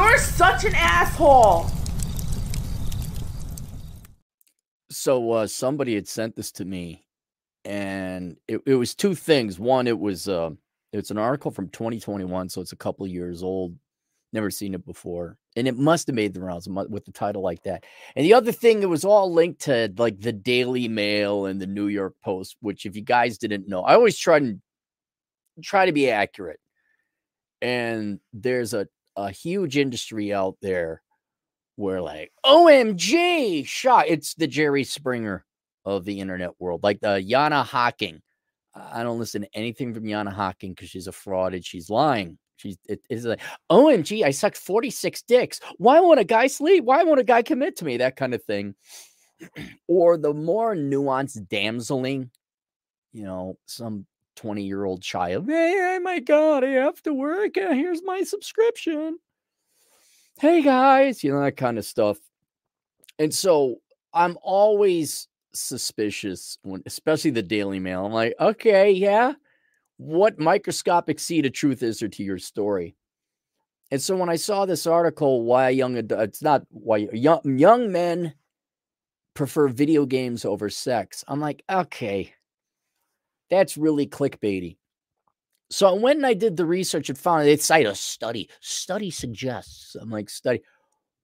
You're such an asshole. So uh, somebody had sent this to me, and it, it was two things. One, it was uh, it's an article from 2021, so it's a couple years old. Never seen it before, and it must have made the rounds with the title like that. And the other thing, it was all linked to like the Daily Mail and the New York Post. Which, if you guys didn't know, I always try and try to be accurate. And there's a a huge industry out there where like OMG shot. It's the Jerry Springer of the internet world, like the Jana Hocking. I don't listen to anything from Jana Hocking because she's a fraud and she's lying. She's it is like OMG, I sucked 46 dicks. Why won't a guy sleep? Why won't a guy commit to me? That kind of thing. or the more nuanced damseling, you know, some 20 year old child. Hey, my God, I have to work. Here's my subscription. Hey guys, you know, that kind of stuff. And so I'm always suspicious when, especially the Daily Mail. I'm like, okay, yeah, what microscopic seed of truth is there to your story? And so when I saw this article, why young it's not why young young men prefer video games over sex. I'm like, okay, that's really clickbaity. So I went and I did the research and found they cite a study. Study suggests. I'm like, study.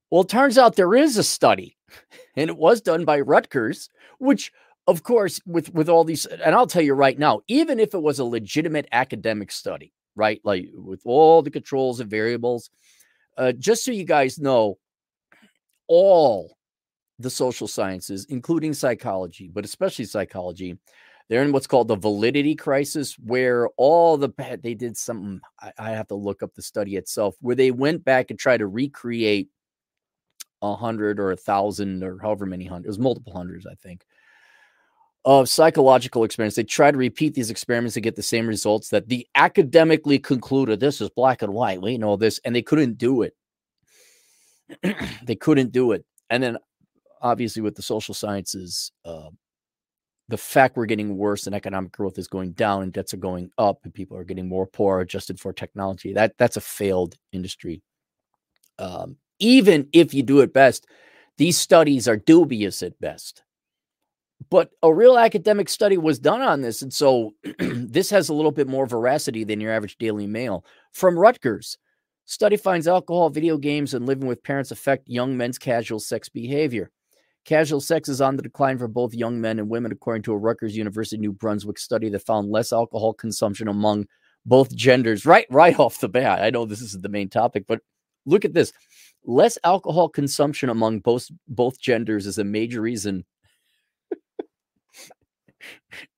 Well, it turns out there is a study, and it was done by Rutgers, which, of course, with with all these, and I'll tell you right now, even if it was a legitimate academic study, right, like with all the controls and variables, uh, just so you guys know, all the social sciences, including psychology, but especially psychology, they're in what's called the validity crisis, where all the they did something. I, I have to look up the study itself, where they went back and tried to recreate a hundred or a thousand or however many hundred. It was multiple hundreds, I think, of psychological experiments. They tried to repeat these experiments to get the same results that the academically concluded this is black and white. We know this, and they couldn't do it. they couldn't do it. And then obviously with the social sciences, uh, the fact we're getting worse and economic growth is going down and debts are going up and people are getting more poor adjusted for technology that that's a failed industry. Um, even if you do it best these studies are dubious at best. But a real academic study was done on this and so this has a little bit more veracity than your average daily mail. From rutgers study finds alcohol video games and living with parents affect young men's casual sex behavior Casual sex is on the decline for both young men and women, according to a Rutgers University New Brunswick study that found less alcohol consumption among both genders. Right, right off the bat. I know this isn't the main topic, but look at this: less alcohol consumption among both both genders is a major reason.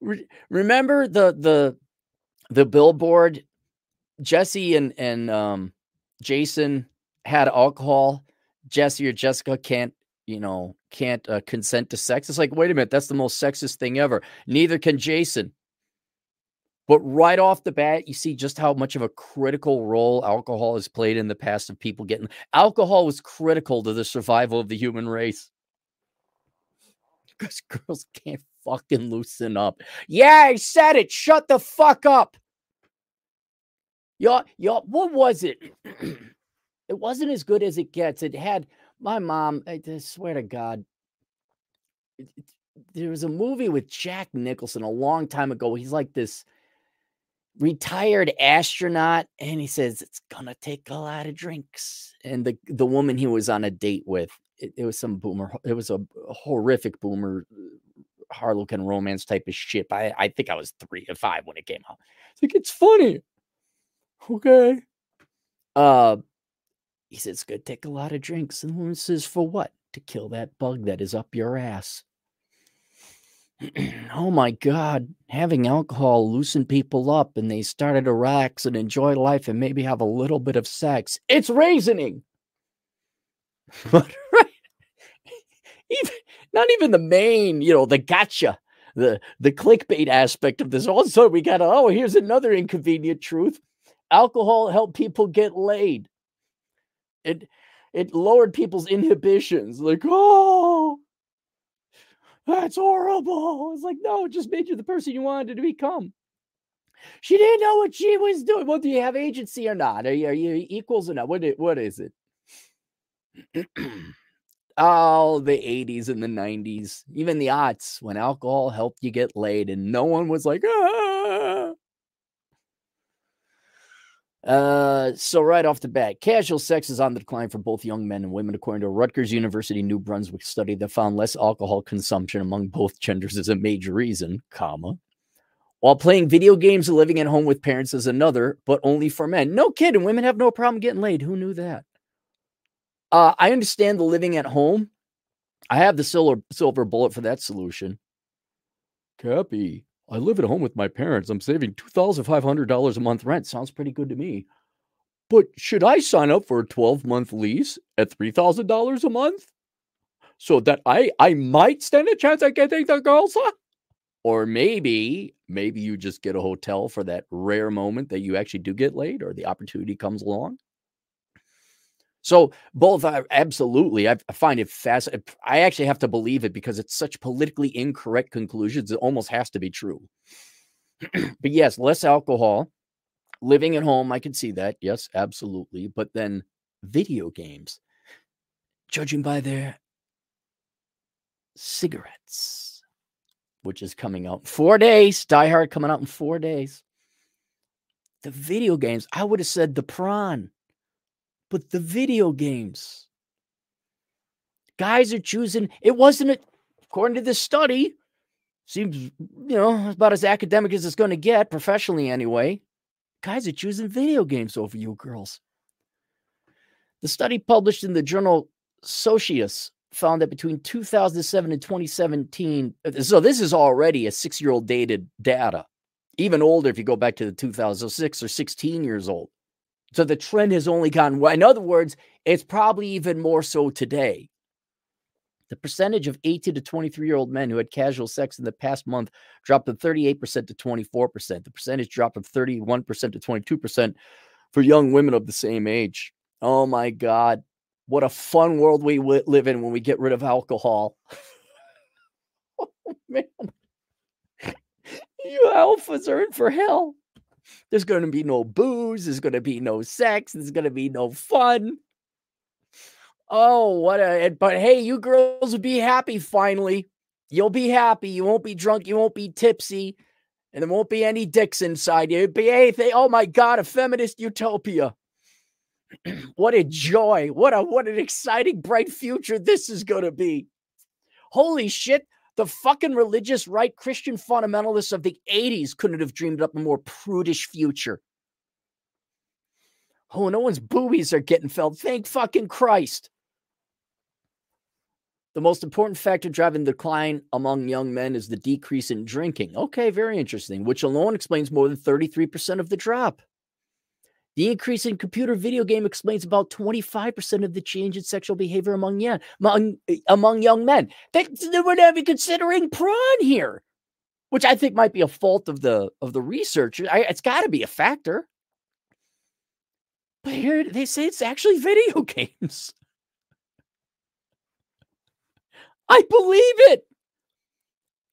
Remember the the the billboard? Jesse and and um, Jason had alcohol. Jesse or Jessica can't you know, can't uh, consent to sex. It's like, wait a minute, that's the most sexist thing ever. Neither can Jason. But right off the bat, you see just how much of a critical role alcohol has played in the past of people getting alcohol was critical to the survival of the human race. Because girls can't fucking loosen up. Yeah, I said it. Shut the fuck up. Y'all, y'all, what was it? it wasn't as good as it gets. It had my mom, I swear to God, there was a movie with Jack Nicholson a long time ago. He's like this retired astronaut, and he says it's gonna take a lot of drinks. And the the woman he was on a date with, it, it was some boomer. It was a, horrific boomer Harlequin romance type of shit. I I think I was three or five when it came out. It's like it's funny. Okay. Uh he says It's going to take a lot of drinks. And the woman says, For what? To kill that bug that is up your ass. oh my God. Having alcohol loosen people up and they started to relax and enjoy life and maybe have a little bit of sex. It's reasoning. but right. Even, not even the main, you know, the gotcha, the the clickbait aspect of this. Also, we got oh, here's another inconvenient truth. Alcohol helped people get laid it it lowered people's inhibitions. Like, oh, that's horrible. It's like, no, it just made you the person you wanted to become. She didn't know what she was doing. Well, do you have agency or not? Are you, are you equals or not? What, what is it? oh, the 80s and the 90s, even the aughts when alcohol helped you get laid and no one was like, ah. Uh, so right off the bat, casual sex is on the decline for both young men and women, according to a Rutgers University New Brunswick study that found less alcohol consumption among both genders is a major reason, comma. While playing video games and living at home with parents is another, but only for men. No kidding, women have no problem getting laid. Who knew that? Uh, I understand the living at home. I have the silver silver bullet for that solution. Cappy, I live at home with my parents. I'm saving two thousand five hundred dollars a month rent. Sounds pretty good to me. But should I sign up for a 12 month lease at three thousand dollars a month? So that I I might stand a chance at getting the girls? Or maybe, maybe you just get a hotel for that rare moment that you actually do get laid or the opportunity comes along. So both are absolutely. I find it fascinating. I actually have to believe it because it's such politically incorrect conclusions. It almost has to be true. but yes, less alcohol, living at home. I can see that. Yes, absolutely. But then video games, judging by their cigarettes, which is coming out four days. Die Hard coming out in four days. The video games. I would have said the prawn but the video games. Guys are choosing, it wasn't, a, according to this study, seems, you know, about as academic as it's going to get, professionally anyway. Guys are choosing video games over you girls. The study published in the journal Socius found that between 2007 and 2017, uh, so this is already a six year old dated data, even older if you go back to the 2006 or 16 years old. So the trend has only gone In other words, it's probably even more so today. The percentage of 18 to 23 year old men who had casual sex in the past month dropped from 38% to 24%. The percentage dropped from 31% to 22% for young women of the same age. Oh my God. What a fun world we live in when we get rid of alcohol. oh man. You alphas are in for hell. There's going to be no booze. There's going to be no sex. There's going to be no fun. Oh, what a. But hey, you girls will be happy finally. You'll be happy. You won't be drunk. You won't be tipsy. And there won't be any dicks inside you. It'd be anything. Oh my God, a feminist utopia. what a joy. What a what an exciting, bright future this is to be. Holy shit. The fucking religious right Christian fundamentalists of the 80s couldn't have dreamed up a more prudish future. Oh, no one's boobies are getting felt. Thank fucking Christ. The most important factor driving the decline among young men is the decrease in drinking. Okay, very interesting, which alone explains more than 33% of the drop. The increase in computer video game explains about 25% of the change in sexual behavior among young, among, among young men. They, they were not even considering prawn here, which I think might be a fault of the of the researchers. it's got to be a factor. But here they say it's actually video games. I believe it.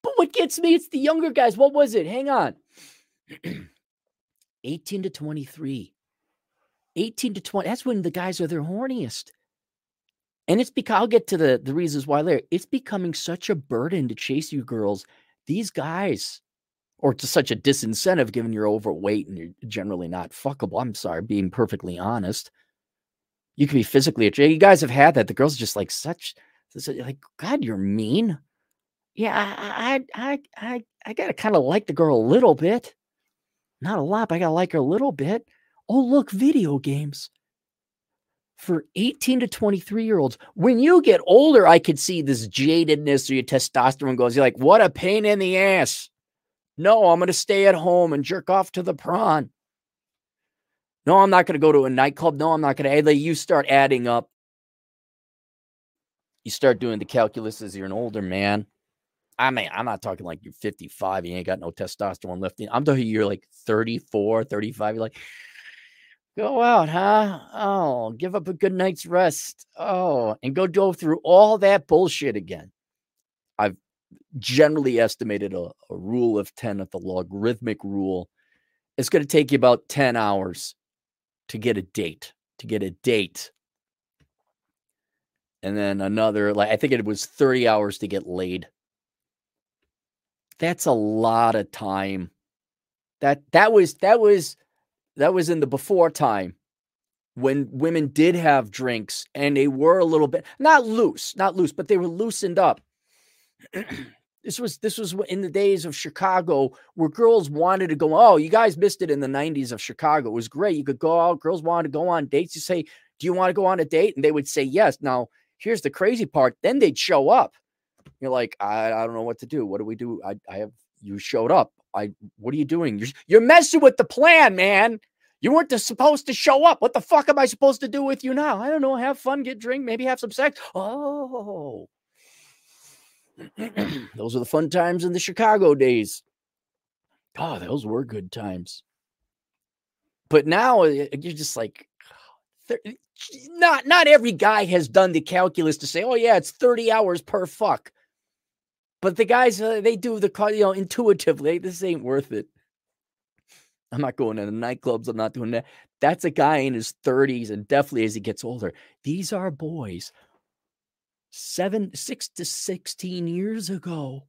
But what gets me, it's the younger guys. What was it? Hang on. 18 to 23. 18 to 20, that's when the guys are their horniest. And it's because I'll get to the, the reasons why later. It's becoming such a burden to chase you girls. These guys, or to such a disincentive given you're overweight and you're generally not fuckable. I'm sorry, being perfectly honest. You can be physically attracted. You guys have had that. The girls are just like such, like, God, you're mean. Yeah, I I I I, I gotta kind of like the girl a little bit. Not a lot, but I gotta like her a little bit oh, look, video games. For 18 to 23 year olds, when you get older, I could see this jadedness or your testosterone goes. You're like, what a pain in the ass. No, I'm going to stay at home and jerk off to the prawn. No, I'm not going to go to a nightclub. No, I'm not going to. You start adding up. You start doing the calculus as you're an older man. I mean, I'm not talking like you're 55, you ain't got no testosterone left. I'm talking you're like 34, 35. You're like, Go out, huh? Oh, give up a good night's rest. Oh, and go go through all that bullshit again. I've generally estimated a, a rule of 10 at the logarithmic rule. It's going to take you about 10 hours to get a date, to get a date. and then another like I think it was 30 hours to get laid. That's a lot of time. That that was that was that was in the before time when women did have drinks and they were a little bit not loose, not loose, but they were loosened up. this was this was in the days of Chicago where girls wanted to go. Oh, you guys missed it in the 90s of Chicago. It was great. You could go out, girls wanted to go on dates. You say, Do you want to go on a date? And they would say yes. Now, here's the crazy part. Then they'd show up. You're like, I, I don't know what to do. What do we do? I, I have you showed up. I what are you doing? You're you're messing with the plan, man. You weren't supposed to show up. What the fuck am I supposed to do with you now? I don't know. Have fun, get drink, maybe have some sex. Oh, those are the fun times in the Chicago days. Oh, those were good times. But now uh, you're just like, not not every guy has done the calculus to say, oh yeah, it's 30 hours per fuck. But the guys, uh, they do the you know intuitively. This ain't worth it. I'm not going to the nightclubs. I'm not doing that. That's a guy in his 30s, and definitely as he gets older. These are boys seven, six to 16 years ago,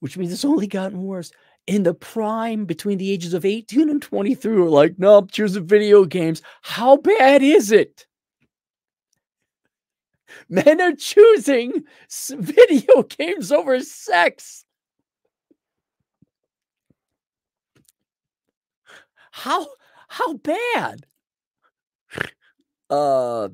which means it's only gotten worse. In the prime between the ages of 18 and 23, we're like, no, nope, choose video games. How bad is it? Men are choosing video games over sex. How how bad? Uh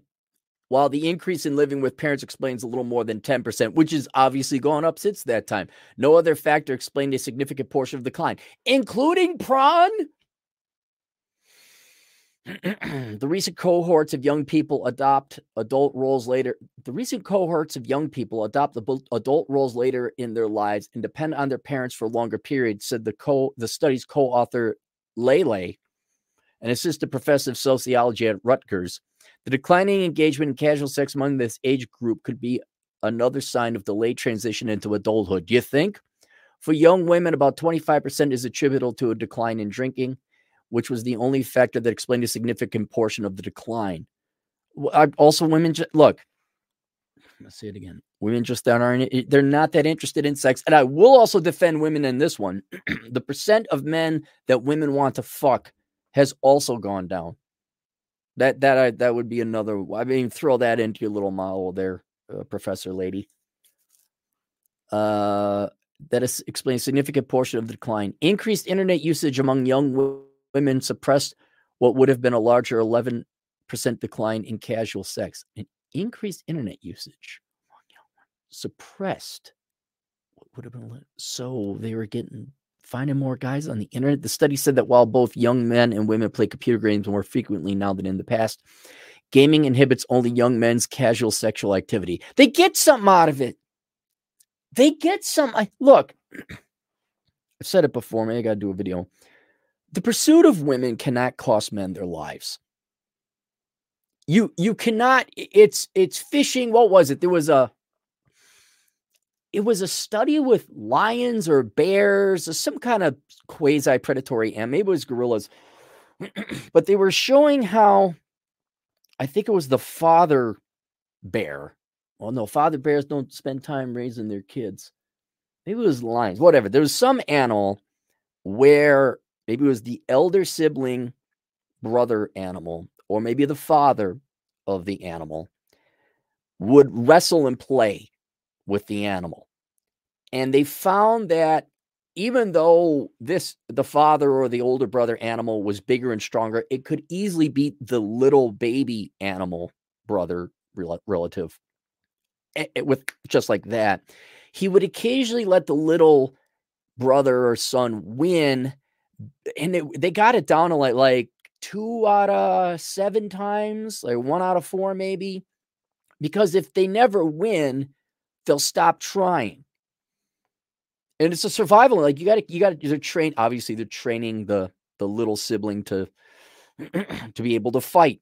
while the increase in living with parents explains a little more than 10%, which is obviously gone up since that time. No other factor explained a significant portion of the decline, including prawn. the recent cohorts of young people adopt adult roles later. The recent cohorts of young people adopt the adult roles later in their lives and depend on their parents for longer periods, said the co the study's co-author Lei Lei, an assistant professor of sociology at Rutgers. The declining engagement in casual sex among this age group could be another sign of delayed transition into adulthood. Do you think? For young women, about 25% is attributable to a decline in drinking which was the only factor that explained a significant portion of the decline. Also, women look. Let's say it again. Women just aren't. They're not that interested in sex, and I will also defend women in this one. the percent of men that women want to fuck has also gone down. That that I, that would be another. I mean, throw that into your little model there, uh, Professor Lady. Uh, that is, explains a significant portion of the decline. Increased internet usage among young women suppressed what would have been a larger 11% decline in casual sex. and increased internet usage suppressed what would have been so they were getting finding more guys on the internet. The study said that while both young men and women play computer games more frequently now than in the past, gaming inhibits only young men's casual sexual activity. They get something out of it. They get some. I, look, I've said it before. Maybe I got to do a video the pursuit of women cannot cost men their lives. You you cannot it's it's fishing. What was it? There was a it was a study with lions or bears or some kind of quasi predatory and maybe it was gorillas. but they were showing how I think it was the father bear. Well, no, father bears don't spend time raising their kids. Maybe it was lions, whatever. There was some animal where maybe it was the elder sibling brother animal, or maybe the father of the animal, would wrestle and play with the animal. And they found that even though this the father or the older brother animal was bigger and stronger, it could easily beat the little baby animal brother relative with just like that. He would occasionally let the little brother or son win and it, they got it down to like like two out of seven times, like one out of four maybe, because if they never win, they'll stop trying. And it's a survival. Like you got to, you got to. They're trained. Obviously, they're training the the little sibling to to be able to fight.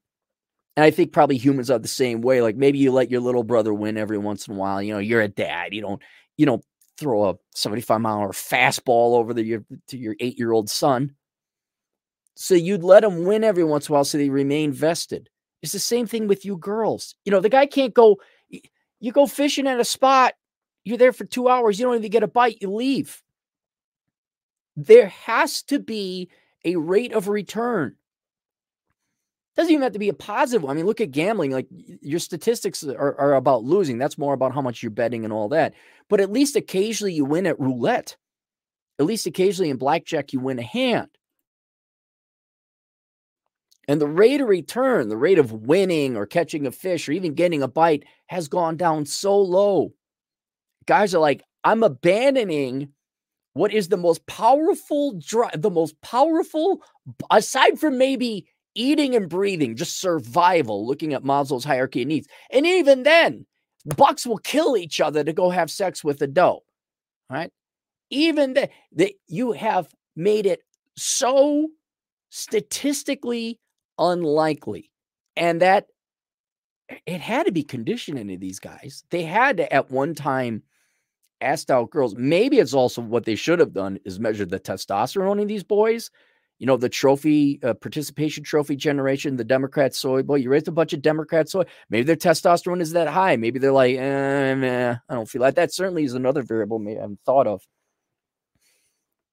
And I think probably humans are the same way. Like maybe you let your little brother win every once in a while. You know, you're a dad. You don't you don't throw a 75 mile hour fastball over the, your, to your eight year old son. So you'd let them win every once in a while so they remain vested. It's the same thing with you girls. You know, the guy can't go, you go fishing at a spot, you're there for two hours, you don't even get a bite, you leave. There has to be a rate of return. Doesn't even have to be a positive. I mean, look at gambling. Like your statistics are, are about losing. That's more about how much you're betting and all that. But at least occasionally you win at roulette. At least occasionally in blackjack, you win a hand. And the rate of return, the rate of winning or catching a fish or even getting a bite has gone down so low. Guys are like, I'm abandoning what is the most powerful drive, the most powerful, aside from maybe eating and breathing, just survival, looking at Maslow's hierarchy of needs. And even then, bucks will kill each other to go have sex with a doe. Right? Even that, that you have made it so statistically unlikely. And that eh, it had to be conditioned into these guys. They had to at one time asked out girls. Maybe it's also what they should have done is measured the testosterone in these boys you know, the trophy uh, participation trophy generation, the Democrat soy boy. You raised a bunch of Democrat soy. Maybe their testosterone is that high. Maybe they're like, eh, I don't feel like that. Certainly is another variable I haven't thought of.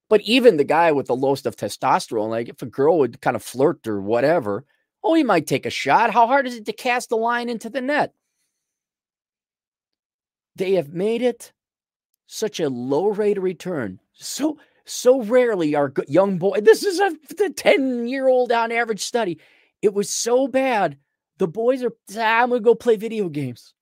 But even the guy with the lowest of testosterone, like if a girl would kind of flirt or whatever, oh, he might take a shot. How hard is it to cast a line into the net? They have made it such a low rate of return. So so rarely are young boy. This is a 10 year old on average study. It was so bad. The boys are, ah, I'm to go play video games.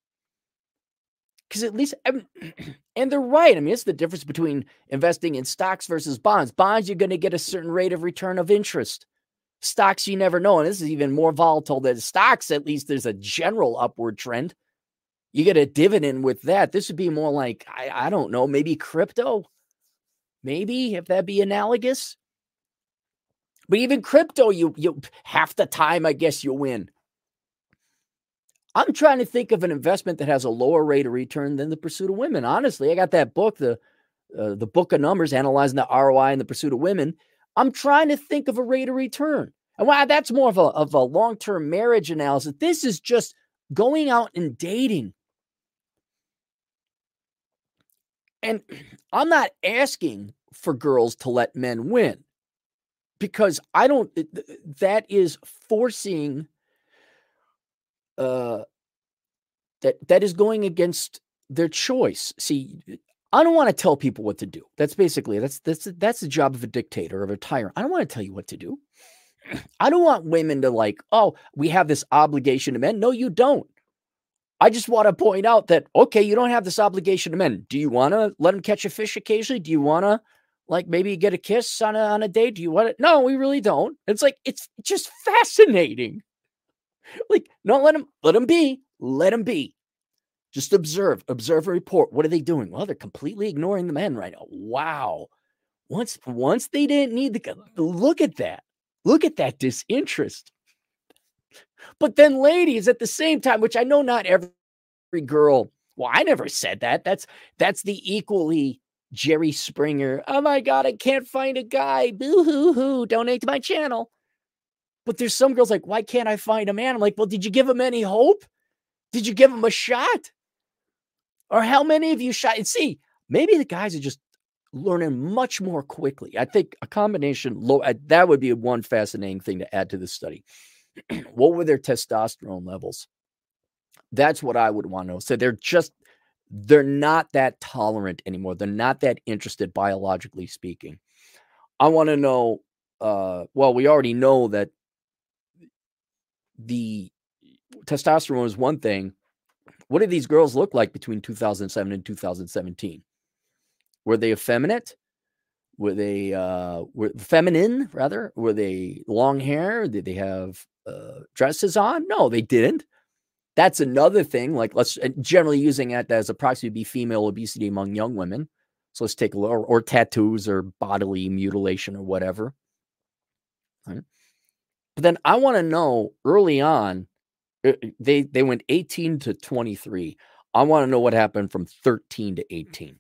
Because at least, and they're right. I mean, it's the difference between investing in stocks versus bonds. Bonds, you're going to get a certain rate of return of interest. Stocks, you never know. And this is even more volatile than stocks. At least there's a general upward trend. You get a dividend with that. This would be more like, I, I don't know, maybe crypto. Maybe if that be analogous. But even crypto, you you half the time, I guess you win. I'm trying to think of an investment that has a lower rate of return than the pursuit of women. Honestly, I got that book, the uh, the book of numbers, analyzing the ROI and the pursuit of women. I'm trying to think of a rate of return. And why that's more of a, of a long term marriage analysis. This is just going out and dating. And I'm not asking for girls to let men win because I don't, that is forcing, uh, that that is going against their choice. See, I don't want to tell people what to do. That's basically that's that's that's the job of a dictator of a tyrant. I don't want to tell you what to do. I don't want women to like, oh, we have this obligation to men. No, you don't. I just want to point out that okay, you don't have this obligation to men. Do you want to let them catch a fish occasionally? Do you want to like maybe get a kiss on a on a date? Do you want it? No, we really don't. It's like it's just fascinating. Like, no, let them let them be. Let them be. Just observe, observe a report. What are they doing? Well, they're completely ignoring the men right now. Wow. Once once they didn't need the look at that. Look at that disinterest. But then ladies at the same time, which I know not every girl, well, I never said that. That's that's the equally Jerry Springer. Oh my God, I can't find a guy. Boo hoo hoo. Donate to my channel. But there's some girls like, why can't I find a man? I'm like, well, did you give him any hope? Did you give him a shot? Or how many of you shot? And see, maybe the guys are just learning much more quickly. I think a combination low that would be one fascinating thing to add to this study. what were their testosterone levels? That's what I would want to know. So they're just they're not that tolerant anymore. They're not that interested biologically speaking. I want to know uh well, we already know that the testosterone is one thing. What did these girls look like between 2007 and 2017? Were they effeminate? Were they uh were feminine rather? Were they long hair? Did they have uh, dresses on? No, they didn't. That's another thing. Like let's generally using it as a proxy to be female obesity among young women. So let's take a look, or, or tattoos or bodily mutilation or whatever. Right. But then I want to know early on, uh, they they went 18 to 23. I want to know what happened from 13 to 18.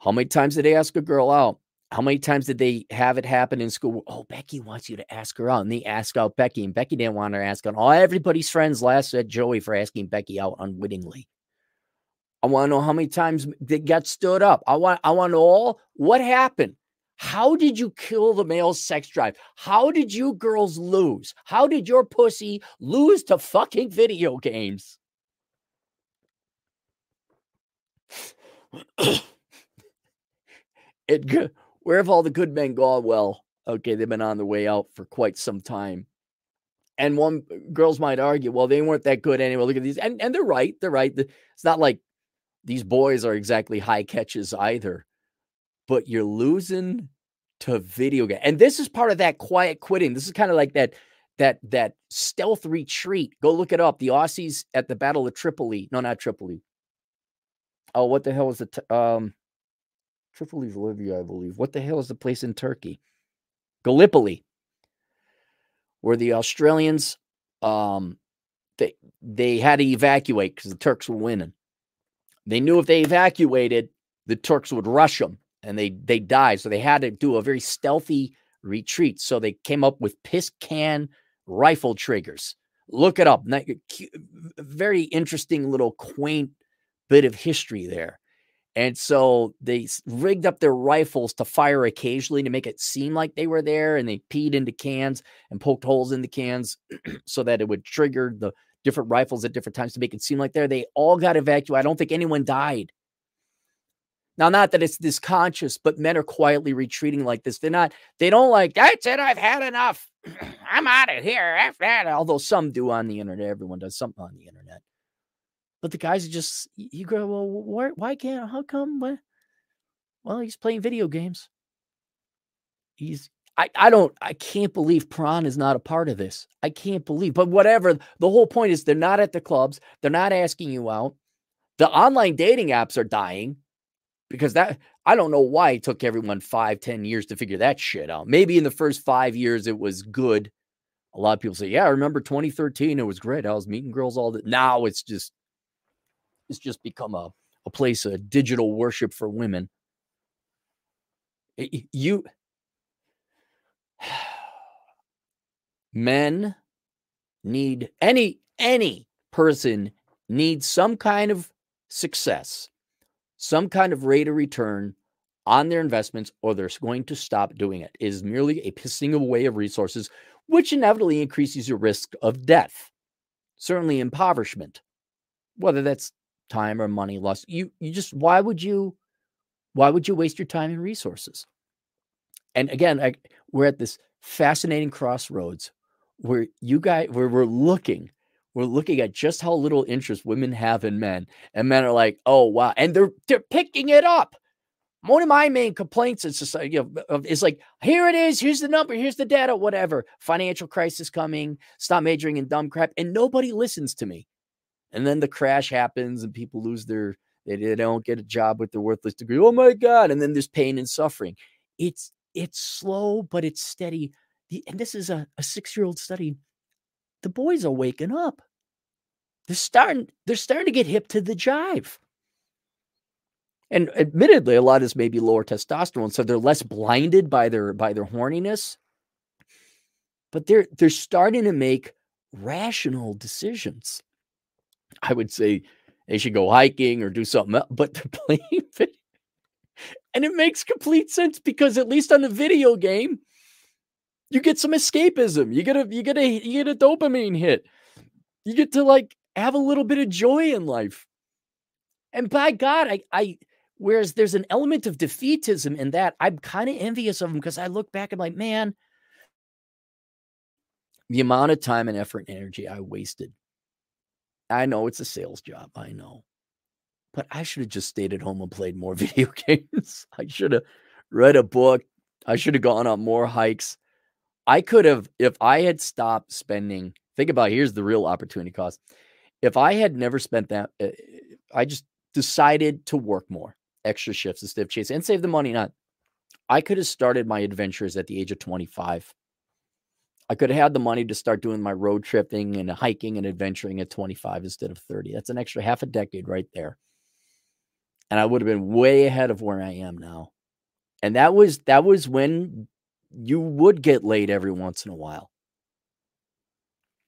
How many times did they ask a girl out? How many times did they have it happen in school? Oh, Becky wants you to ask her out. And they ask out Becky, and Becky didn't want her to ask out. All everybody's friends laughed at Joey for asking Becky out unwittingly. I want to know how many times they got stood up. I want I want to know all what happened. How did you kill the male sex drive? How did you girls lose? How did your pussy lose to fucking video games? it where have all the good men gone? Well, okay, they've been on the way out for quite some time. And one girls might argue, well, they weren't that good anyway. Look at these, and and they're right. They're right. It's not like these boys are exactly high catches either. But you're losing to video game, and this is part of that quiet quitting. This is kind of like that that that stealth retreat. Go look it up. The Aussies at the Battle of Tripoli. No, not Tripoli. Oh, what the hell is it? Um, Tripoli's Libya, I believe. What the hell is the place in Turkey? Gallipoli, where the Australians um they they had to evacuate because the Turks were winning. They knew if they evacuated, the Turks would rush them and they they died. So they had to do a very stealthy retreat. So they came up with piss can rifle triggers. Look it up. Very interesting little quaint bit of history there. And so they rigged up their rifles to fire occasionally to make it seem like they were there. And they peed into cans and poked holes in the cans so that it would trigger the different rifles at different times to make it seem like they're there. They all got evacuated. I don't think anyone died. Now, not that it's this conscious, but men are quietly retreating like this. They're not, they don't like, that's it, I've had enough. I'm out of here. Although some do on the internet, everyone does something on the internet. But the guys are just you go, well, why, why can't how come? What? Well, he's playing video games. He's I, I don't I can't believe Prawn is not a part of this. I can't believe, but whatever. The whole point is they're not at the clubs, they're not asking you out. The online dating apps are dying because that I don't know why it took everyone five, ten years to figure that shit out. Maybe in the first five years it was good. A lot of people say, Yeah, I remember 2013, it was great. I was meeting girls all the now it's just it's just become a, a place of digital worship for women. You men need any any person needs some kind of success, some kind of rate of return on their investments, or they're going to stop doing it. It is merely a pissing away of resources, which inevitably increases your risk of death, certainly impoverishment, whether that's time or money lost. You you just why would you why would you waste your time and resources? And again, I, we're at this fascinating crossroads where you guys where we're looking we're looking at just how little interest women have in men and men are like oh wow and they're they're picking it up one of my main complaints in society uh, you know, is like here it is here's the number here's the data whatever financial crisis coming stop majoring in dumb crap and nobody listens to me and then the crash happens and people lose their they, don't get a job with their worthless degree oh my god and then there's pain and suffering. It's it's slow but it's steady. The, and this is a, a six-year-old study the boys are waking up. They're starting they're starting to get hip to the jive. And admittedly a lot of this may be lower testosterone so they're less blinded by their by their horniness. But they're they're starting to make rational decisions I would say they should go hiking or do something else, but they're playing. And it makes complete sense because at least on the video game, you get some escapism. You get a you get a you get a dopamine hit. You get to like have a little bit of joy in life. And by God, I I whereas there's an element of defeatism in that, I'm kind of envious of them because I look back and like, man, the amount of time and effort and energy I wasted I know it's a sales job. I know. But I should have just stayed at home and played more video games. I should have read a book. I should have gone on more hikes. I could have, if I had stopped spending, think about here's the real opportunity cost. If I had never spent that, uh, I just decided to work more, extra shifts instead of chasing and save the money. Not, I could have started my adventures at the age of 25. I could have had the money to start doing my road tripping and hiking and adventuring at 25 instead of 30. That's an extra half a decade right there. And I would have been way ahead of where I am now. And that was that was when you would get laid every once in a while.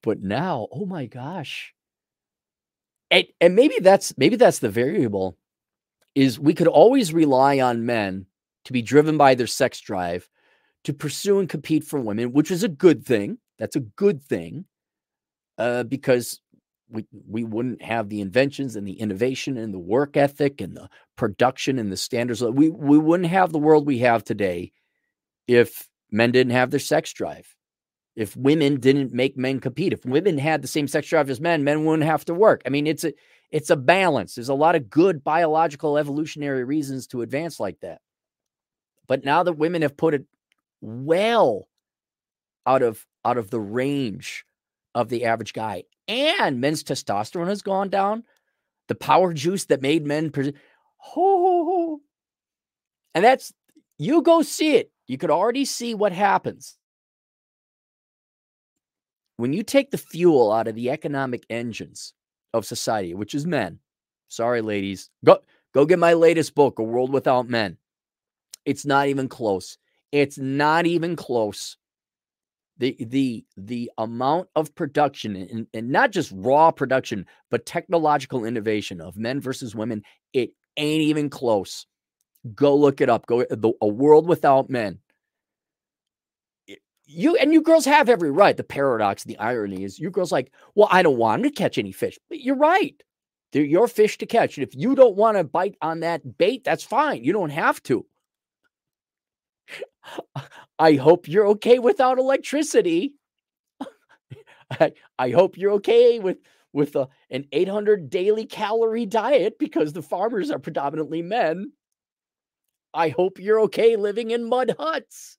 But now, oh my gosh. And, and maybe that's maybe that's the variable is we could always rely on men to be driven by their sex drive to pursue and compete for women, which is a good thing. That's a good thing uh, because we we wouldn't have the inventions and the innovation and the work ethic and the production and the standards. We we wouldn't have the world we have today if men didn't have their sex drive. If women didn't make men compete, if women had the same sex drive as men, men wouldn't have to work. I mean, it's a it's a balance. There's a lot of good biological evolutionary reasons to advance like that. But now that women have put it well out of out of the range of the average guy and men's testosterone has gone down. The power juice that made men oh, and that's you go see it. You could already see what happens. When you take the fuel out of the economic engines of society which is men sorry ladies go go get my latest book a world without men. It's not even close it's not even close. The the the amount of production and, and not just raw production, but technological innovation of men versus women, it ain't even close. Go look it up. Go uh, the, a world without men. You and you girls have every right. The paradox, the irony is you girls like, well, I don't want to catch any fish. But you're right. They're your fish to catch. And if you don't want to bite on that bait, that's fine. You don't have to. I hope you're okay without electricity. I, I hope you're okay with with a, an 800 daily calorie diet because the farmers are predominantly men. I hope you're okay living in mud huts.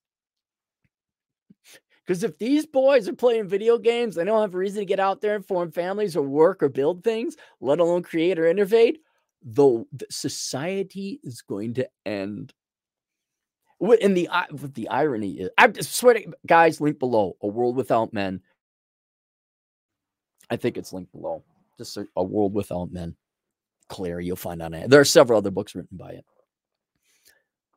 Because if these boys are playing video games, they don't have a reason to get out there and form families or work or build things, let alone create or innovate, the society is going to end and the the irony is, I swear to guys, link below. A world without men. I think it's linked below. Just a, a world without men. Claire, you'll find on it. There are several other books written by it.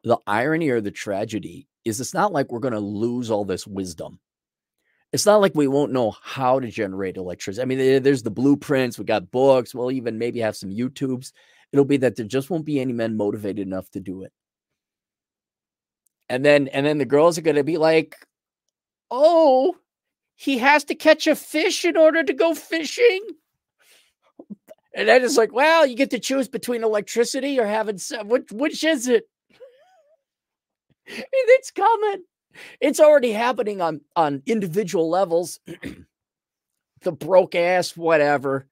The irony or the tragedy is it's not like we're going to lose all this wisdom. It's not like we won't know how to generate electricity. I mean, there's the blueprints, we got books, we'll even maybe have some YouTubes. It'll be that there just won't be any men motivated enough to do it and then and then the girls are going to be like oh he has to catch a fish in order to go fishing? And then it's like well you get to choose between electricity or having some which which is it? It's coming. It's already happening on on individual levels. The broke ass whatever.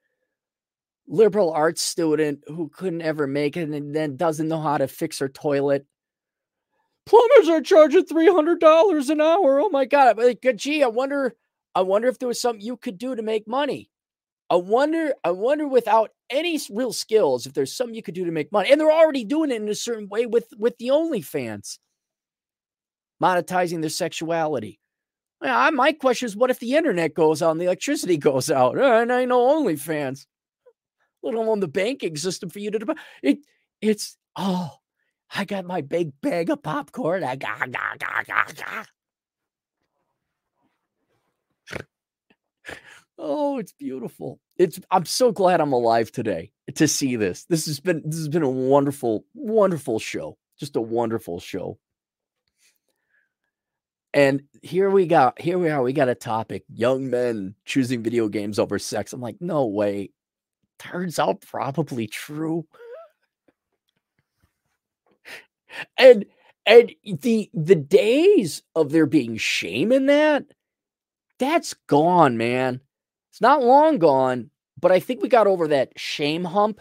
Liberal arts student who couldn't ever make it and then doesn't know how to fix her toilet plumbers are charging three hundred dollars an hour. Oh my god! Like, gee, I wonder, I wonder if there was something you could do to make money. I wonder, I wonder without any real skills, if there's something you could do to make money. And they're already doing it in a certain way with with the OnlyFans, monetizing their sexuality. Yeah, my question is, what if the internet goes out and the electricity goes out, and I know OnlyFans, let alone the banking system for you to it. It's oh, I got my big bag of popcorn. I got, got, got, got, got. Oh, it's beautiful. It's I'm so glad I'm alive today to see this. This has been this has been a wonderful, wonderful show. Just a wonderful show. And here we got here we are. We got a topic: young men choosing video games over sex. I'm like, no way. Turns out probably true. And and the the days of there being shame in that that's gone man. It's not long gone but i think we got over that shame hump.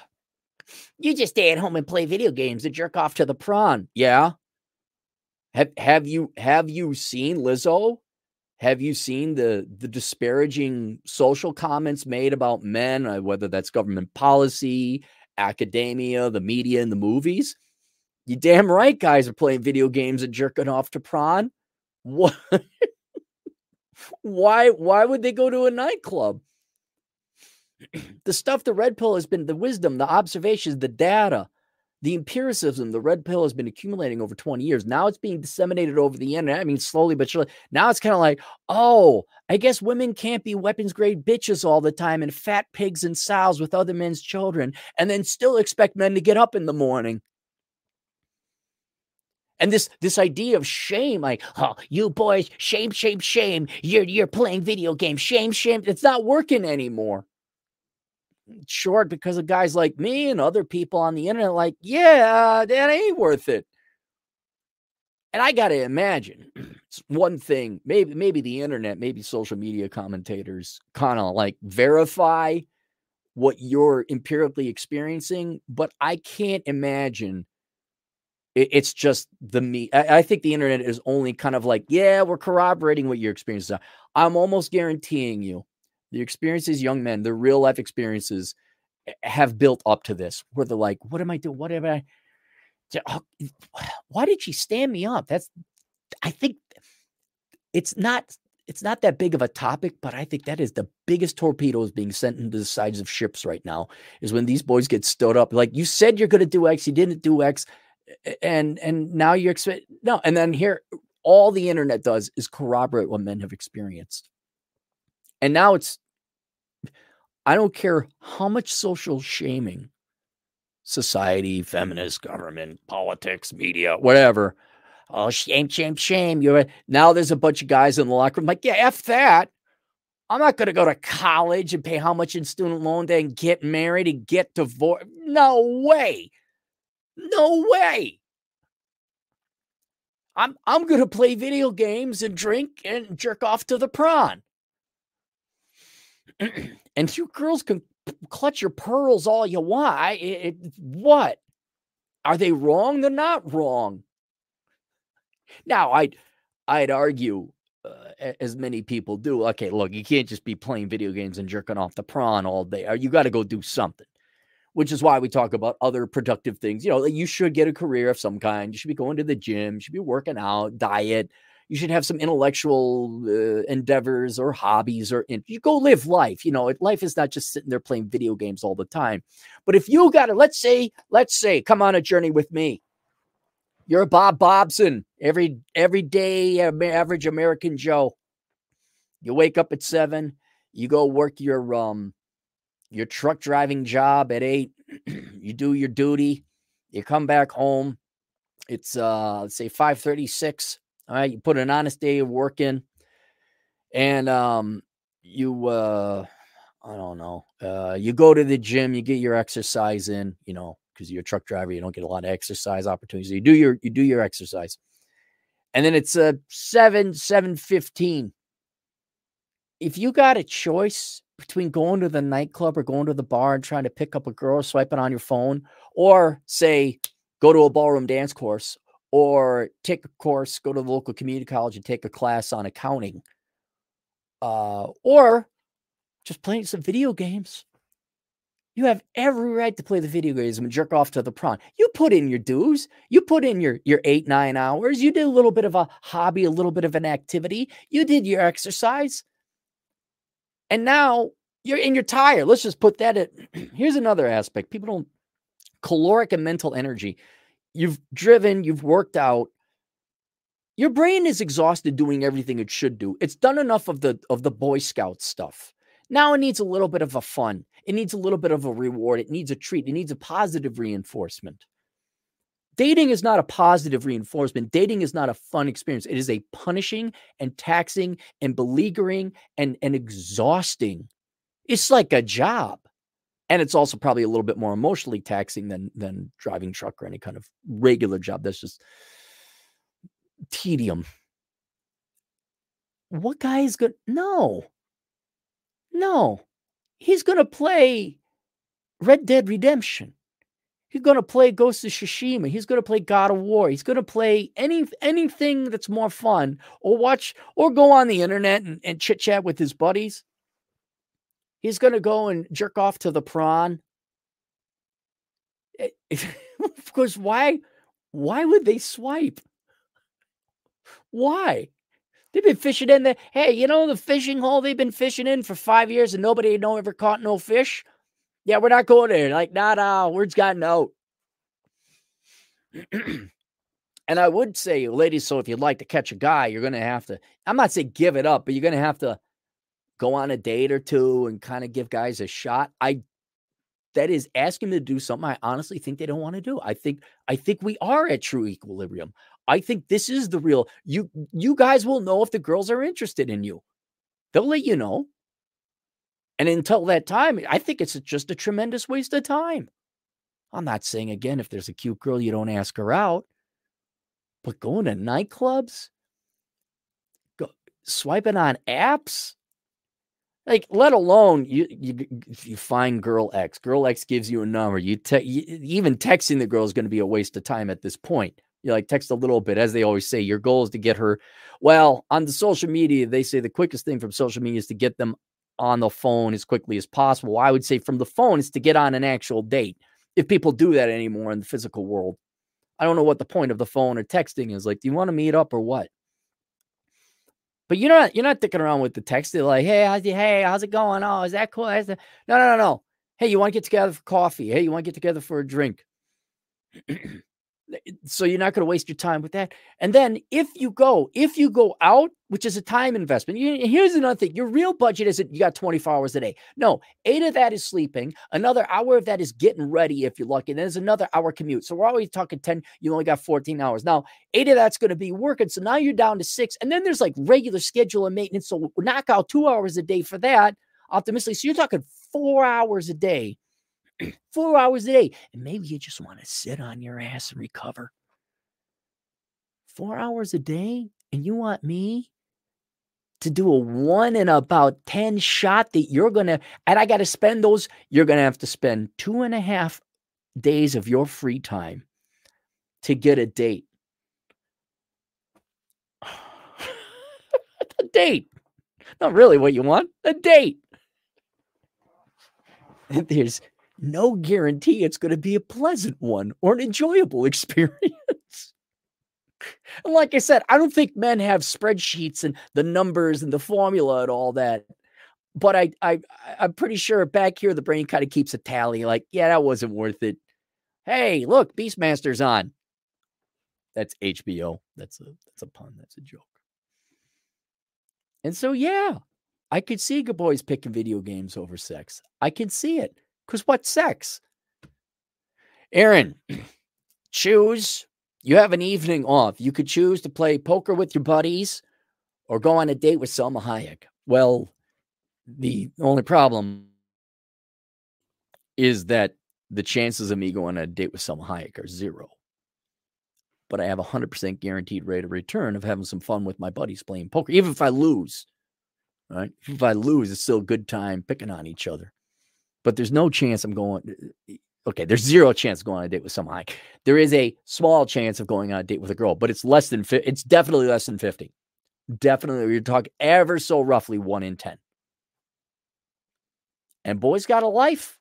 You just stay at home and play video games and jerk off to the prawn yeah. Have have you have you seen lizzo? Have you seen the the disparaging social comments made about men uh, whether that's government policy academia the media and the movies you damn right guys are playing video games and jerking off to prawn. What? why why would they go to a nightclub? the stuff the red pill has been the wisdom, the observations, the data, the empiricism, the red pill has been accumulating over 20 years. Now it's being disseminated over the internet. I mean, slowly but surely. Now it's kind of like, oh, I guess women can't be weapons grade bitches all the time and fat pigs and sows with other men's children and then still expect men to get up in the morning. And this this idea of shame, like, oh, you boys, shame, shame, shame. You're you're playing video games. Shame, shame. It's not working anymore short because of guys like me and other people on the internet, like, yeah, that ain't worth it. And I got to imagine it's one thing, maybe, maybe the internet, maybe social media commentators kind of like verify what you're empirically experiencing, but I can't imagine it's just the me. I, think the internet is only kind of like, yeah, we're corroborating what your experiences are. I'm almost guaranteeing you the experiences young men, the real life experiences eh, have built up to this where they're like, what am I doing? What am I? Oh, why did she stand me up? That's, I think it's not, it's not that big of a topic, but I think that is the biggest torpedoes being sent into the sides of ships right now is when these boys get stood up. Like you said, you're going to do X, you didn't do X. And, and now you're expect no. And then here, all the internet does is corroborate what men have experienced. And now it's I don't care how much social shaming society, feminist, government, politics, media, whatever. Oh, shame, shame, shame. You're now there's a bunch of guys in the locker room like, yeah, F that. I'm not going to go to college and pay how much in student loan debt and get married and get divorced. No way. No way. I'm I'm going to play video games and drink and jerk off to the prawn. and you girls can clutch your pearls all you want. I, it, what? Are they wrong? They're not wrong. Now, I'd I'd argue, uh, as many people do. Okay, look, you can't just be playing video games and jerking off the prawn all day. Uh, you got to go do something. Which is why we talk about other productive things. You know, you should get a career of some kind. You should be going to the gym. You should be working out, diet, you should have some intellectual uh, endeavors or hobbies or in, you go live life you know life is not just sitting there playing video games all the time but if you got to let's say let's say come on a journey with me you're bob bobson every every day average american joe you wake up at seven you go work your um your truck driving job at eight you do your duty you come back home it's uh let's say 536 all right, you put an honest day of work in, and um, you uh, I don't know, uh, you go to the gym, you get your exercise in, you know, because you're a truck driver, you don't get a lot of exercise opportunities. You do your you do your exercise, and then it's a uh, seven seven fifteen. If you got a choice between going to the nightclub or going to the bar and trying to pick up a girl, swiping on your phone, or say go to a ballroom dance course or take a course, go to the local community college and take a class on accounting, uh, or just playing some video games. You have every right to play the video games and jerk off to the prawn. You put in your dues. You put in your your eight nine hours. You did a little bit of a hobby, a little bit of an activity. You did your exercise, and now you're in your tire. Let's just put that. At here's another aspect. People don't caloric and mental energy you've driven, you've worked out. Your brain is exhausted doing everything it should do. It's done enough of the of the Boy Scout stuff. Now it needs a little bit of a fun. It needs a little bit of a reward. It needs a treat. It needs a positive reinforcement. Dating is not a positive reinforcement. Dating is not a fun experience. It is a punishing and taxing and beleaguering and, and exhausting. It's like a job and it's also probably a little bit more emotionally taxing than than driving truck or any kind of regular job that's just tedium what guy is good no no he's to play red dead redemption he's going to play ghost of tsushima he's going to play god of war he's going to play any anything that's more fun or watch or go on the internet and, and chit chat with his buddies He's going to go and jerk off to the prawn. Eh, of course, why? Why would they swipe? Why? They've been fishing in the hey, you know the fishing hole they've been fishing in for five years and nobody no ever caught no fish. Yeah, we're not going there. Like, nah, nah, word's gotten out. and I would say, ladies, so if you'd like to catch a guy, you're going to have to, I'm not saying give it up, but you're going to have to go on a date or two and kind of give guys a shot. I, that is asking them to do something I honestly think they don't want to do. I think, I think we are at true equilibrium. I think this is the real, you, you guys will know if the girls are interested in you. They'll let you know. And until that time, I think it's just a tremendous waste of time. I'm not saying again, if there's a cute girl, you don't ask her out, but going to nightclubs, go, swiping on apps, like let alone you, you you find girl X. Girl X gives you a number. You, te- you even texting the girl is going to be a waste of time at this point. You like text a little bit, as they always say. Your goal is to get her. Well, on the social media, they say the quickest thing from social media is to get them on the phone as quickly as possible. I would say from the phone is to get on an actual date. If people do that anymore in the physical world, I don't know what the point of the phone or texting is. Like, do you want to meet up or what? But you're not you're not dicking around with the text. They're like, hey, how's it, hey, how's it going? Oh, is that cool? Is that... No, no, no, no. Hey, you want to get together for coffee? Hey, you want to get together for a drink? so you're not going to waste your time with that. And then if you go, if you go out, which is a time investment, you, here's another thing: your real budget isn't you got 24 hours a day. No, eight of that is sleeping. Another hour of that is getting ready if you're lucky. And there's another hour commute. So we're always talking 10. You only got 14 hours. Now eight of that's going to be working. So now you're down to six. And then there's like regular schedule and maintenance. So knock out two hours a day for that optimistically. So you're talking four hours a day four hours a day. And maybe you just want to sit on your ass and recover. Four hours a day? And you want me to do a one in about 10 shot that you're going to, and I got to spend those, you're going to have to spend two and a half days of your free time to get a date. a date. Not really what you want, a date. There's no guarantee it's going to be a pleasant one or an enjoyable experience. and like I said, I don't think men have spreadsheets and the numbers and the formula and all that. But I, I, I'm pretty sure back here the brain kind of keeps a tally. Like, yeah, that wasn't worth it. Hey, look, Beastmaster's on. That's HBO. That's a that's a pun. That's a joke. And so, yeah, I could see good boys picking video games over sex. I can see it. Because what sex? Aaron, choose. You have an evening off. You could choose to play poker with your buddies or go on a date with Salma Hayek. Well, the only problem is that the chances of me going on a date with Salma Hayek are zero. But I have a 100% guaranteed rate of return of having some fun with my buddies playing poker, even if I lose. Right? If I lose, it's still a good time picking on each other but there's no chance I'm going. Eh, eh, okay, there's zero chance going on a date with some high. There is a small chance of going on a date with a girl, but it's less than it's definitely less than 50. Definitely, you're talking ever so roughly one in 10. And boys got a life.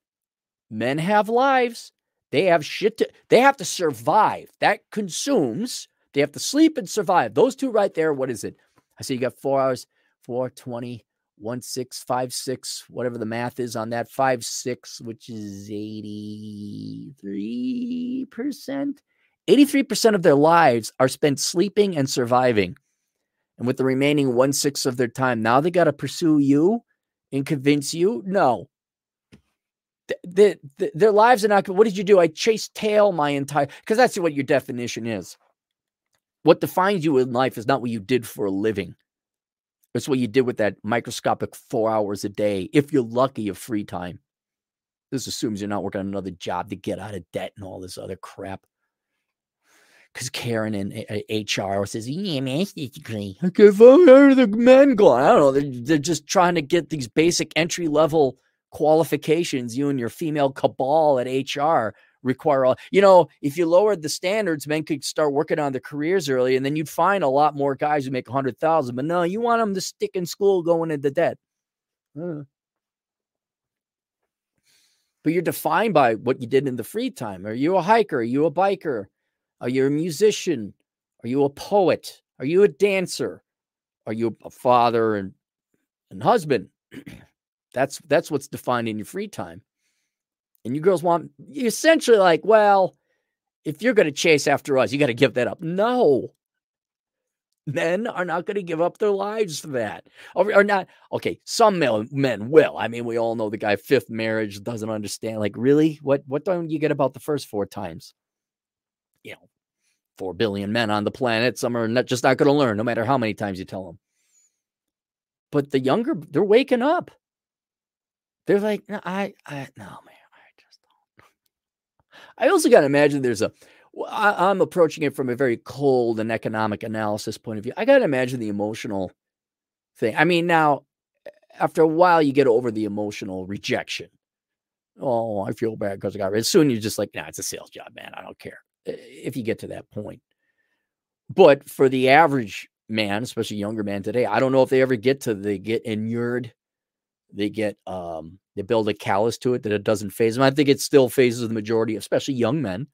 Men have lives. They have shit to, they have to survive. That consumes. They have to sleep and survive. Those two right there, what is it? I see you got four hours, 420, one six five six, whatever the math is on that five six, which is eighty three percent. Eighty three percent of their lives are spent sleeping and surviving, and with the remaining one sixth of their time, now they got to pursue you and convince you. No, the, the, their lives are not. What did you do? I chased tail my entire because that's what your definition is. What defines you in life is not what you did for a living. It's what you did with that microscopic four hours a day, if you're lucky of free time. This assumes you're not working on another job to get out of debt and all this other crap. Because Karen in eh, eh, HR says, yeah, master's degree. Okay, where are the men going? I don't know. They're, they're just trying to get these basic entry level qualifications, you and your female cabal at HR require all you know if you lowered the standards men could start working on their careers early and then you'd find a lot more guys who make a hundred thousand but no you want them to stick in school going into debt. Uh. but you're defined by what you did in the free time. Are you a hiker? Are you a biker? Are you a musician? Are you a poet? Are you a dancer? Are you a father and, and husband? That's that's what's defined in your free time and you girls want you essentially like, well, if you're going to chase after us, you got to give that up. No. Men are not going to give up their lives for that. Or, or not. Okay, some men, men will. I mean, we all know the guy fifth marriage doesn't understand. Like, really? What what don't you get about the first four times? You know, four billion men on the planet. Some are not, just not going to learn, no matter how many times you tell them. But the younger, they're waking up. They're like, no, I, I, no, man. I also got to imagine there's a I, am approaching it from a very cold and economic analysis point of view. I got to imagine the emotional thing. I mean, now after a while, you get over the emotional rejection. Oh, I feel bad because I got rid. Soon you're just like, nah, it's a sales job, man. I don't care if you get to that point. But for the average man, especially younger man today, I don't know if they ever get to they get inured, they get um they build a callus to it that it doesn't faze them. I think it still fazes the majority, especially young men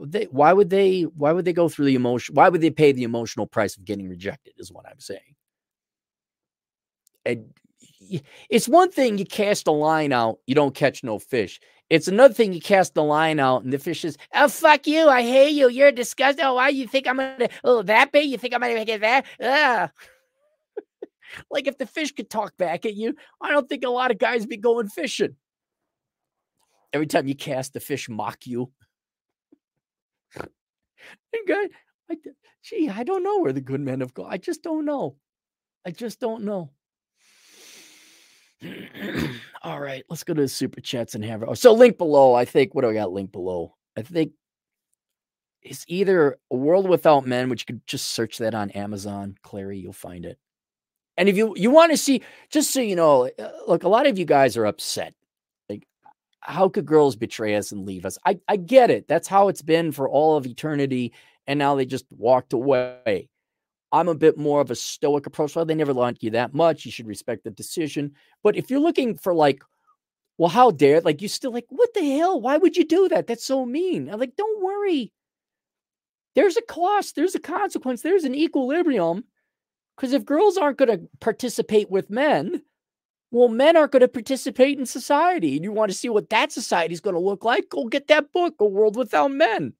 they why would they why would they go through the emotion why would they pay the emotional price of getting rejected is what i'm saying and it's one thing you cast a line out you don't catch no fish it's another thing you cast the line out and the fish is oh fuck you i hate you you're disgusting oh why you think i'm gonna oh that big you think i'm gonna get that ah. Like if the fish could talk back at you i don't think a lot of guys be going fishing every time you cast the fish mock you and guy, I, gee, I don't know where the good men have gone. I just don't know. I just don't know. All right, let's go to the super chats and have it. Oh, so link below. I think what do I got? Link below. I think it's either a world without men, which you could just search that on Amazon, Clarey, you'll find it. And if you you want to see, just so you know, uh, look, a lot of you guys are upset Like, how could girls betray us and leave us? I, I get it. That's how it's been for all of eternity. And now they just walked away. I'm a bit more of a stoic approach. Well, they never like you that much. You should respect the decision. But if you're looking for like, well, how dare like you still like, what the hell? Why would you do that? That's so mean. I'm like, don't worry. There's a cost, there's a consequence, there's an equilibrium. Because if girls aren't going to participate with men, well, men aren't going to participate in society. And you want to see what that society is going to look like? Go get that book, A World Without Men.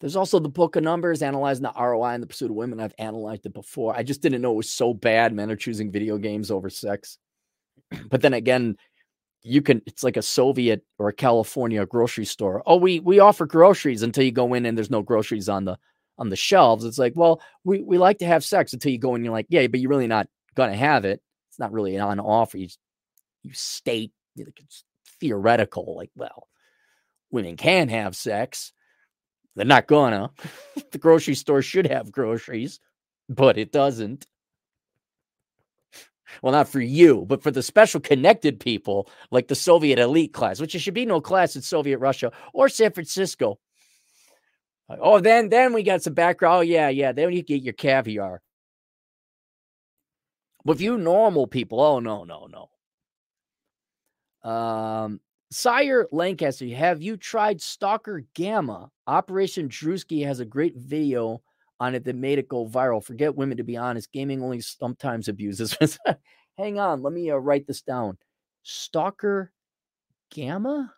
There's also the book of numbers analyzing the ROI in the pursuit of women. I've analyzed it before. I just didn't know it was so bad. Men are choosing video games over sex. But then again, you can it's like a Soviet or a California grocery store. Oh, we we offer groceries until you go in and there's no groceries on the on the shelves. It's like, well, we, we like to have sex until you go and you're like, yeah, but you're really not gonna have it it's not really an on offer. You, you state it's theoretical, like, well, women can have sex. They're not gonna. the grocery store should have groceries, but it doesn't. Well, not for you, but for the special connected people like the Soviet elite class, which there should be no class in Soviet Russia or San Francisco. Oh, then then we got some background. Oh, yeah, yeah. Then you get your caviar. But if you normal people, oh no, no, no. Um, Sire Lancaster, have you tried Stalker Gamma? Operation Drewski has a great video on it that made it go viral. Forget women, to be honest. Gaming only sometimes abuses. Hang on, let me uh, write this down. Stalker Gamma?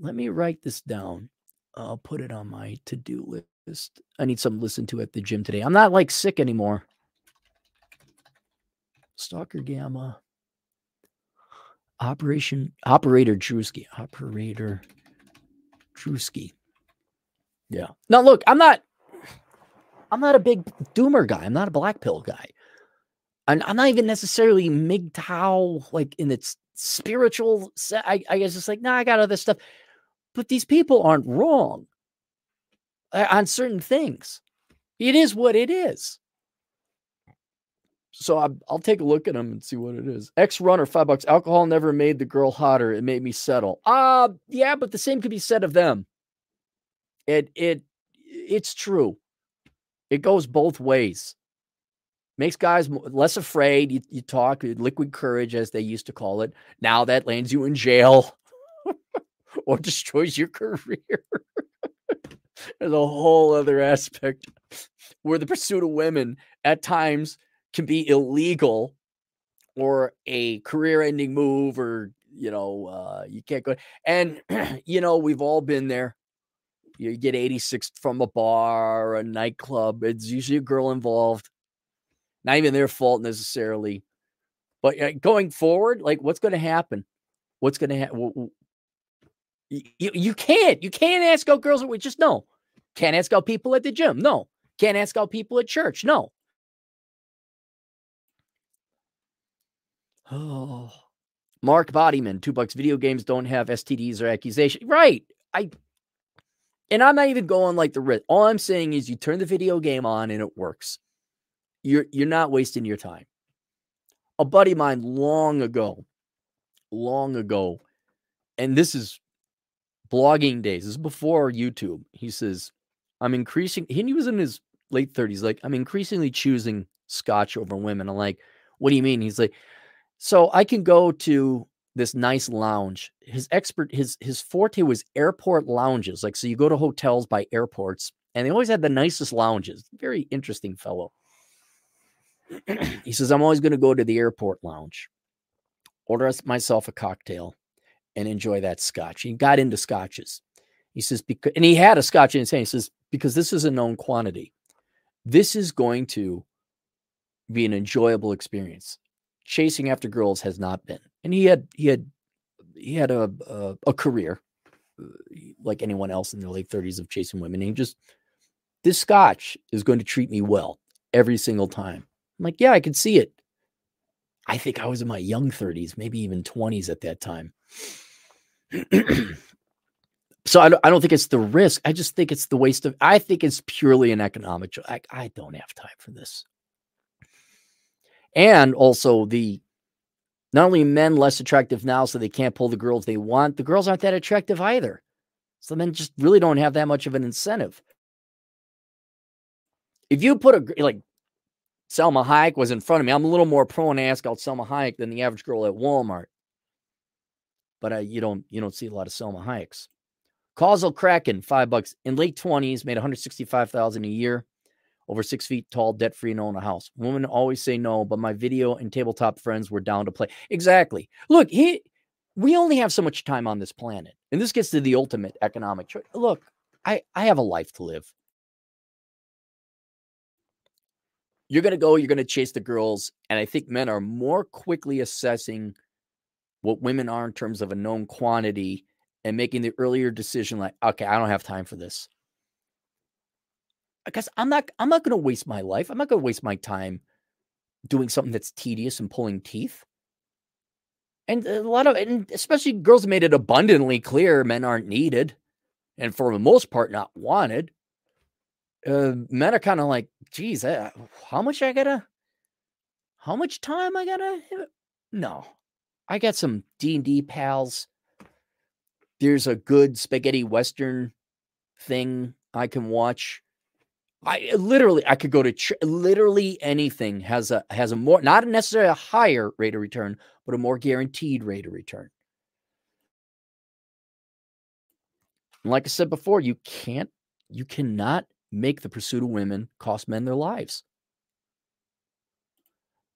Let me write this down. I'll put it on my to do list. I need something to listen to at the gym today. I'm not like sick anymore. Stalker Gamma. Operation Operator Drewski. Operator Drewski. Yeah. Now look, I'm not I'm not a big doomer guy. I'm not a black pill guy. And I'm not even necessarily MGTOW, like in its spiritual set. I, I guess it's like, nah, I got other stuff. But these people aren't wrong uh, on certain things. It is what it is. So I, will take a look at them and see what it is. X runner, five bucks. Alcohol never made the girl hotter. It made me settle. Uh yeah, but the same could be said of them. It it it's true. It goes both ways. Makes guys less afraid. You, you talk liquid courage, as they used to call it. Now that lands you in jail or destroys your career. There's a whole other aspect where the pursuit of women at times can be illegal or a career ending move or you know, uh, you can't go. And, you know, we've all been there. You get 86 from a bar, or a nightclub. It's usually a girl involved. Not even their fault necessarily. But uh, going forward, like what's going to happen? What's going to happen? You, you can't. You can't ask out girls. We just no. Can't ask out people at the gym. No. Can't ask out people at church. No. Oh. Mark Bodyman, two bucks. Video games don't have STDs or accusations. Right. I and I'm not even going like the risk. All I'm saying is you turn the video game on and it works. You're you're not wasting your time. A buddy of mine long ago, long ago, and this is blogging days. This is before YouTube. He says, I'm increasing, he was in his late 30s, like, I'm increasingly choosing scotch over women. I'm like, what do you mean? He's like, so I can go to this nice lounge. His expert, his his forte was airport lounges. Like, so you go to hotels by airports, and they always had the nicest lounges. Very interesting fellow. he says, I'm always going to go to the airport lounge, order myself a cocktail, and enjoy that scotch. He got into scotches. He says, because, and he had a scotch in his hand. He says, because this is a known quantity, this is going to be an enjoyable experience. Chasing after girls has not been. And he had, he had, he had a, a, a career uh, like anyone else in their late 30s of chasing women. And he just, this scotch is going to treat me well every single time. I'm like, yeah, I can see it. I think I was in my young 30s, maybe even 20s at that time. so I don't, I don't think it's the risk. I just think it's the waste of. I think it's purely an economic. I, I don't have time for this. And also the not only men less attractive now, so they can't pull the girls they want. The girls aren't that attractive either. So men just really don't have that much of an incentive. If you put a like Salma Hayek was in front of me, I'm a little more prone to ask out Salma Hayek than the average girl at Walmart but uh, you don't you don't see a lot of Salma Hayeks. Causal Kraken, five bucks in late twenties, made one hundred sixty five thousand a year, over six feet tall, debt free, and own a house. Women always say no, but my video and tabletop friends were down to play. Exactly. Look, he, we only have so much time on this planet, and this gets to the ultimate economic choice. Look, I I have a life to live. You're gonna go. You're gonna chase the girls, and I think men are more quickly assessing what women are in terms of a known quantity and making the earlier decision like okay i don't have time for this. Because i'm not i'm not going to waste my life. I'm not going to waste my time doing something that's tedious and pulling teeth. And a lot of and especially girls made it abundantly clear men aren't needed and for the most part not wanted. Uh, men are kind of like geez uh, how much i gotta how much time i gotta no I got some D&D pals. There's a good spaghetti western thing I can watch. I literally I could go to literally anything has a has a more not necessarily a higher rate of return, but a more guaranteed rate of return. And like I said before, you can't you cannot make the pursuit of women cost men their lives.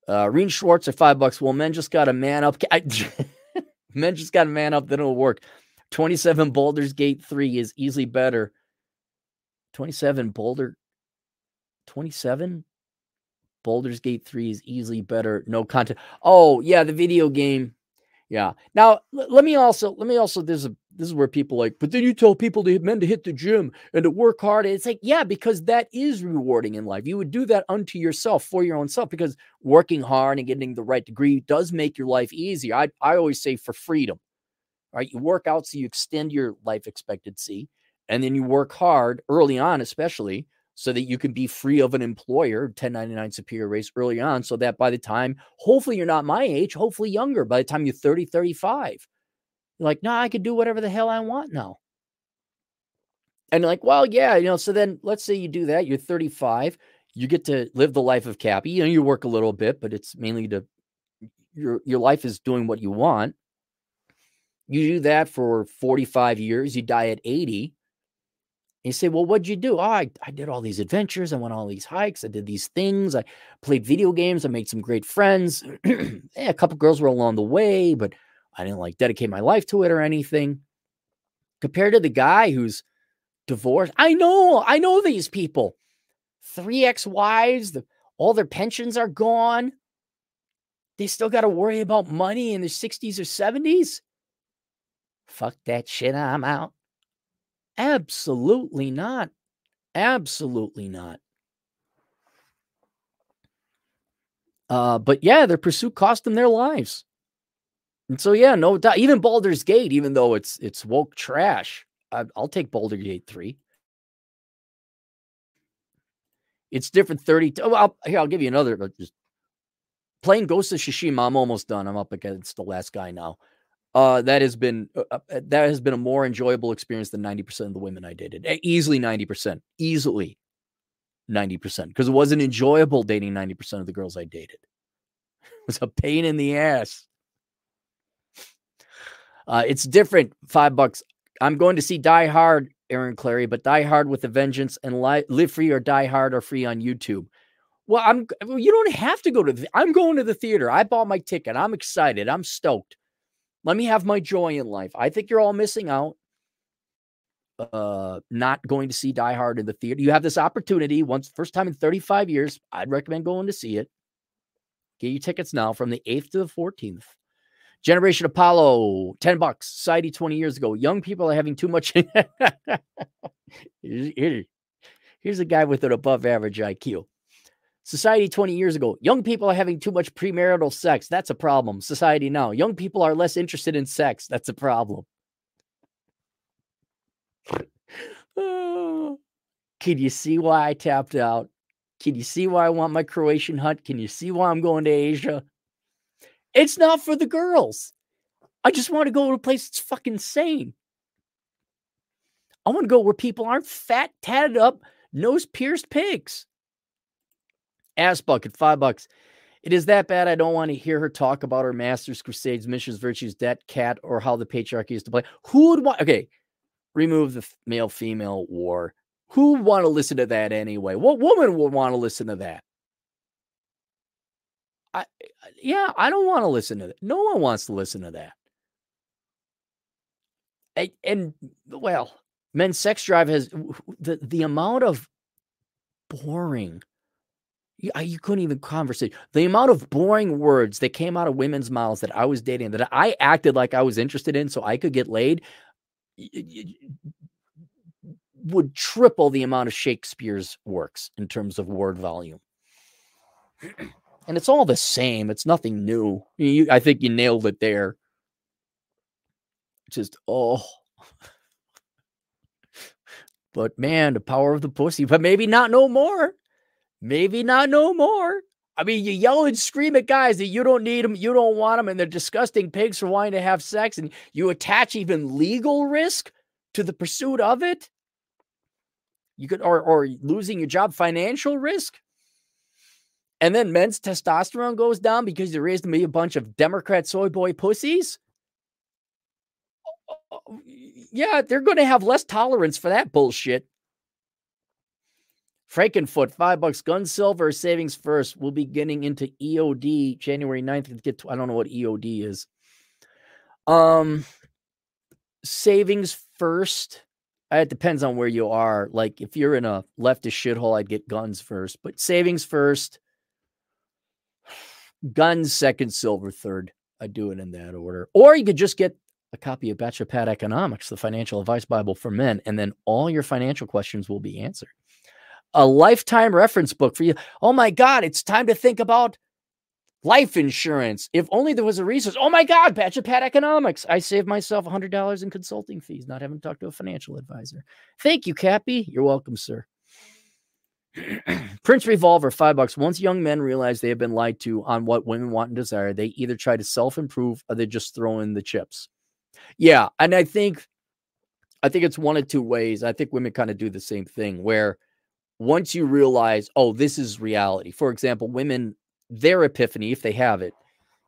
Uh, Reen Schwartz at five bucks. Well, men just got a man up. I, men just got a man up. Then it'll work. 27 Baldur's Gate 3 is easily better. 27 Boulder. 27 Baldur's Gate 3 is easily better. No content. Oh, yeah, the video game. Yeah. Now, let me also, let me also, there's a this is where people like, but then you tell people to men to hit the gym and to work hard. And It's like, yeah, because that is rewarding in life. You would do that unto yourself for your own self because working hard and getting the right degree does make your life easier. I, I always say for freedom, right? You work out so you extend your life expectancy, and then you work hard early on, especially so that you can be free of an employer, 1099 superior race early on, so that by the time, hopefully you're not my age, hopefully younger, by the time you're 30, 35 you're like, no, I could do whatever the hell I want now. And like, well, yeah, you know, so then let's say you do that, you're 35, you get to live the life of Cappy. You know, you work a little bit, but it's mainly to your your life is doing what you want. You do that for 45 years, you die at 80. You say, well, what'd you do? Oh, I, I did all these adventures. I went on all these hikes. I did these things. I played video games. I made some great friends. yeah, a couple girls were along the way, but I didn't like dedicate my life to it or anything. Compared to the guy who's divorced, I know, I know these people. Three ex wives, the, all their pensions are gone. They still got to worry about money in their 60s or 70s. Fuck that shit. I'm out. Absolutely not. Absolutely not. Uh, but yeah, their pursuit cost them their lives. And so yeah, no doubt. Even Baldur's Gate, even though it's it's woke trash, I, will take Baldur's Gate three. It's different. Thirty. Oh, I'll, here I'll give you another. Just playing Ghost of Tsushima. I'm almost done. I'm up against the last guy now. Uh, that has been uh, uh that has been a more enjoyable experience than 90% of the women I dated. Easily 90%. Easily 90% because it wasn't enjoyable dating 90% of the girls I dated. It was a pain in the ass. Uh, it's different. Five bucks. I'm going to see Die Hard, Aaron Clarey, but Die Hard with a Vengeance and li- Live Free or Die Hard are free on YouTube. Well, I'm. You don't have to go to. The, I'm going to the theater. I bought my ticket. I'm excited. I'm stoked. Let me have my joy in life. I think you're all missing out uh not going to see Die Hard in the theater. You have this opportunity once first time in 35 years. I'd recommend going to see it. Get your tickets now from the 8th to the 14th. Generation Apollo, 10 bucks. Society 20 years ago. Young people are having too much. Here's a guy with an above average IQ. Society 20 years ago, young people are having too much premarital sex. That's a problem. Society now, young people are less interested in sex. That's a problem. Can you see why I tapped out? Can you see why I want my Croatian hut? Can you see why I'm going to Asia? It's not for the girls. I just want to go to a place that's fucking sane. I want to go where people aren't fat, tatted up, nose pierced pigs. Ass bucket, five bucks. It is that bad. I don't want to hear her talk about her masters, crusades, missions, virtues, debt, cat, or how the patriarchy is to play. Who would want? Okay, remove the male female war. Who would want to listen to that anyway? What woman would want to listen to that? I, yeah, I don't want to listen to that. No one wants to listen to that. And, and well, men's sex drive has the the amount of boring. You, you couldn't even conversate. The amount of boring words that came out of women's mouths that I was dating that I acted like I was interested in, so I could get laid would triple the amount of Shakespeare's works in terms of word volume. And it's all the same. It's nothing new. You, I think you nailed it there. Just, oh. But man, the power of the pussy. But maybe not no more. Maybe not no more. I mean, you yell and scream at guys that you don't need them, you don't want them, and they're disgusting pigs for wanting to have sex, and you attach even legal risk to the pursuit of it. You could, or or losing your job, financial risk. And then men's testosterone goes down because you raised be a bunch of Democrat soy boy pussies. Yeah, they're going to have less tolerance for that bullshit. Frankenfoot, five bucks. Gun silver savings first. We'll be getting into EOD January 9th. Get to, I don't know what EOD is. Um, savings first. Uh, it depends on where you are. Like if you're in a leftist shithole, I'd get guns first. But savings first. Guns second, silver third. I do it in that order. Or you could just get a copy of Pad Economics, the financial advice Bible for men, and then all your financial questions will be answered a lifetime reference book for you. Oh my God, it's time to think about life insurance. If only there was a resource. Oh my God, Pad Economics. I saved myself $100 in consulting fees, not having to talk to a financial advisor. Thank you, Cappy. You're welcome, sir. Prince Revolver, five bucks. Once young men realize they have been lied to on what women want and desire, they either try to self improve or they just throw in the chips. Yeah. And I think, I think it's one of two ways. I think women kind of do the same thing where once you realize, oh, this is reality. For example, women, their epiphany, if they have it,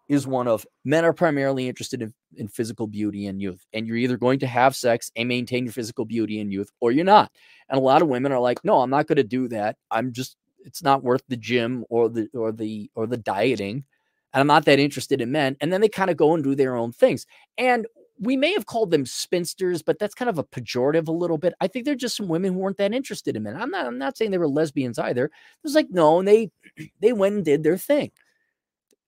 is one of men are primarily interested in, in physical beauty and youth. And you're either going to have sex and maintain your physical beauty and youth, or you're not. And a lot of women are like, no, I'm not going to do that. I'm just, it's not worth the gym or the or the or the dieting. and I'm not that interested in men. And then they kind of go and do their own things. And we may have called them spinsters, but that's kind of a pejorative a little bit. I think they're just some women who weren't that interested in men. I'm not I'm not saying they were lesbians either. It was like, no, and they they went and did their thing.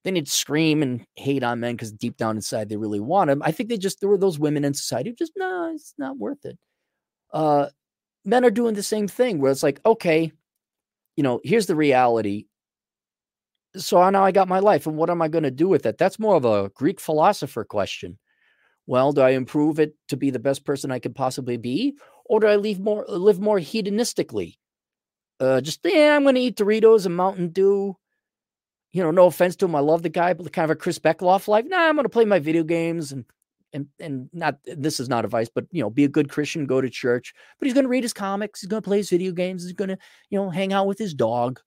They didn't scream and hate on men because deep down inside they really want them. I think they just there were those women in society who just no, nah, it's not worth it. Uh men are doing the same thing where it's like, okay, you know, here's the reality. So now I got my life, and what am I going to do with it? That's more of a Greek philosopher question well, do I improve it to be the best person I could possibly be, or do I live more live more hedonistically? Uh, just yeah, I'm going to eat Doritos and Mountain Dew. You know, no offense to him, I love the guy, but kind of a Chris Beckloff life. Nah, I'm going to play my video games and and and not this is not advice, but you know, be a good Christian, go to church. But he's going to read his comics, he's going to play his video games, he's going to you know hang out with his dog.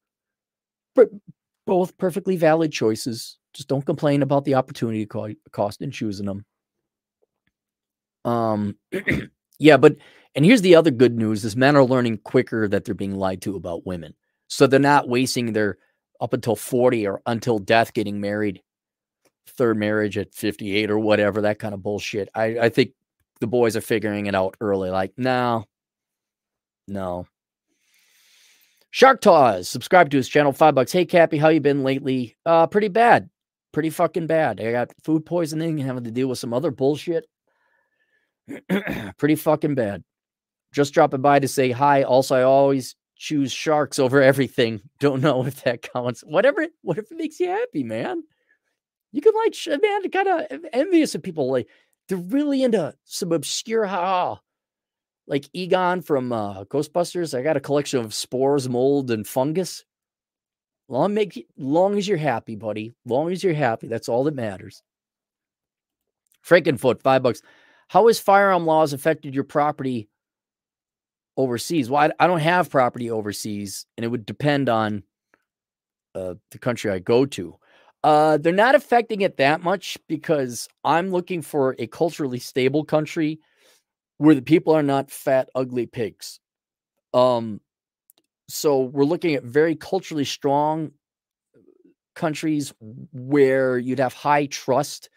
But both perfectly valid choices. Just don't complain about the opportunity cost in choosing them. Um, yeah, but and here's the other good news: is men are learning quicker that they're being lied to about women, so they're not wasting their up until forty or until death getting married, third marriage at fifty eight or whatever that kind of bullshit. I I think the boys are figuring it out early. Like, no, no. Shark Taws, subscribe to his channel, five bucks. Hey Cappy, how you been lately? Uh, pretty bad, pretty fucking bad. I got food poisoning, and having to deal with some other bullshit. Pretty fucking bad. Just dropping by to say hi. Also, I always choose sharks over everything. Don't know if that counts. Whatever, whatever makes you happy, man. You can like, man, kind of envious of people like they're really into some obscure ha like Egon from uh, Ghostbusters. I got a collection of spores, mold, and fungus. Long make long as you're happy, buddy. Long as you're happy, that's all that matters. Frankenfoot, five bucks. How has firearm laws affected your property overseas? Well, I, I don't have property overseas, and it would depend on uh, the country I go to. Uh, they're not affecting it that much because I'm looking for a culturally stable country where the people are not fat, ugly pigs. Um, so we're looking at very culturally strong countries where you'd have high trust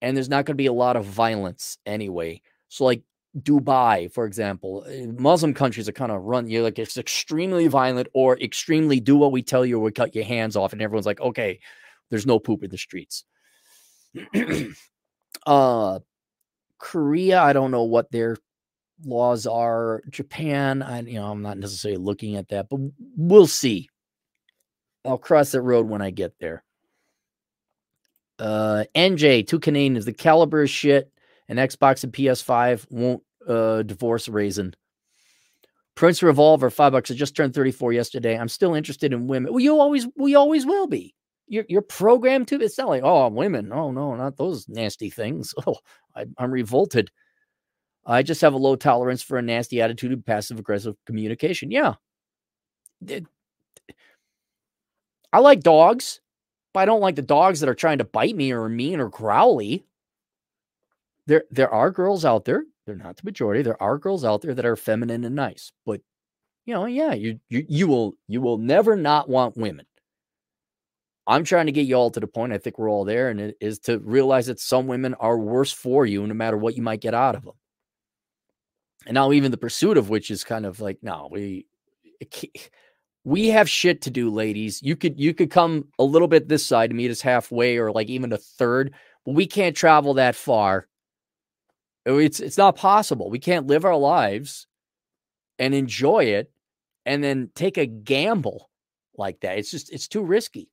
and there's not going to be a lot of violence anyway. So, like Dubai, for example, eh, Muslim countries are kind of run. You're like it's extremely violent or extremely do what we tell you or we cut your hands off, and everyone's like, okay, there's no poop in the streets. uh, Korea, I don't know what their laws are. Japan, I you know I'm not necessarily looking at that, but we'll see. I'll cross that road when I get there. Uh, NJ, two Canadians. The caliber shit, and Xbox and PS5 won't uh, divorce Raisin. Prince Revolver, five bucks. I just turned 34 yesterday. I'm still interested in women. Well, you always, we always will be. You're, you're programmed to. It's not like, oh, women. Oh, no, not those nasty things. Oh, I, I'm revolted. I just have a low tolerance for a nasty attitude and passive aggressive communication. Yeah. I like dogs. But I don't like the dogs that are trying to bite me or mean or growly. There, there are girls out there. They're not the majority. There are girls out there that are feminine and nice. But you know, yeah, you you you will you will never not want women. I'm trying to get you all to the point. I think we're all there, and it is to realize that some women are worse for you, no matter what you might get out of them. And now, even the pursuit of which is kind of like, no, we we have shit to do, ladies. You could you could come a little bit this side to meet us halfway, or like even a third, but we can't travel that far. It's it's not possible. We can't live our lives and enjoy it, and then take a gamble like that. It's just it's too risky.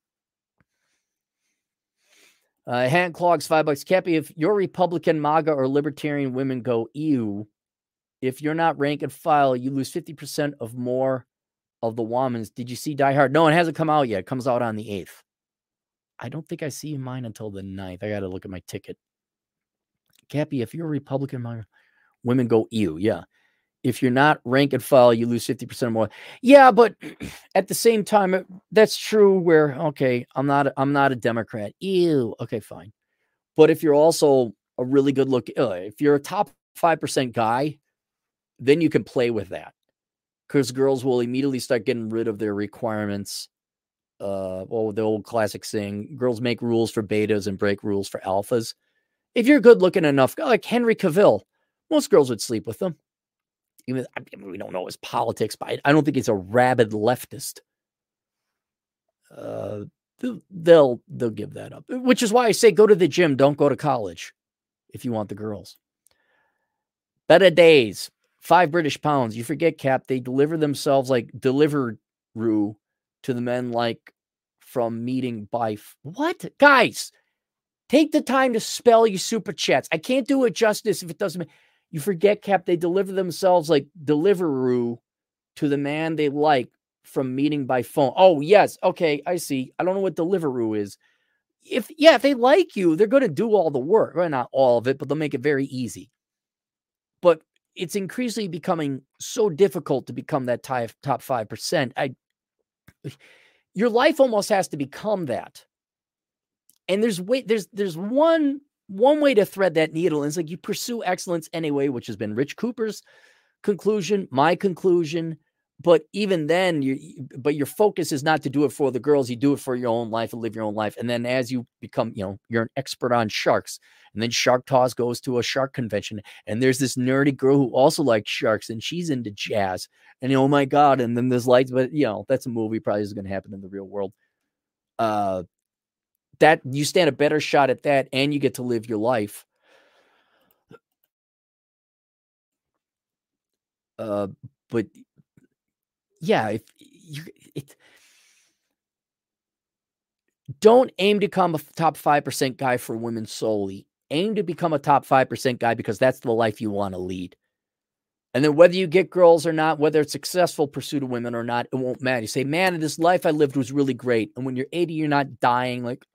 Uh, hand clogs five bucks. Cappy, if you're Republican, MAGA, or Libertarian women go ew, if you're not rank and file, you lose 50% of more of the Womans. Did you see Die Hard? No, it hasn't come out yet. It comes out on the 8th. I don't think I see mine until the 9th. I got to look at my ticket. Cappy, if you're a Republican, women go ew. Yeah. If you're not rank and file, you lose 50% more. Yeah, but at the same time, that's true where, okay, I'm not, I'm not a Democrat. Ew. Okay, fine. But if you're also a really good look, uh, if you're a top 5% guy, then you can play with that because girls will immediately start getting rid of their requirements uh, well, the old classic saying, girls make rules for betas and break rules for alphas. If you're good looking enough, like Henry Cavill, most girls would sleep with him. Even I mean, we don't know his politics, but I, don't think he's a rabid leftist. Uh, they'll they'll give that up, which is why I say go to the gym, don't go to college, if you want the girls. Better days, five British pounds. You forget, Cap. They deliver themselves like Deliveroo to the men, like from meeting by f- what guys? Take the time to spell your super chats. I can't do it justice if it doesn't. You forget, Cap. They deliver themselves like Deliveroo to the man they like from meeting by phone. Oh, yes. Okay. I see. I don't know what Deliveroo is. If, yeah, if they like you, they're going to do all the work. Well, not all of it, but they'll make it very easy. But it's increasingly becoming so difficult to become that top, top 5%. I, your life almost has to become that. And there's way, there's, there's one, one way to thread that needle. It's like you pursue excellence anyway, which has been Rich Cooper's conclusion, my conclusion, but even then you but your focus is not to do it for the girls. You do it for your own life and live your own life. And then as you become you know you're an expert on sharks and then shark toss goes to a shark convention and there's this nerdy girl who also likes sharks and she's into jazz. And oh my god and then there's lights but you know that's a movie probably is going to happen in the real world. Uh that you stand a better shot at that and you get to live your life uh but yeah, if you it, don't aim to become a top 5% guy for women solely. Aim to become a top 5% guy because that's the life you want to lead. And then whether you get girls or not, whether it's successful pursuit of women or not, it won't matter. You say, man, this life I lived was really great. And when you're 80, you're not dying like,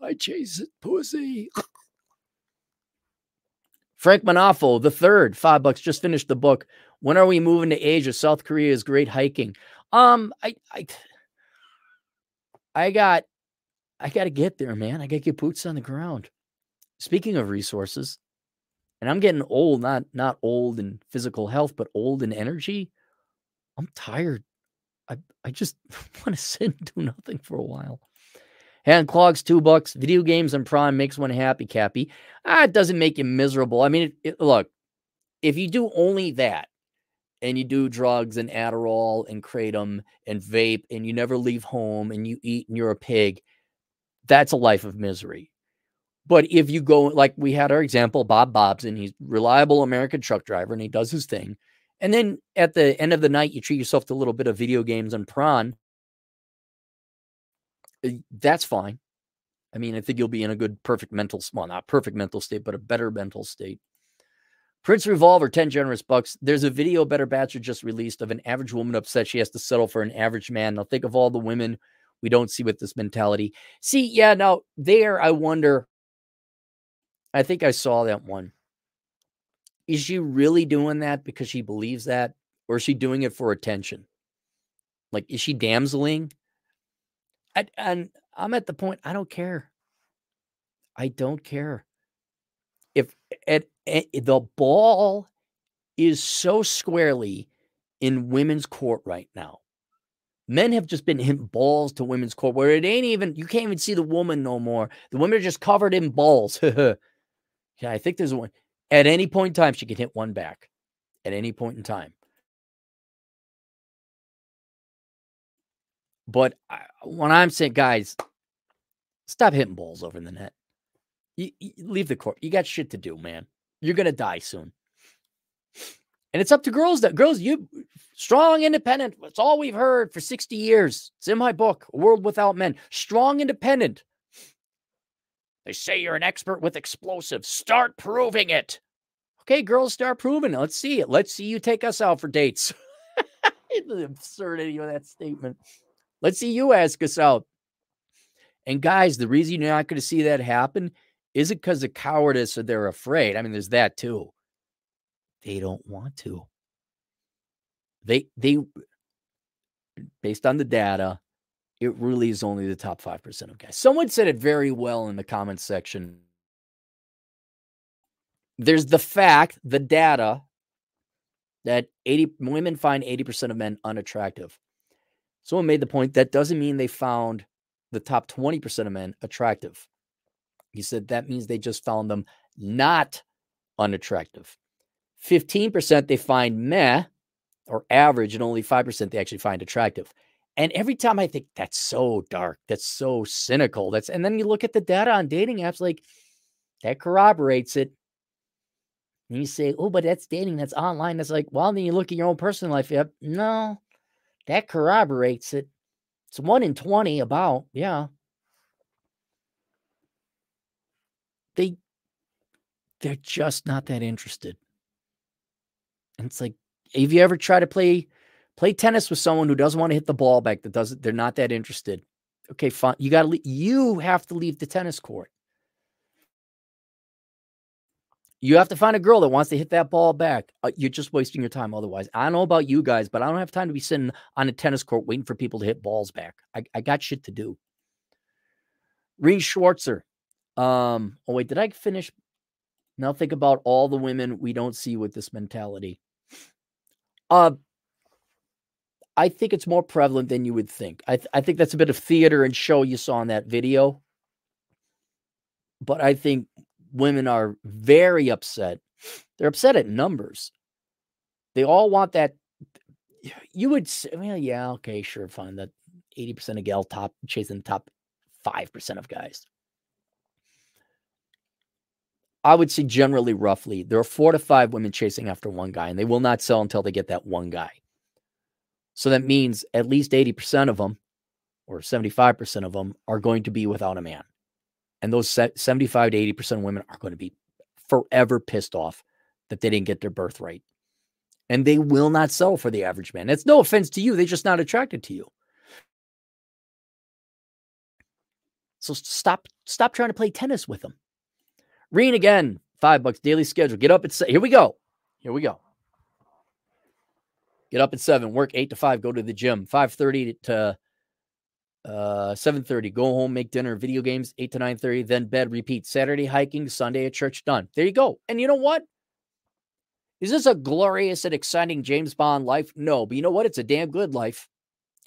I chase it, pussy. Frank Manafo, the third, five bucks, just finished the book. When are we moving to Asia? South Korea is great hiking. Um, I, I, I got, I got to get there, man. I got to get boots on the ground. Speaking of resources, and I'm getting old, not not old in physical health, but old in energy. I'm tired. I I just want to sit and do nothing for a while. Hand clogs two bucks. Video games and Prime makes one happy, Cappy. Ah, it doesn't make you miserable. I mean, it, it, look, if you do only that, and you do drugs and Adderall and kratom and vape, and you never leave home, and you eat and you're a pig, that's a life of misery. But if you go like we had our example, Bob Bobson, he's reliable American truck driver, and he does his thing. And then at the end of the night, you treat yourself to a little bit of video games and prawn Eh, that's fine. I mean, I think you'll be in a good, perfect mental, well, not perfect mental state, but a better mental state. Prince Revolver, 10 generous bucks. There's a video Better Bachelor just released of an average woman upset she has to settle for an average man. Now, think of all the women we don't see with this mentality. See, yeah, now there, I wonder. I think I saw that one. Is she really doing that because she believes that? Or is she doing it for attention? Like, is she damseling? I, and I'm at the point I don't care. I don't care. If at, at, eh, the ball is so squarely in women's court right now. Men have just been hitting balls to women's court where it ain't even you can't even see the woman no more. The women are just covered in balls. yeah, I think there's one at any point in time she can hit one back. At any point in time. But I, when I'm saying, guys, stop hitting balls over the net. You, you leave the court. You got shit to do, man. You're gonna die soon. And it's up to girls that girls, you strong, independent. That's all we've heard for 60 years. It's in my book, World Without Men. Strong, independent. They say you're an expert with explosives. Start proving it. Okay, girls, start proving it. Let's see it. Let's see you take us out for dates. the absurdity of that statement. Let's see you ask us out. And guys, the reason you're not going to see that happen isn't because of cowardice or they're afraid. I mean, there's that too. They don't want to. They they based on the data, it really is only the top 5% of guys. Someone said it very well in the comments section. There's the fact, the data that 80 women find 80% of men unattractive. Someone made the point that doesn't mean they found the top 20% of men attractive. He said that means they just found them not unattractive. 15% they find meh or average, and only 5% they actually find attractive. And every time I think that's so dark, that's so cynical. That's and then you look at the data on dating apps, like that corroborates it. And you say, oh, but that's dating, that's online. That's like, well, then you look at your own personal life. Yep. No, that corroborates it. It's one in 20 about, yeah. They they're just not that interested. And it's like, have you ever tried to play play tennis with someone who doesn't want to hit the ball back that doesn't they're not that interested? Okay, fine. You got to you have to leave the tennis court. You have to find a girl that wants to hit that ball back. Uh, you're just wasting your time otherwise. I know about you guys, but I don't have time to be sitting on a tennis court waiting for people to hit balls back. I, I got shit to do. Reed Schwartzer. Um, oh wait, did I finish? Now think about all the women we don't see with this mentality. Uh I think it's more prevalent than you would think. I, th- I think that's a bit of theater and show you saw in that video. But I think women are very upset. They're upset at numbers. They all want that. You would say, well, yeah, okay, sure, fine. That 80% of gal top chasing the top 5% of guys. I would say generally, roughly, there are four to five women chasing after one guy, and they will not sell until they get that one guy. So that means at least 80% of them or 75% of them are going to be without a man. And those 75 to 80% of women are going to be forever pissed off that they didn't get their birthright. And they will not sell for the average man. It's no offense to you, they're just not attracted to you. So stop stop trying to play tennis with them. Reen again, five bucks daily schedule. Get up at here we go. Here we go. Get up at seven, work eight to five, go to the gym. Five thirty to uh, 7.30, go home, make dinner, video games, 8 to 9.30, then bed, repeat. Saturday hiking, Sunday at church, done. There you go. And you know what? Is this a glorious and exciting James Bond life? No, but you know what? It's a damn good life.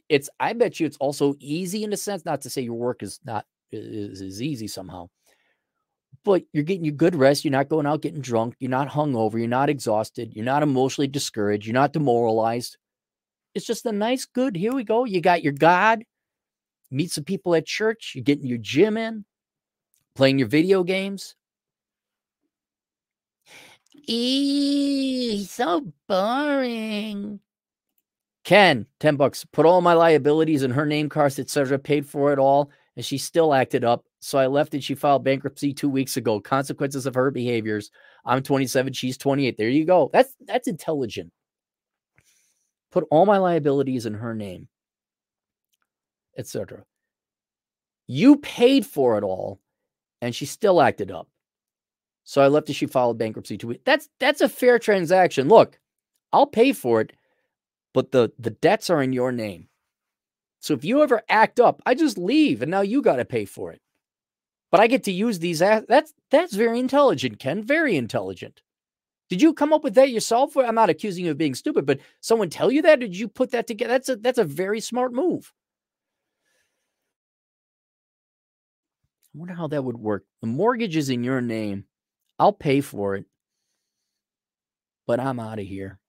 It's, I bet you it's also easy in a sense, not to say your work is not, is, is easy somehow, but you're getting your good rest. You're not going out getting drunk. You're not hungover. You're not exhausted. You're not emotionally discouraged. You're not demoralized. It's just a nice, good, here we go. You got your God meet some people at church, you're getting your gym in, playing your video games. Eee, so boring. Ken, 10 bucks. Put all my liabilities in her name, cards, etc. Paid for it all, and she still acted up. So I left and she filed bankruptcy two weeks ago. Consequences of her behaviors. I'm 27, she's 28. There you go. That's that's intelligent. Put all my liabilities in her name etc. You paid for it all, and she still acted up. So I left and she filed bankruptcy two weeks. That's that's a fair transaction. Look, I'll pay for it, but the the debts are in your name. So if you ever act up, I just leave, and now you got to pay for it. But I get to use these. That's that's very intelligent, Ken. Very intelligent. Did you come up with that yourself? I'm not accusing you of being stupid, but someone tell you that? Did you put that together? That's a that's a very smart move. I wonder how that would work. The mortgage is in your name. I'll pay for it, but I'm out of here.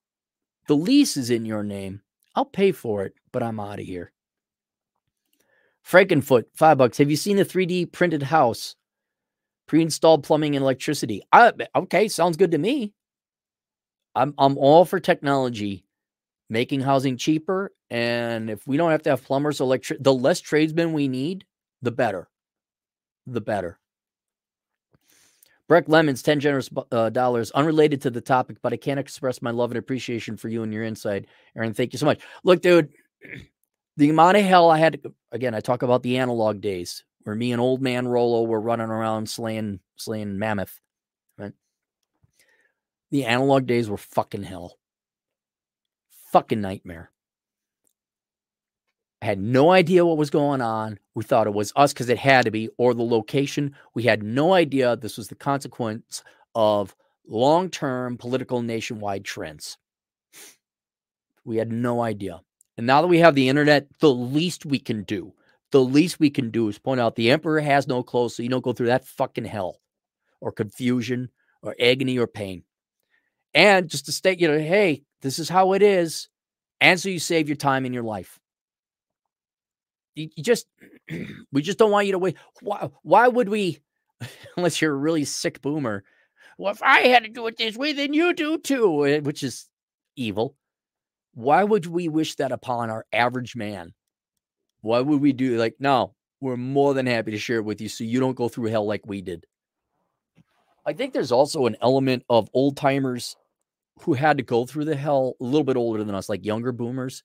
The lease is in your name. I'll pay for it, but I'm out of here. Frankenfoot, five bucks. Have you seen the 3D printed house? Pre-installed plumbing and electricity. I, okay, sounds good to me. I'm I'm all for technology, making housing cheaper. And if we don't have to have plumbers, electric, the less tradesmen we need, the better the better. Breck Lemons, 10 generous uh, dollars, unrelated to the topic, but I can't express my love and appreciation for you and your insight. Aaron, thank you so much. Look, dude, the amount of hell I had, to, again, I talk about the analog days where me and old man Rolo were running around slaying, slaying mammoth, right? The analog days were fucking hell. Fucking nightmare. I had no idea what was going on. We thought it was us because it had to be, or the location. We had no idea this was the consequence of long term political nationwide trends. We had no idea. And now that we have the internet, the least we can do, the least we can do is point out the emperor has no clothes, so you don't go through that fucking hell or confusion or agony or pain. And just to state, you know, hey, this is how it is. And so you save your time in your life. You, just, we just don't want you to wait. Why, why would we, unless you're a really sick boomer? Well, if I had to do it this way, then you do too, eh, which is evil. Why would we wish that upon our average man? Why would we do like, no, we're more than happy to share it with you so you don't go through hell like we did. I think there's also an element of old timers who had to go through the hell a little bit older than us, like younger boomers.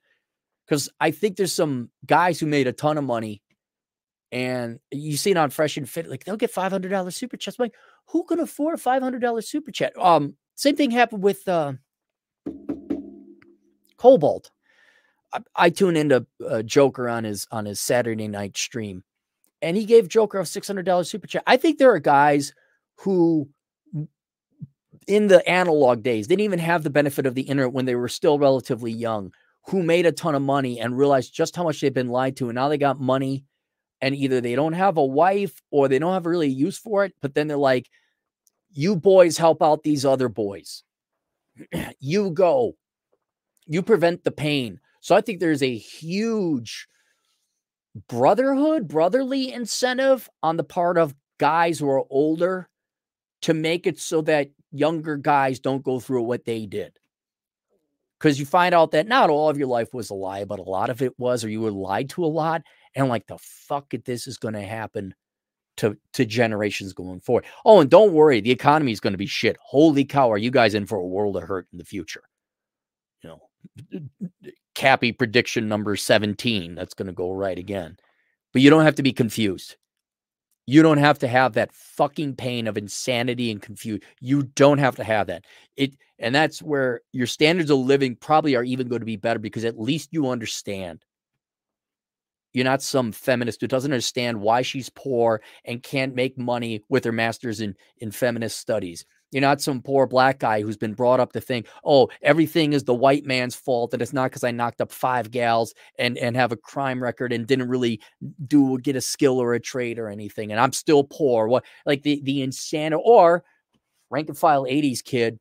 Because I think there's some guys who made a ton of money and you see it on Fresh and Fit, like they'll get $500 super chats. Like, who can afford a $500 super chat? Um, same thing happened with uh, Cobalt. I, I tune into uh, Joker on his on his Saturday night stream, and he gave Joker a $600 super chat. I think there are guys who in the analog days didn't even have the benefit of the internet when they were still relatively young who made a ton of money and realized just how much they've been lied to and now they got money and either they don't have a wife or they don't have really use for it but then they're like you boys help out these other boys you go you prevent the pain so i think there's a huge brotherhood brotherly incentive on the part of guys who are older to make it so that younger guys don't go through what they did. Because you find out that not all of your life was a lie, but a lot of it was, or you were lied to a lot. And like, the fuck if this is going to happen to, to generations going forward. Oh, and don't worry, the economy is going to be shit. Holy cow, are you guys in for a world of hurt in the future? You know, Cappy prediction number 17. That's going to go right again. But you don't have to be confused. You don't have to have that fucking pain of insanity and confusion. You don't have to have that. It and that's where your standards of living probably are even going to be better because at least you understand. You're not some feminist who doesn't understand why she's poor and can't make money with her master's in, in feminist studies. You're not some poor black guy who's been brought up to think, oh, everything is the white man's fault, and it's not because I knocked up five gals and and have a crime record and didn't really do get a skill or a trade or anything, and I'm still poor. What like the the insanity or rank and file 80s kid.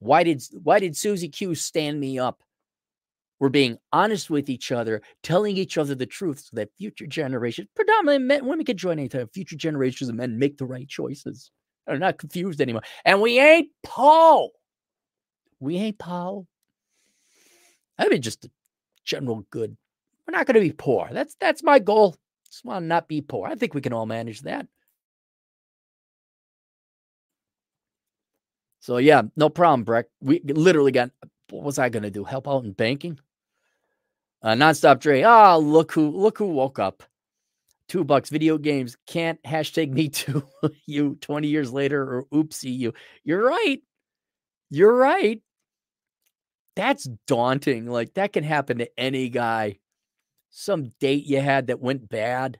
Why did why did Susie Q stand me up? We're being honest with each other, telling each other the truth so that future generations, predominantly men, women can join anytime, future generations of men make the right choices are not confused anymore. And we ain't Paul. We ain't Paul. I mean, just general good. We're not going to be poor. That's that's my goal. Just want to not be poor. I think we can all manage that. So yeah, no problem, Breck. We literally got. What was I going to do? Help out in banking? Uh, nonstop Dre. Ah, oh, look who look who woke up two bucks video games can't hashtag me too you 20 years later or oopsie you. You're right. You're right. That's daunting like that can happen to any guy. Some date you had that went bad.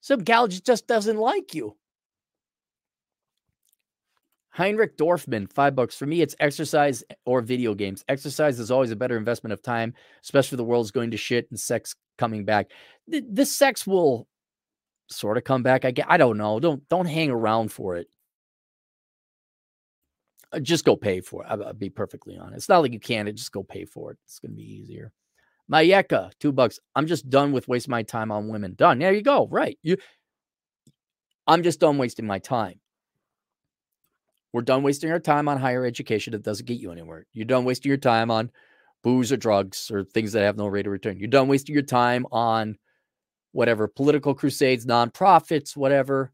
Some gal just doesn't like you. Heinrich Dorfman, five bucks. For me, it's exercise eh, or video games. Exercise is always a better investment of time, especially the world's going to shit and sex coming back. The, the sex will sort of come back. I I don't know. Don't don't hang around for it. Uh, just go pay for it. I'll, I'll be perfectly honest. It's not like you can't. Just go pay for it. It's gonna be easier. Mayeka, two bucks. I'm just done with wasting my time on women. Done. There you go. Right. You. I'm just done wasting my time. We're done wasting our time on higher education that doesn't get you anywhere. You're done wasting your time on booze or drugs or things that have no rate of return. You're done wasting your time on whatever political crusades, nonprofits, whatever.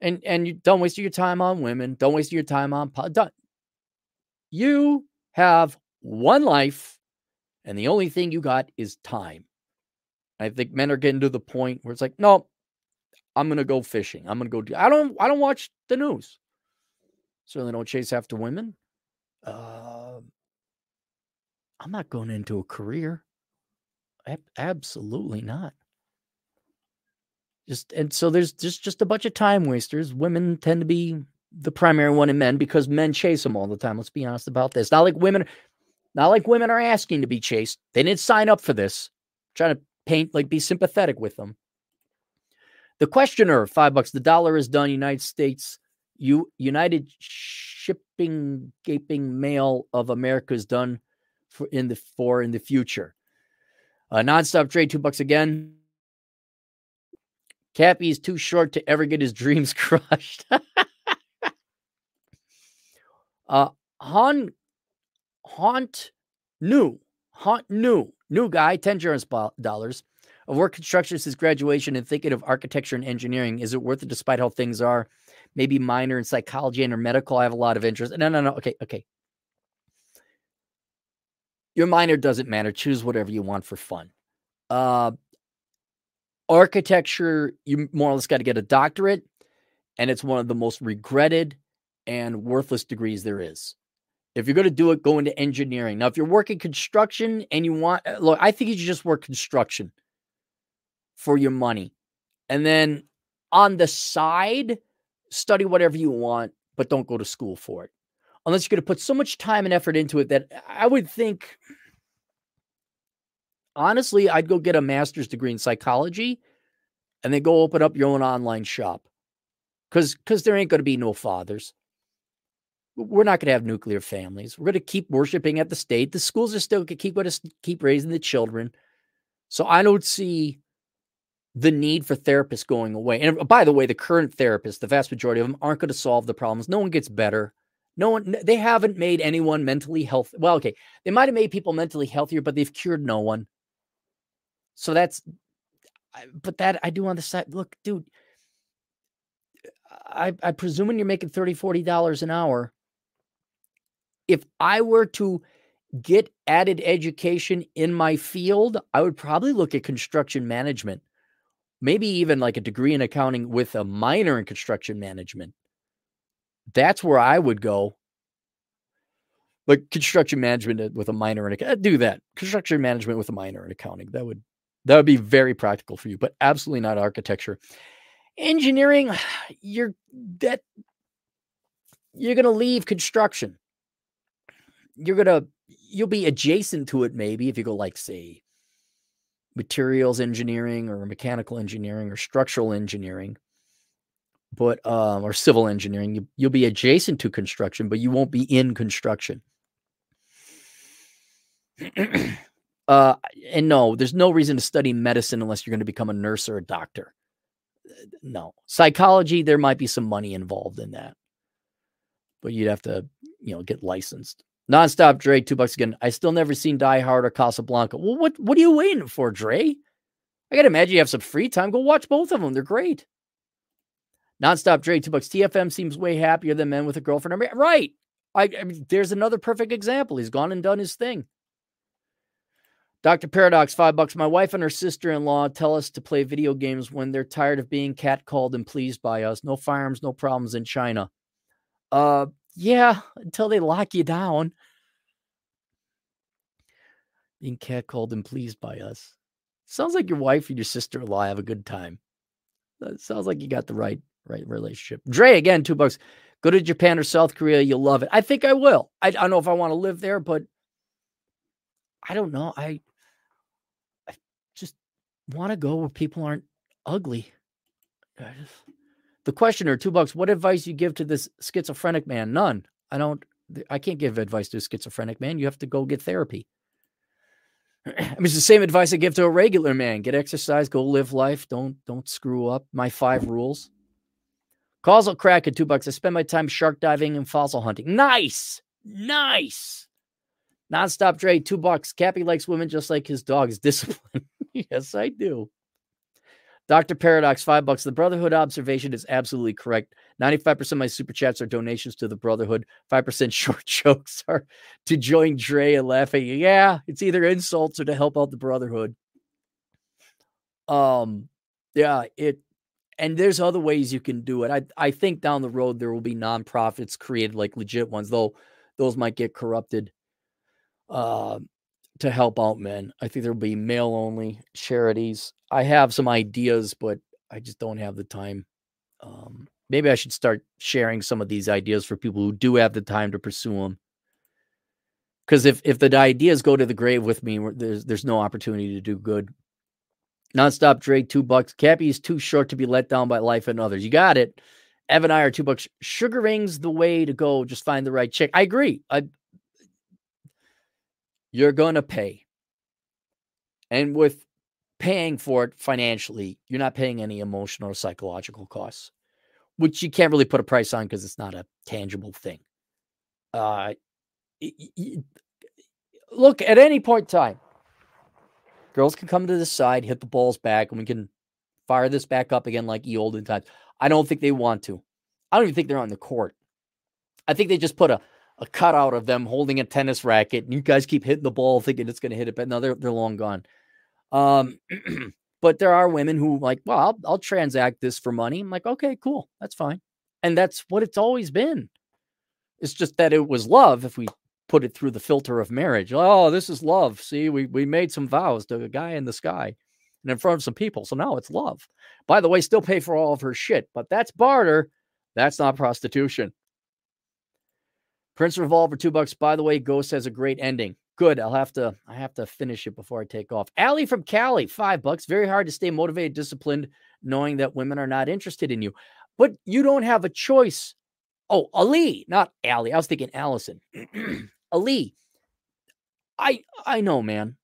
And and you don't waste your time on women. Don't waste your time on done. You have one life, and the only thing you got is time. I think men are getting to the point where it's like, no, I'm gonna go fishing. I'm gonna go do. I don't. I don't watch the news. Certainly don't chase after women. Uh, I'm not going into a career. absolutely not. Just and so there's just just a bunch of time wasters. Women tend to be the primary one in men because men chase them all the time. Let's be honest about this. Not like women, Not like women are asking to be chased. They didn't sign up for this. trying to paint, like, be sympathetic with them. The questioner, five bucks. The dollar is done. United States, you United Shipping Gaping Mail of America is done for in the for in the future. Uh, nonstop Dre, two bucks again. Cappy is too short to ever get his dreams crushed. uh, Han, Haunt, new, Haunt, new, new guy, 10 insurance dollars. Of work construction since graduation and thinking of architecture and engineering. Is it worth it despite how things are? Maybe minor in psychology and or medical. I have a lot of interest. No, no, no. Okay, okay. Your minor doesn't matter. Choose whatever you want for fun. Uh, architecture, you more or less got to get a doctorate, and it's one of the most regretted and worthless degrees there is. If you're going to do it, go into engineering. Now, if you're working construction and you want, uh, look, I think you should just work construction for your money. And then on the side, study whatever you want, but don't go to school for it. Unless you're going to put so much time and effort into it that I would think honestly, I'd go get a master's degree in psychology and then go open up your own online shop. Cause because there ain't gonna be no fathers. We're not gonna have nuclear families. We're gonna keep worshiping at the state. The schools are still gonna keep gonna keep raising the children. So I don't see the need for therapists going away. And uh, by the way, the current therapists, the vast majority of them, aren't going to solve the problems. No one gets better. No one, they haven't made anyone mentally healthy. Well, okay, they might have made people mentally healthier, but they've cured no one. So that's, but that I do on the side. Look, dude, I, I presume when you're making 30 $40 an hour, if I were to get added education in my field, I would probably look at construction management, maybe even like a degree in accounting with a minor in construction management. That's where I would go. Like construction management uh, with a minor in uh, do that. Construction management with a minor in accounting. That would that would be very practical for you, but absolutely not architecture. Engineering, you're that you're going to leave construction. You're to you'll be adjacent to it maybe if you go like say materials engineering or mechanical engineering or structural engineering but um or civil engineering you, you'll be adjacent to construction but you won't be in construction Uh, and no, there's no reason to study medicine unless you're going to become a nurse or a doctor. No, psychology, there might be some money involved in that, but you'd have to, you know, get licensed. Nonstop Dre, two bucks again. I still never seen Die Hard or Casablanca. Well, what what are you waiting for, Dre? I gotta imagine you have some free time. Go watch both of them. They're great. Nonstop Dre, two bucks. TFM seems way happier than men with a girlfriend. Right. I, I mean, there's another perfect example. He's gone and done his thing. Dr. Paradox, five bucks. My wife and her sister in law tell us to play video games when they're tired of being catcalled and pleased by us. No firearms, no problems in China. Uh, yeah, until they lock you down. Being catcalled and pleased by us. Sounds like your wife and your sister in law have a good time. That sounds like you got the right right relationship. Dre, again, two bucks. Go to Japan or South Korea. You'll love it. I think I will. I, I don't know if I want to live there, but I don't know. I I just want to go where people aren't ugly. Just, the questioner, two bucks. What advice you give to this schizophrenic man? None. I don't. I can't give advice to a schizophrenic man. You have to go get therapy. I mean, it's the same advice I give to a regular man: get exercise, go live life, don't don't screw up. My five rules. Causal crack at two bucks. I spend my time shark diving and fossil hunting. Nice, nice. Nonstop Dre, two bucks. Cappy likes women just like his dog's discipline. yes, I do. Dr. Paradox, five bucks. The Brotherhood observation is absolutely correct. 95% of my super chats are donations to the Brotherhood. 5% short jokes are to join Dre and laughing. Yeah, it's either insults or to help out the Brotherhood. Um, yeah, it and there's other ways you can do it. I I think down the road there will be nonprofits created like legit ones, though those might get corrupted uh, to help out men. I think there'll be male only charities. I have some ideas, but I just don't have the time. Um, maybe I should start sharing some of these ideas for people who do have the time to pursue them. Because if if the ideas go to the grave with me, there's there's no opportunity to do good. Nonstop Dre, two bucks. Cappy is too short to be let down by life and others. You got it. Evan I are two bucks. Sugar rings the way to go. Just find the right chick. I agree. I you're gonna pay. And with paying for it financially, you're not paying any emotional or psychological costs, which you can't really put a price on because it's not a tangible thing. Uh, look, at any point in time, girls can come to the side, hit the balls back, and we can fire this back up again like the olden times. I don't think they want to. I don't even think they're on the court. I think they just put a, a cutout of them holding a tennis racket, and you guys keep hitting the ball thinking it's going to hit it, but no, they're they're long gone. Um, but there are women who like, well, I'll, I'll transact this for money. I'm like, okay, cool, that's fine, and that's what it's always been. It's just that it was love if we put it through the filter of marriage. Oh, this is love. See, we we made some vows to a guy in the sky and in front of some people. So now it's love. By the way, still pay for all of her shit, but that's barter. That's not prostitution. Prince Revolver, two bucks. By the way, Ghost has a great ending. Good. I'll have to I have to finish it before I take off. Allie from Cali, five bucks. Very hard to stay motivated, disciplined, knowing that women are not interested in you. But you don't have a choice. Oh, Ali, not Allie. I was thinking Allison. Ali. I I know, man.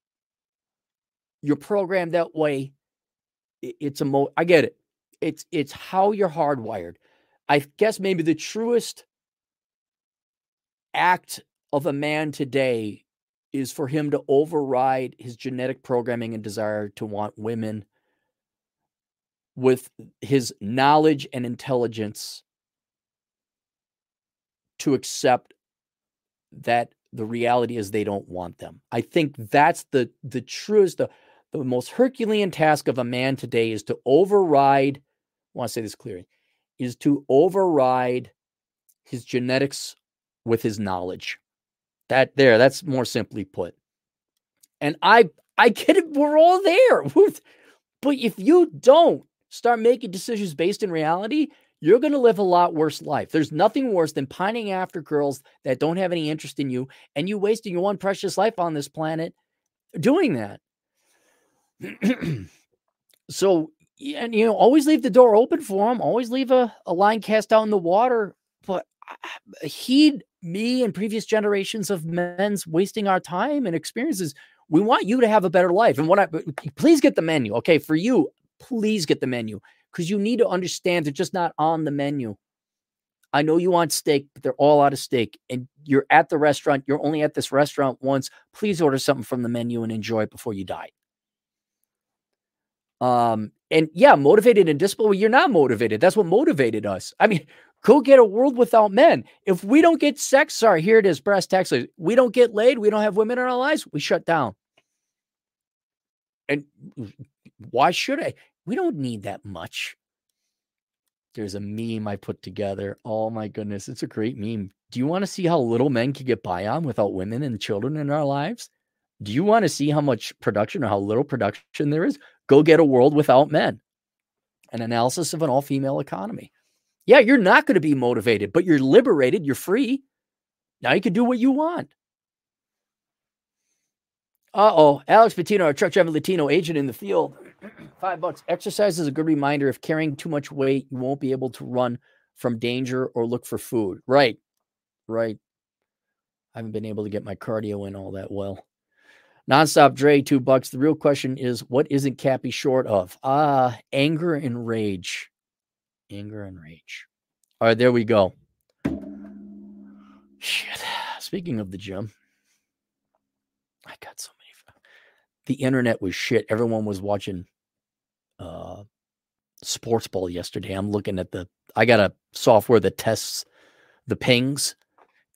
You're programmed that way. It's a mo I get it. It's it's how you're hardwired. I guess maybe the truest act of a man today is for him to override his genetic programming and desire to want women with his knowledge and intelligence to accept that the reality is they don't want them. I think that's the the truest the, the most herculean task of a man today is to override I want to say this clearly is to override his genetics with his knowledge. That there, that's more simply put. And I I get it, we're all there. But if you don't start making decisions based in reality, you're going to live a lot worse life. There's nothing worse than pining after girls that don't have any interest in you and you wasting your one precious life on this planet doing that. so and you know always leave the door open for them always leave a, a line cast out in the water but heed me and previous generations of men's wasting our time and experiences we want you to have a better life and what i please get the menu okay for you please get the menu because you need to understand they're just not on the menu i know you want steak but they're all out of steak and you're at the restaurant you're only at this restaurant once please order something from the menu and enjoy it before you die um, and yeah, motivated and disciplined. Well, you're not motivated. That's what motivated us. I mean, go get a world without men. If we don't get sex, sorry, here it is, brass tacks. We don't get laid. We don't have women in our lives. We shut down. And why should I? We don't need that much. There's a meme I put together. Oh my goodness, it's a great meme. Do you want to see how little men can get by on without women and children in our lives? Do you want to see how much production or how little production there is? Go get a world without men. An analysis of an all female economy. Yeah, you're not going to be motivated, but you're liberated. You're free. Now you can do what you want. Uh oh. Alex Patino, a truck driving Latino agent in the field. Five bucks. Exercise is a good reminder if carrying too much weight, you won't be able to run from danger or look for food. Right. Right. I haven't been able to get my cardio in all that well. Nonstop Dre, two bucks. The real question is, what isn't Cappy short of? Ah, anger and rage. Anger and rage. All right, there we go. Shit. Speaking of the gym, I got so many. The internet was shit. Everyone was watching uh sports ball yesterday. I'm looking at the I got a software that tests the pings.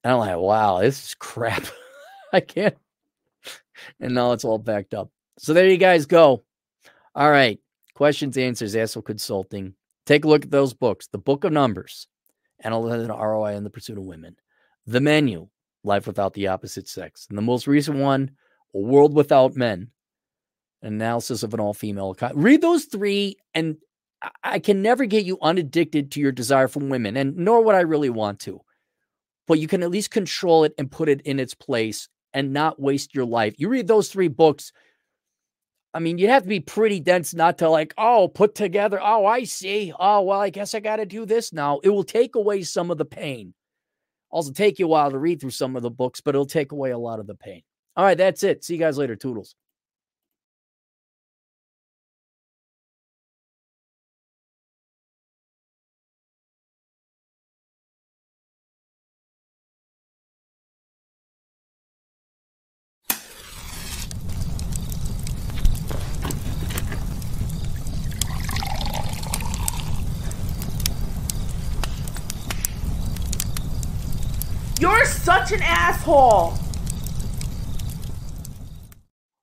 And I'm like, wow, this is crap. I can't and now it's all backed up. So there you guys go. All right. Questions, answers, Asshole Consulting. Take a look at those books The Book of Numbers, Analyzing ROI and the Pursuit of Women, The Menu, Life Without the Opposite Sex, and the most recent one, A World Without Men, Analysis of an All Female. Read those three, and I can never get you unaddicted to your desire for women, and nor would I really want to. But you can at least control it and put it in its place and not waste your life. You read those three books. I mean, you'd have to be pretty dense not to like, oh, put together. Oh, I see. Oh, well, I guess I got to do this now. It will take away some of the pain. Also, take you a while to read through some of the books, but it'll take away a lot of the pain. All right, that's it. See you guys later. Toodles. You're such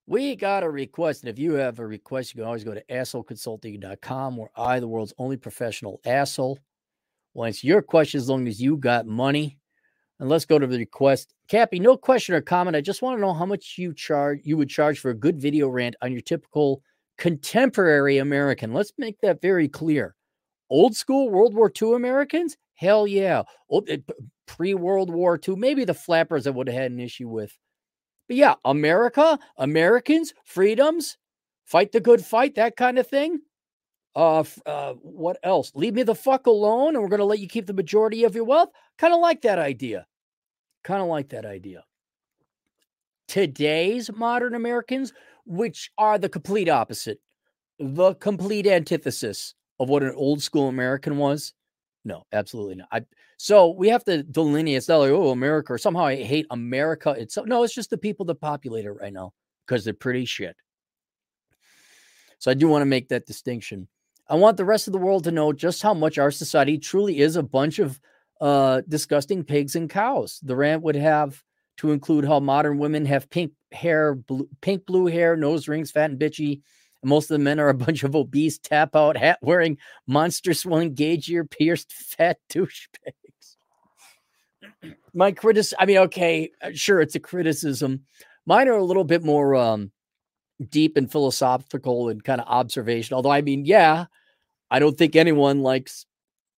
We got a request. And if you have a request, you can always go to assholeconsulting.com where I, the world's only professional asshole, will answer your question as long as you got money. And let's go to the request. Cappy, no question or comment. I just want to know how much you charge you would charge for a good video rant on your typical contemporary American. Let's make that very clear. Old school World War II Americans? Hell yeah. Eh, Pre World War II, maybe the flappers I would have had an issue with. But yeah, America, Americans, freedoms, fight the good fight, that kind of thing. Uh, uh, what else? Leave me the fuck alone, and we're gonna let you keep the majority of your wealth. Kind of like that idea. Kind of like that idea. Today's modern Americans, which are the complete opposite, the complete antithesis of what an old school American was. No, absolutely not. I, so we have to delineate. It's not like, oh, America, or somehow I hate America itself. No, it's just the people that populate it right now because they're pretty shit. So I do want to make that distinction. I want the rest of the world to know just how much our society truly is a bunch of uh, disgusting pigs and cows. The rant would have to include how modern women have pink hair, blue, pink blue hair, nose rings, fat and bitchy. And most of the men are a bunch of obese, tap out, hat wearing, monster swelling, gauge ear pierced, fat douchebags. My criticism, I mean, okay, uh, sure, it's a criticism. Mine are a little bit more um, deep and philosophical and kind of observation. Although, I mean, yeah, I don't think anyone likes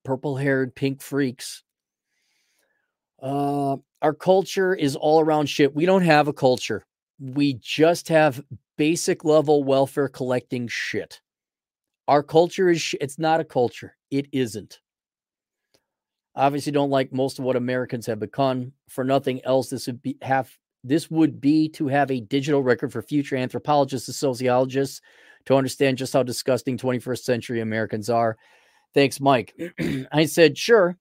purple haired pink freaks. Uh, our culture is all around shit. We don't have a culture. We just have basic level welfare collecting shit. Our culture is, sh- it's not a culture. It isn't. Obviously, don't like most of what Americans have become. For nothing else, this would be have this would be to have a digital record for future anthropologists and sociologists to understand just how disgusting 21st century Americans are. Thanks, Mike. I said, sure.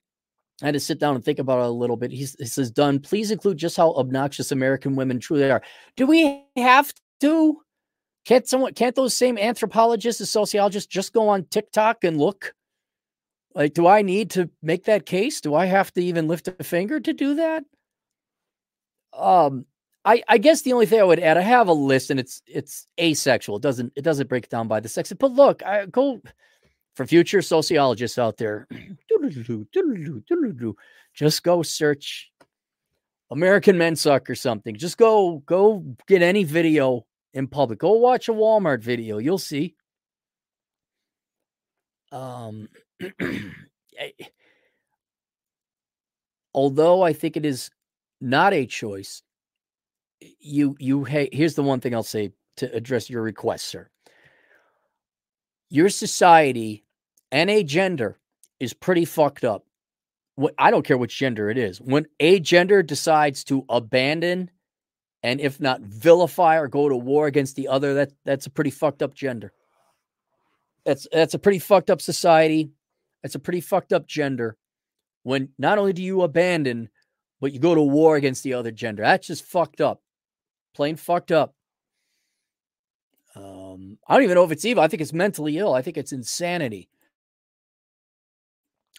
I had to sit down and think about it a little bit. He, he says, done. Please include just how obnoxious American women truly are. Do we have to? Can't someone can't those same anthropologists and sociologists just go on TikTok and look? Like, do I need to make that case? Do I have to even lift a finger to do that? Um, I, I guess the only thing I would add, I have a list and it's it's asexual. It doesn't it doesn't break down by the sex. But look, I go for future sociologists out there. just go search American men suck or something. Just go go get any video in public. Go watch a Walmart video. You'll see. Um, Eh, although I think it is not a choice, you you hey, here's the one thing I'll say to address your request, sir. Your society and a gender is pretty fucked up. I don't care which gender it is. When a gender decides to abandon and if not vilify or go to war against the other, that that's a pretty fucked up gender. That's that's a pretty fucked up society. That's a pretty fucked up gender. When not only do you abandon, but you go to war against the other gender. That's just fucked up. Plain fucked up. Um, I don't even know if it's evil. I think it's mentally ill. I think it's insanity.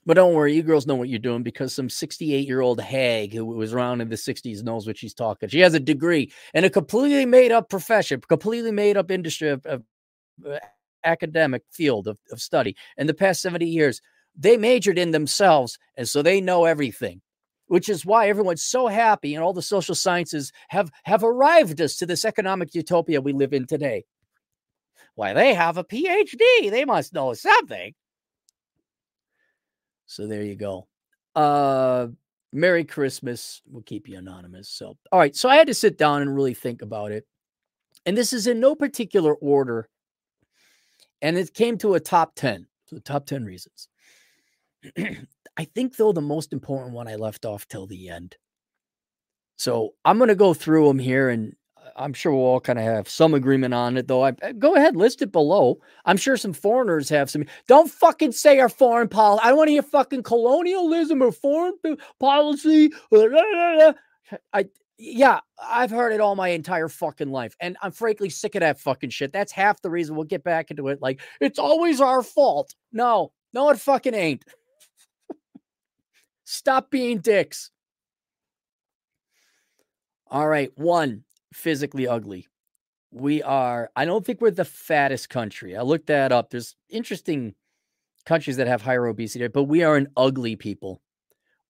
But don't worry, you girls know what you're doing because some 68 year old hag who was around in the 60s knows what she's talking. She has a degree in a completely made up profession, completely made up industry of, of uh, academic field of, of study. In the past 70 years, they majored in themselves, and so they know everything. Which is why everyone's so happy, and all the social sciences have have arrived us to this economic utopia we live in today. Why they have a PhD, they must know something. So there you go. Uh, Merry Christmas. We'll keep you anonymous. So, all right. So I had to sit down and really think about it. And this is in no particular order. And it came to a top 10. So, the top 10 reasons. I think, though, the most important one I left off till the end. So I'm going to go through them here and I'm sure we'll all kind of have some agreement on it, though. I uh, go ahead, list it below. I'm sure some foreigners have some. Don't fucking say our foreign policy. I don't want to hear fucking colonialism or foreign policy. I yeah, I've heard it all my entire fucking life, and I'm frankly sick of that fucking shit. That's half the reason we'll get back into it. Like it's always our fault. No, no, it fucking ain't. Stop being dicks. All right, one physically ugly. We are, I don't think we're the fattest country. I looked that up. There's interesting countries that have higher obesity, but we are an ugly people.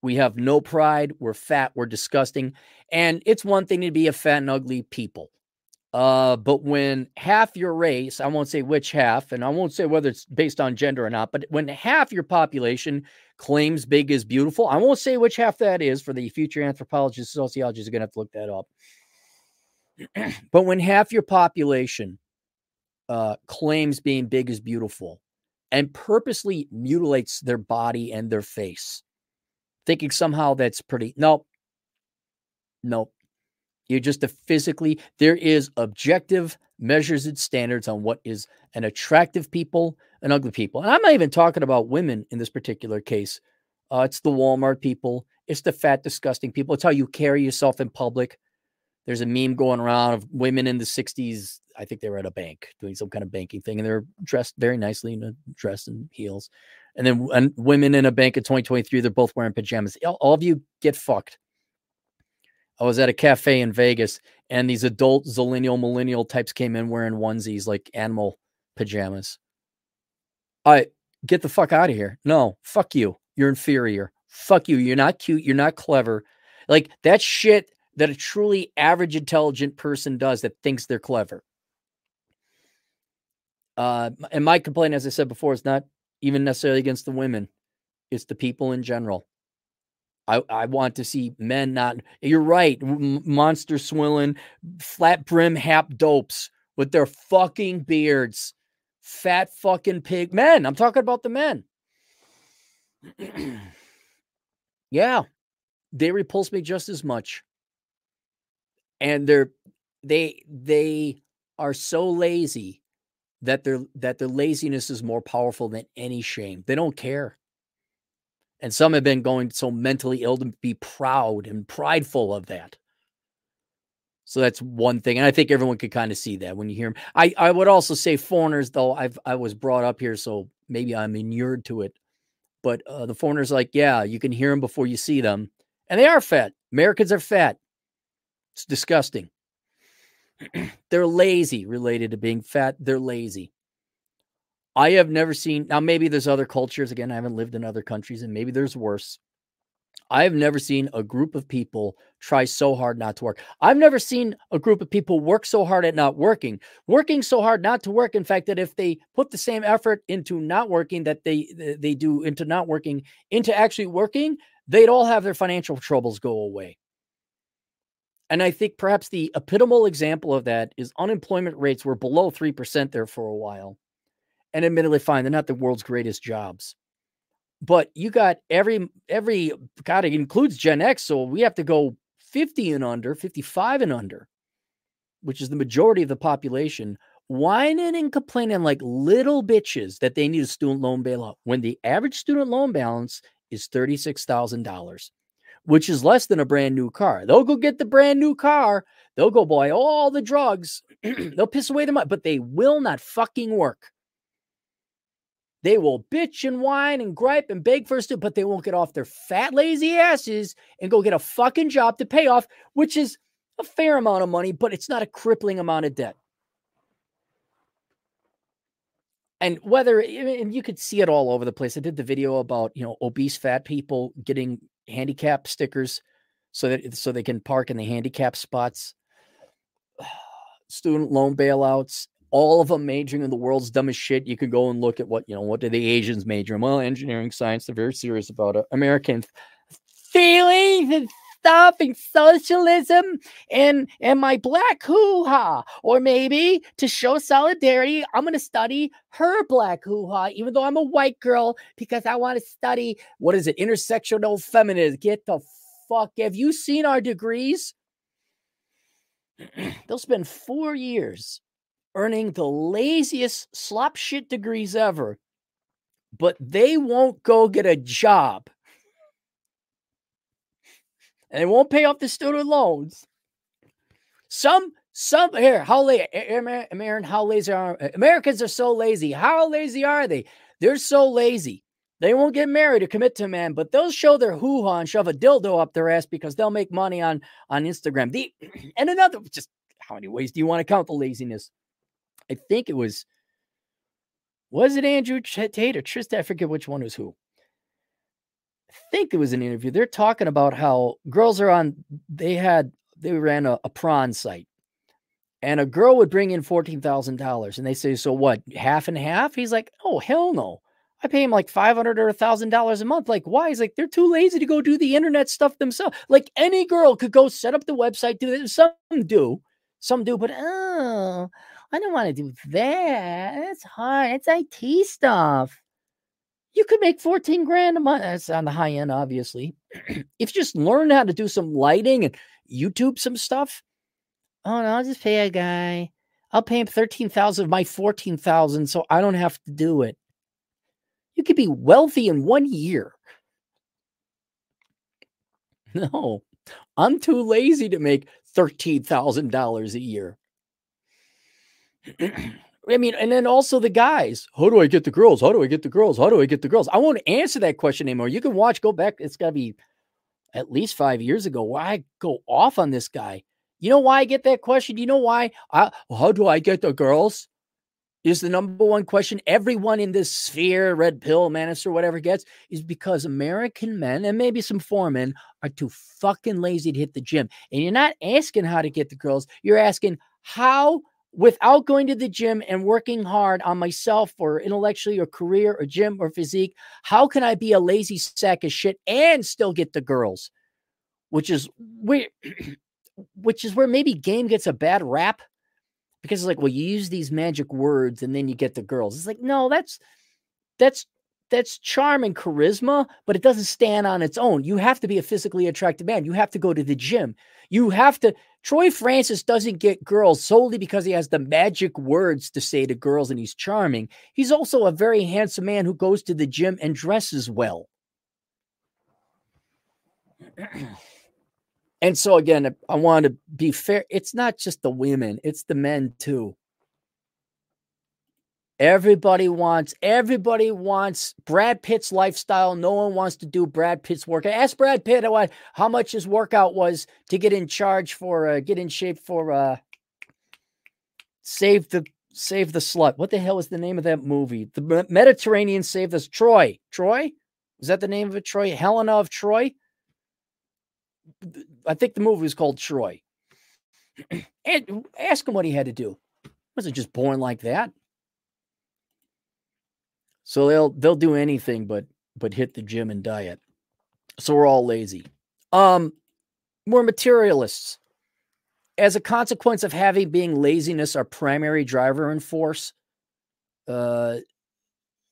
We have no pride. We're fat. We're disgusting. And it's one thing to be a fat and ugly people. Uh, but when half your race, I won't say which half, and I won't say whether it's based on gender or not, but when half your population claims big is beautiful, I won't say which half that is for the future anthropologists, sociologists are going to have to look that up. but when half your population uh, claims being big is beautiful and purposely mutilates their body and their face, thinking somehow that's pretty. Nope. Nope. You're just a physically, there is objective measures and standards on what is an attractive people and ugly people. And I'm not even talking about women in this particular case. Uh, it's the Walmart people, it's the fat, disgusting people. It's how you carry yourself in public. There's a meme going around of women in the 60s. I think they were at a bank doing some kind of banking thing, and they're dressed very nicely in a dress and heels. And then and women in a bank in 2023, they're both wearing pajamas. All, all of you get fucked. I was at a cafe in Vegas, and these adult zillennial millennial types came in wearing onesies like animal pajamas. I get the fuck out of here. No, fuck you. You're inferior. Fuck you. You're not cute. You're not clever. Like that shit that a truly average intelligent person does that thinks they're clever. Uh, and my complaint, as I said before, is not even necessarily against the women; it's the people in general. I, I want to see men not. You're right, monster swilling, flat brim hap dopes with their fucking beards, fat fucking pig men. I'm talking about the men. yeah, they repulse me just as much and they're they they are so lazy that their that their laziness is more powerful than any shame. They don't care. And some have been going so mentally ill to be proud and prideful of that. So that's one thing. And I think everyone could kind of see that when you hear them. I, I would also say foreigners, though I've I was brought up here, so maybe I'm inured to it. But uh, the foreigners, like, yeah, you can hear them before you see them. And they are fat. Americans are fat. It's disgusting. They're lazy related to being fat. They're lazy. I have never seen, now maybe there's other cultures. Again, I haven't lived in other countries and maybe there's worse. I have never seen a group of people try so hard not to work. I've never seen a group of people work so hard at not working, working so hard not to work. In fact, that if they put the same effort into not working that they they do into not working into actually working, they'd all have their financial troubles go away. And I think perhaps the epitomal example of that is unemployment rates were below 3% there for a while. And admittedly, fine, they're not the world's greatest jobs. But you got every, every, God, it includes Gen X. So we have to go 50 and under, 55 and under, which is the majority of the population, whining and complaining like little bitches that they need a student loan bailout when the average student loan balance is $36,000 which is less than a brand new car. They'll go get the brand new car. They'll go buy all the drugs. They'll piss away the money, but they will not fucking work. They will bitch and whine and gripe and beg for stuff, but they won't get off their fat, lazy asses and go get a fucking job to pay off, which is a fair amount of money, but it's not a crippling amount of debt. And whether, and you could see it all over the place. I did the video about, you know, obese fat people getting handicap stickers so that so they can park in the handicap spots. Student loan bailouts, all of them majoring in the world's dumbest shit. You could go and look at what you know. What do the Asians major in? Well, engineering, science. They're very serious about it. American feelings and stuff and socialism and and my black hoo-ha or maybe to show solidarity i'm going to study her black hoo-ha even though i'm a white girl because i want to study what is it intersectional feminism get the fuck have you seen our degrees they'll spend four years earning the laziest slop shit degrees ever but they won't go get a job and they won't pay off the student loans. Some, some here, how lazy, Aaron, how lazy are Americans are so lazy. How lazy are they? They're so lazy. They won't get married or commit to a man, but they'll show their hoo ha and shove a dildo up their ass because they'll make money on on Instagram. The and another, just how many ways do you want to count the laziness? I think it was, was it Andrew Tate or Trista? I forget which one was who I think it was an interview. They're talking about how girls are on, they had, they ran a, a prawn site and a girl would bring in $14,000 and they say, so what, half and half? He's like, oh, hell no. I pay him like 500 or $1,000 a month. Like, why? He's like, they're too lazy to go do the internet stuff themselves. Like, any girl could go set up the website, do it. Some do, some do, but oh, I don't want to do that. It's hard. It's IT stuff you could make 14 grand a month. That's on the high end, obviously. if you just learn how to do some lighting and YouTube some stuff, oh no, I'll just pay a guy. I'll pay him 13,000 of my 14,000 so I don't have to do it. You could be wealthy in one year. No, I'm too lazy to make $13,000 a year. I mean, and then also the guys. How do I get the girls? How do I get the girls? How do I get the girls? I won't answer that question anymore. You can watch, go back. It's got to be at least five years ago where I go off on this guy. You know why I get that question? You know why? I, how do I get the girls? Is the number one question everyone in this sphere, red pill, manosphere, whatever gets, is because American men and maybe some foremen are too fucking lazy to hit the gym. And you're not asking how to get the girls, you're asking how without going to the gym and working hard on myself or intellectually or career or gym or physique, how can I be a lazy sack of shit and still get the girls? Which is mm-hmm. where which is where maybe game gets a bad rap because it's like, well, you use these magic words and then you get the girls. It's like, no, that's that's that's charm and charisma, but it doesn't stand on its own. You have to be a physically attractive man. You have to go to the gym. You have to. Troy Francis doesn't get girls solely because he has the magic words to say to girls and he's charming. He's also a very handsome man who goes to the gym and dresses well. and so, again, I want to be fair. It's not just the women, it's the men too. Everybody wants everybody wants Brad Pitt's lifestyle. No one wants to do Brad Pitt's workout. Ask Brad Pitt what, how much his workout was to get in charge for uh, get in shape for uh save the save the slut. What the hell is the name of that movie? The Mediterranean Save Us. Troy. Troy? Is that the name of it? Troy? Helena of Troy? I think the movie was called Troy. and ask him what he had to do. wasn't just born like that. So they'll they'll do anything but but hit the gym and diet. So we're all lazy. Um, we're materialists. As a consequence of having being laziness our primary driver and force, uh,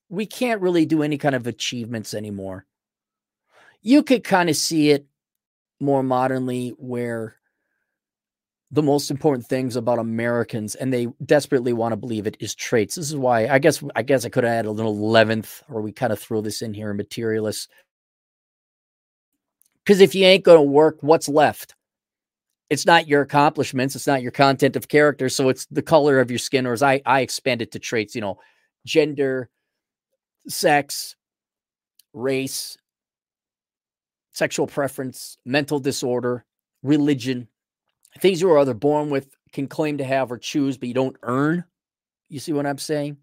we can't really do any kind of achievements anymore. You could kind of see it more modernly where the most important things about Americans, and they desperately want to believe it, is traits. This is why I guess I guess I could add a little eleventh, or we kind of throw this in here, materialists. Because if you ain't going to work, what's left? It's not your accomplishments. It's not your content of character. So it's the color of your skin, or as I I expand it to traits. You know, gender, sex, race, sexual preference, mental disorder, religion things you are either born with, can claim to have, or choose, but you don't earn. You see what I'm saying?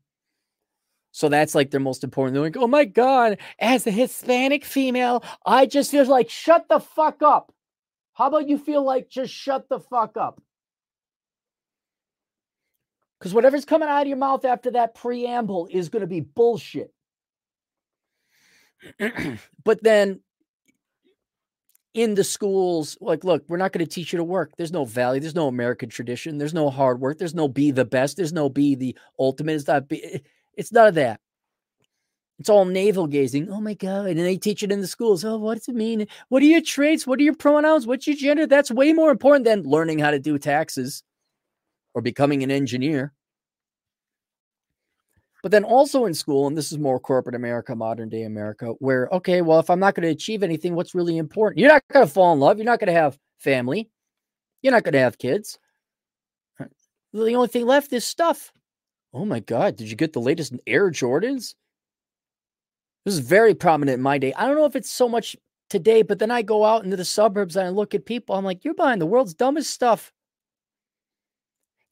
So that's like their most important. They're like, oh my God, as a Hispanic female, I just feel like, shut the fuck up. How about you feel like just shut the fuck up? Because whatever's coming out of your mouth after that preamble is going to be bullshit. but then in the schools like look we're not going to teach you to work. There's no value. There's no american tradition. There's no hard work. There's no be the best. There's no be the ultimate. It's not be eh, it's none of that. It's all navel gazing. Oh my god. And they teach it in the schools. Oh what does it mean? What are your traits? What are your pronouns? What's your gender? That's way more important than learning how to do taxes or becoming an engineer but then also in school, and this is more corporate America, modern day America, where, okay, well, if I'm not going to achieve anything, what's really important? You're not going to fall in love. You're not going to have family. You're not going to have kids. Uh, the only thing left is stuff. Oh my God, did you get the latest Air Jordans? This is very prominent in my day. I don't know if it's so much today, but then I go out into the suburbs and I look at people. I'm like, you're buying the world's dumbest stuff.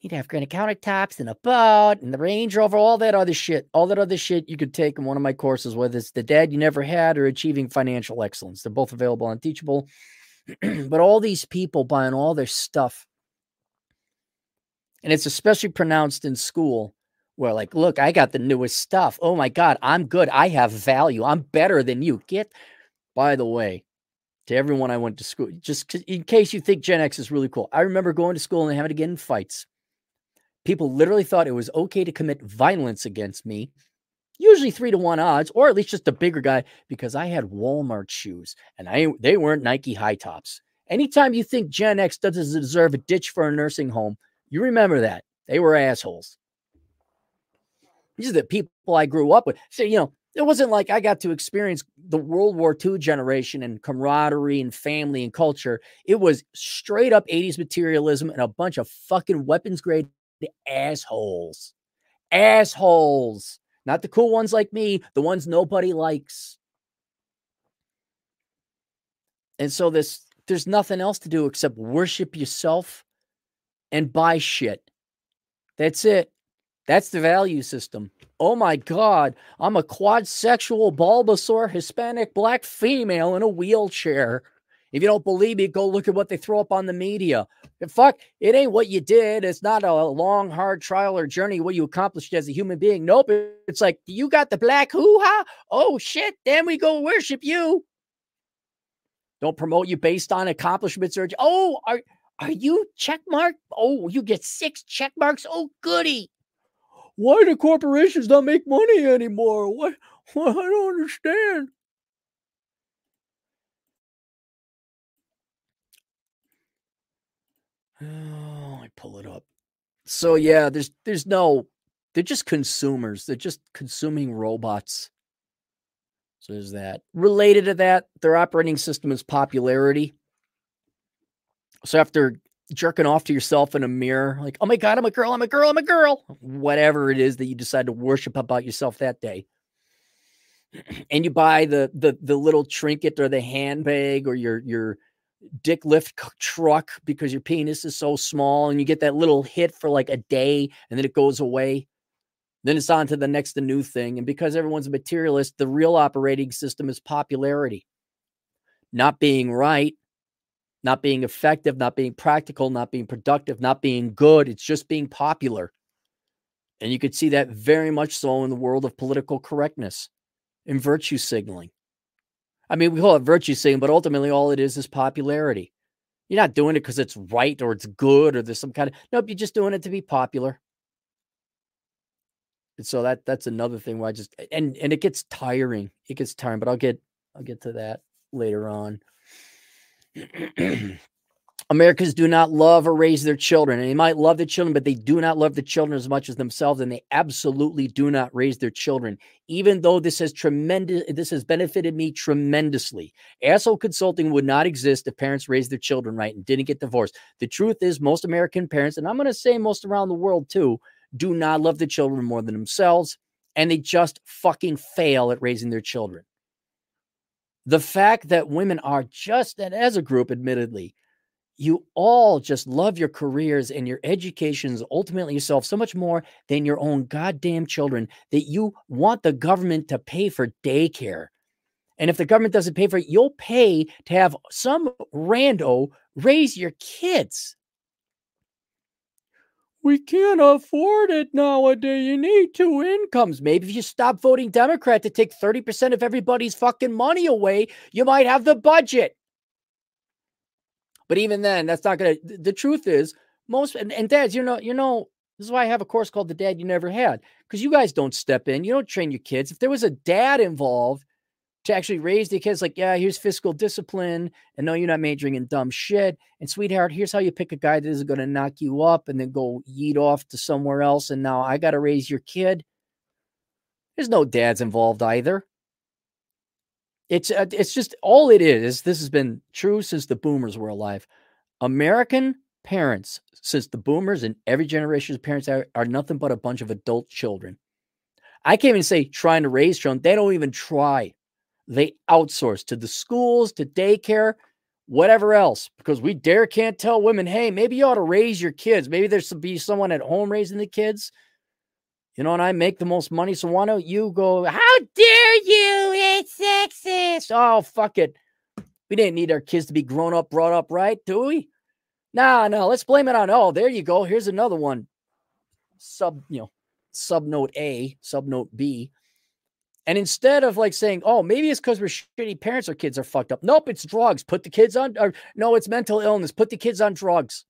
He'd have granite countertops and a boat and the Range Rover, all that other shit. All that other shit you could take in one of my courses, whether it's the dad you never had or achieving financial excellence. They're both available on Teachable. but all these people buying all their stuff. And it's especially pronounced in school where, like, look, I got the newest stuff. Oh my God, I'm good. I have value. I'm better than you. Get, by the way, to everyone I went to school, just in case you think Gen X is really cool. I remember going to school and having to get in fights People literally thought it was okay to commit violence against me, usually three to one odds, or at least just a bigger guy, because I had Walmart shoes and I they weren't Nike high tops. Anytime you think Gen X doesn't deserve a ditch for a nursing home, you remember that. They were assholes. These are the people I grew up with. So, you know, it wasn't like I got to experience the World War II generation and camaraderie and family and culture. It was straight up 80s materialism and a bunch of fucking weapons grade the assholes. Assholes. Not the cool ones like me, the ones nobody likes. And so this there's nothing else to do except worship yourself and buy shit. That's it. That's the value system. Oh my God, I'm a quad sexual Bulbasaur Hispanic black female in a wheelchair. If you don't believe me, go look at what they throw up on the media. Fuck, it ain't what you did. It's not a long, hard trial or journey what you accomplished as a human being. Nope. It's like, you got the black hoo ha? Oh shit, then we go worship you. Don't promote you based on accomplishments or oh, are are you check mark? Oh, you get six check marks. Oh, goody. Why do corporations not make money anymore? What? what I don't understand. Oh, I pull it up. So yeah, there's there's no they're just consumers. They're just consuming robots. So there's that. Related to that, their operating system is popularity. So after jerking off to yourself in a mirror, like, oh my God, I'm a girl, I'm a girl, I'm a girl, whatever it is that you decide to worship about yourself that day. And you buy the the the little trinket or the handbag or your your dick lift truck because your penis is so small and you get that little hit for like a day and then it goes away. Then it's on to the next the new thing. And because everyone's a materialist, the real operating system is popularity. Not being right, not being effective, not being practical, not being productive, not being good. It's just being popular. And you could see that very much so in the world of political correctness and virtue signaling. I mean, we call it virtue signaling, but ultimately all it is is popularity. You're not doing it because it's right or it's good or there's some kind of nope. You're just doing it to be popular. And so that that's another thing where I just and and it gets tiring. It gets tiring, but I'll get I'll get to that later on. Americans do not love or raise their children. And they might love the children, but they do not love the children as much as themselves. And they absolutely do not raise their children, even though this has tremendous, this has benefited me tremendously. Asshole Consulting would not exist if parents raised their children right and didn't get divorced. The truth is, most American parents, and I'm going to say most around the world too, do not love the children more than themselves. And they just fucking fail at raising their children. The fact that women are just, and as a group, admittedly, you all just love your careers and your educations, ultimately yourself, so much more than your own goddamn children that you want the government to pay for daycare. And if the government doesn't pay for it, you'll pay to have some rando raise your kids. We can't afford it nowadays. You need two incomes. Maybe if you stop voting Democrat to take 30% of everybody's fucking money away, you might have the budget. But even then, that's not gonna. The truth is, most and, and dads, you know, you know, this is why I have a course called the Dad You Never Had because you guys don't step in, you don't train your kids. If there was a dad involved to actually raise the kids, like, yeah, here's fiscal discipline, and no, you're not majoring in dumb shit. And sweetheart, here's how you pick a guy that isn't going to knock you up and then go yeet off to somewhere else. And now I got to raise your kid. There's no dads involved either. It's uh, it's just all it is. This has been true since the boomers were alive. American parents, since the boomers and every generation's parents are, are nothing but a bunch of adult children. I can't even say trying to raise children. They don't even try. They outsource to the schools, to daycare, whatever else, because we dare can't tell women, hey, maybe you ought to raise your kids. Maybe there's to be someone at home raising the kids you know, and I make the most money. So why don't you go? How dare you? It's sexist. Oh, fuck it. We didn't need our kids to be grown up, brought up right, do we? Nah, no, let's blame it on. Oh, there you go. Here's another one. Sub, you know, sub note A, sub note B. And instead of like saying, oh, maybe it's because we're shitty parents, our kids are fucked up. Nope, it's drugs. Put the kids on, or no, it's mental illness. Put the kids on drugs.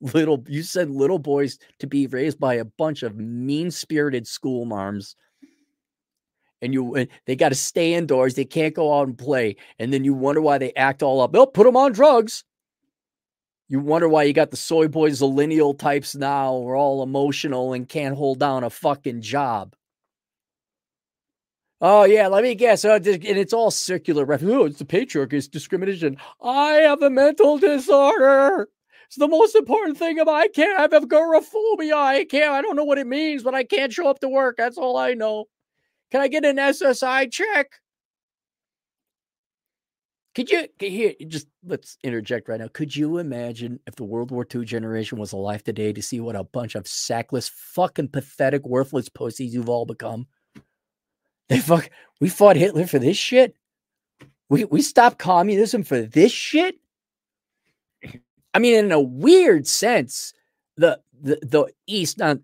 Little you said little boys to be raised by a bunch of mean-spirited school marms and you and they got to stay indoors they can't go out and play and then you wonder why they act all up they'll put them on drugs you wonder why you got the soy boys the lineal types now are all emotional and can't hold down a fucking job Oh yeah, let me guess. Oh, and it's all circular. Oh, it's the patriarchy. It's discrimination. I have a mental disorder. It's the most important thing about I can't I have agoraphobia. I can't, I don't know what it means, but I can't show up to work. That's all I know. Can I get an SSI check? Could you here just let's interject right now? Could you imagine if the World War II generation was alive today to see what a bunch of sackless, fucking pathetic, worthless pussies you've all become? They fuck we fought Hitler for this shit. We we stopped communism for this shit. I mean, in a weird sense, the the, the East, not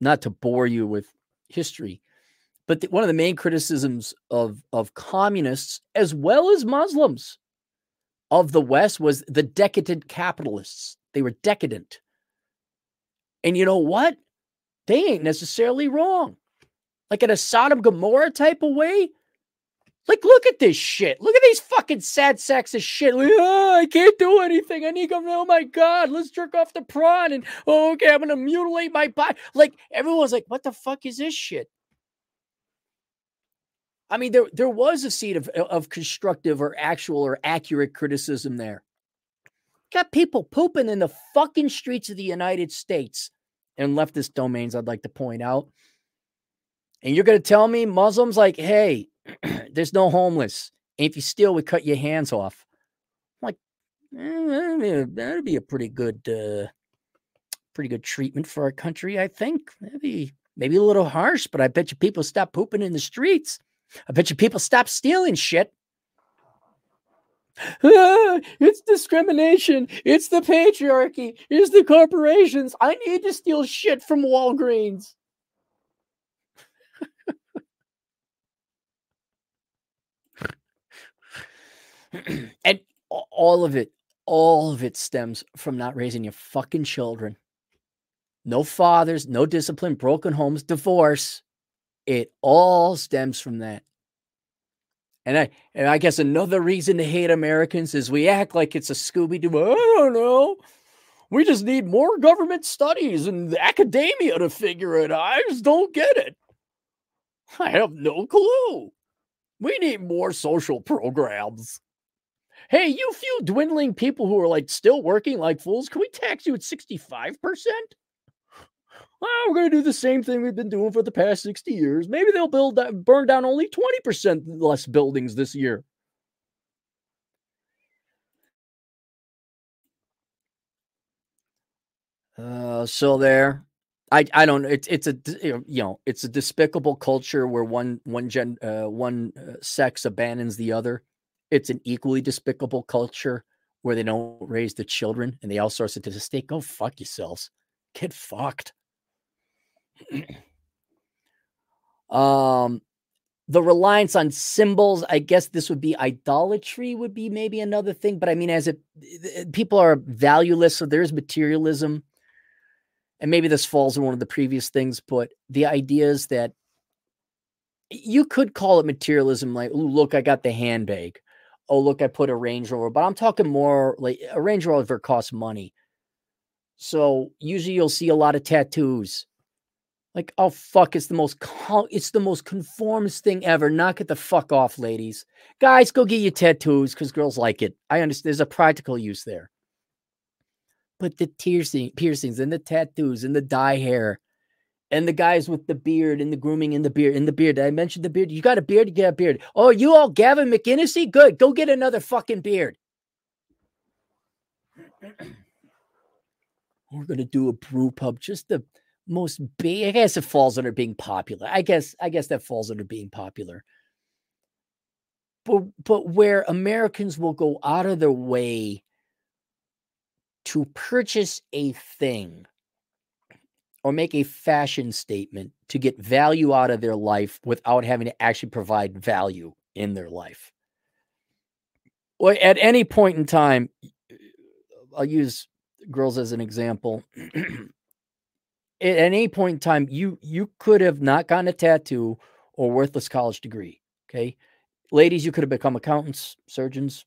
not to bore you with history, but the, one of the main criticisms of of communists as well as Muslims of the West was the decadent capitalists. They were decadent. And you know what? They ain't necessarily wrong. Like in a Sodom Gomorrah type of way, like, look at this shit. Look at these fucking sad sacks of shit. Like, oh, I can't do anything. I need to, oh my God, let's jerk off the prawn. And, oh, okay, I'm going to mutilate my body. Like, everyone's like, what the fuck is this shit? I mean, there, there was a seed of, of constructive or actual or accurate criticism there. Got people pooping in the fucking streets of the United States and leftist domains, I'd like to point out. And you're going to tell me Muslims like, hey, there's no homeless. And if you steal, we cut your hands off. I'm like, eh, that'd be a pretty good, uh, pretty good treatment for our country. I think maybe, maybe a little harsh, but I bet you people stop pooping in the streets. I bet you people stop stealing shit. Ah, it's discrimination. It's the patriarchy. It's the corporations. I need to steal shit from Walgreens. and all of it, all of it stems from not raising your fucking children. No fathers, no discipline, broken homes, divorce. It all stems from that. And I and I guess another reason to hate Americans is we act like it's a Scooby Doo. I don't know. We just need more government studies and academia to figure it out. I just don't get it. I have no clue. We need more social programs. Hey, you few dwindling people who are like still working like fools, can we tax you at 65%? Well, we're going to do the same thing we've been doing for the past 60 years. Maybe they'll build that, burn down only 20% less buildings this year. Uh, so there, I I don't. It's it's a you know it's a despicable culture where one one gen uh, one uh, sex abandons the other it's an equally despicable culture where they don't raise the children and they outsource it to the state. Go fuck yourselves. Get fucked. um, the reliance on symbols i guess this would be idolatry would be maybe another thing but i mean as it people are valueless so there's materialism and maybe this falls in one of the previous things but the idea is that you could call it materialism like look i got the handbag oh look i put a range rover but i'm talking more like a range rover costs money so usually you'll see a lot of tattoos like, oh fuck, it's the most con- it's the most conformist thing ever. Knock it the fuck off, ladies. Guys, go get your tattoos because girls like it. I understand there's a practical use there. But the piercing, piercings and the tattoos and the dye hair and the guys with the beard and the grooming in the beard in the beard. I mentioned the beard? You got a beard, you get a beard. Oh, you all Gavin McInnesy? Good. Go get another fucking beard. We're gonna do a brew pub just the most I guess it falls under being popular. I guess I guess that falls under being popular. But but where Americans will go out of their way to purchase a thing or make a fashion statement to get value out of their life without having to actually provide value in their life. Or at any point in time, uh, I'll use girls as an example. at any point in time, you you could have not gotten a tattoo or worthless college degree. Okay, ladies, you could have become accountants, surgeons,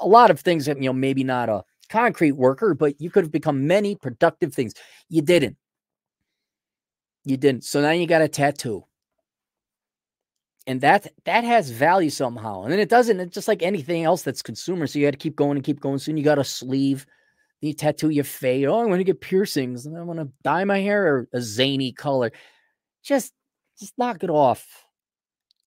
a lot of things that you know maybe not a concrete worker, but you could have become many productive things. You didn't. You didn't. So now you got a tattoo. And that that has value somehow. And then it doesn't, it's just like anything else that's consumer. So you got to keep going and keep going. Soon you got a sleeve you tattoo your face. Oh, I'm going to get piercings. And I want to dye my hair or a zany color. Just, just knock it off.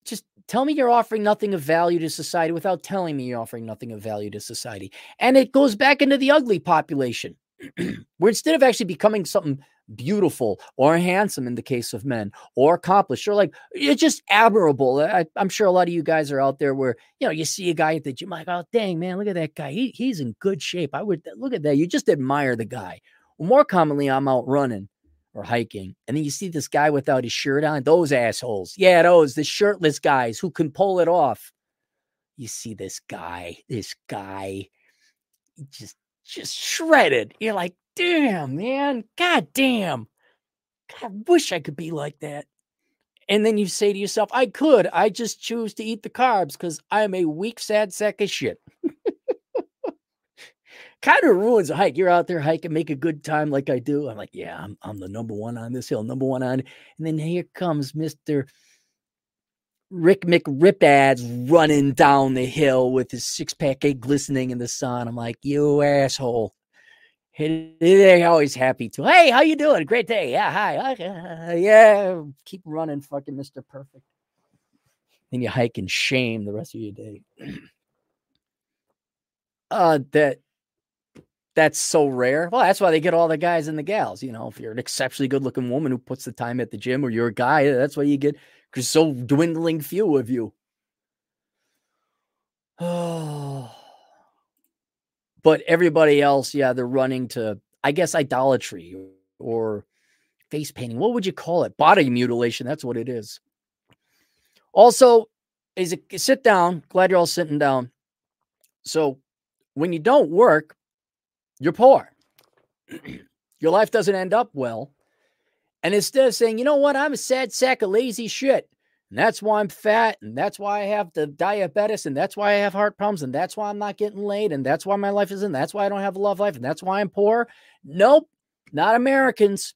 Just tell me you're offering nothing of value to society without telling me you're offering nothing of value to society. And it goes back into the ugly population, where instead of actually becoming something beautiful or handsome in the case of men or accomplished or like it's just admirable. I, am sure a lot of you guys are out there where you know you see a guy at the gym like, oh dang man, look at that guy. He, he's in good shape. I would look at that. You just admire the guy. Well, more commonly, I'm out running or hiking, and then you see this guy without his shirt on. Those assholes, yeah, those the shirtless guys who can pull it off. You see this guy, this guy, just just shredded. You're like, damn, man. God damn. I wish I could be like that. And then you say to yourself, I could. I just choose to eat the carbs because I'm a weak, sad sack of shit. kind of ruins a hike. You're out there hiking, make a good time like I do. I'm like, yeah, I'm, I'm the number one on this hill, number one on. And then here comes Mr. Rick McRipads running down the hill with his six pack egg glistening in the sun. I'm like, you asshole. They're always happy to. Hey, how you doing? Great day. Yeah, hi. Uh, yeah, keep running, fucking Mister Perfect. And you hike in shame the rest of your day. uh, that that's so rare. Well, that's why they get all the guys and the gals. You know, if you're an exceptionally good looking woman who puts the time at the gym, or you're a guy, that's why you get because so dwindling few of you. Oh but everybody else, yeah, they're running to, I guess, idolatry or face painting. What would you call it? Body mutilation. That's what it is. Also, is it sit down? Glad you're all sitting down. So, when you don't work, you're poor. Your life doesn't end up well. And instead of saying, you know what, I'm a sad sack of lazy shit, and that's why I'm fat, and that's why I have the diabetes, and that's why I have heart problems, and that's why I'm not getting laid, and that's why my life isn't, that's why I don't have a love life, and that's why I'm poor. Nope, not Americans.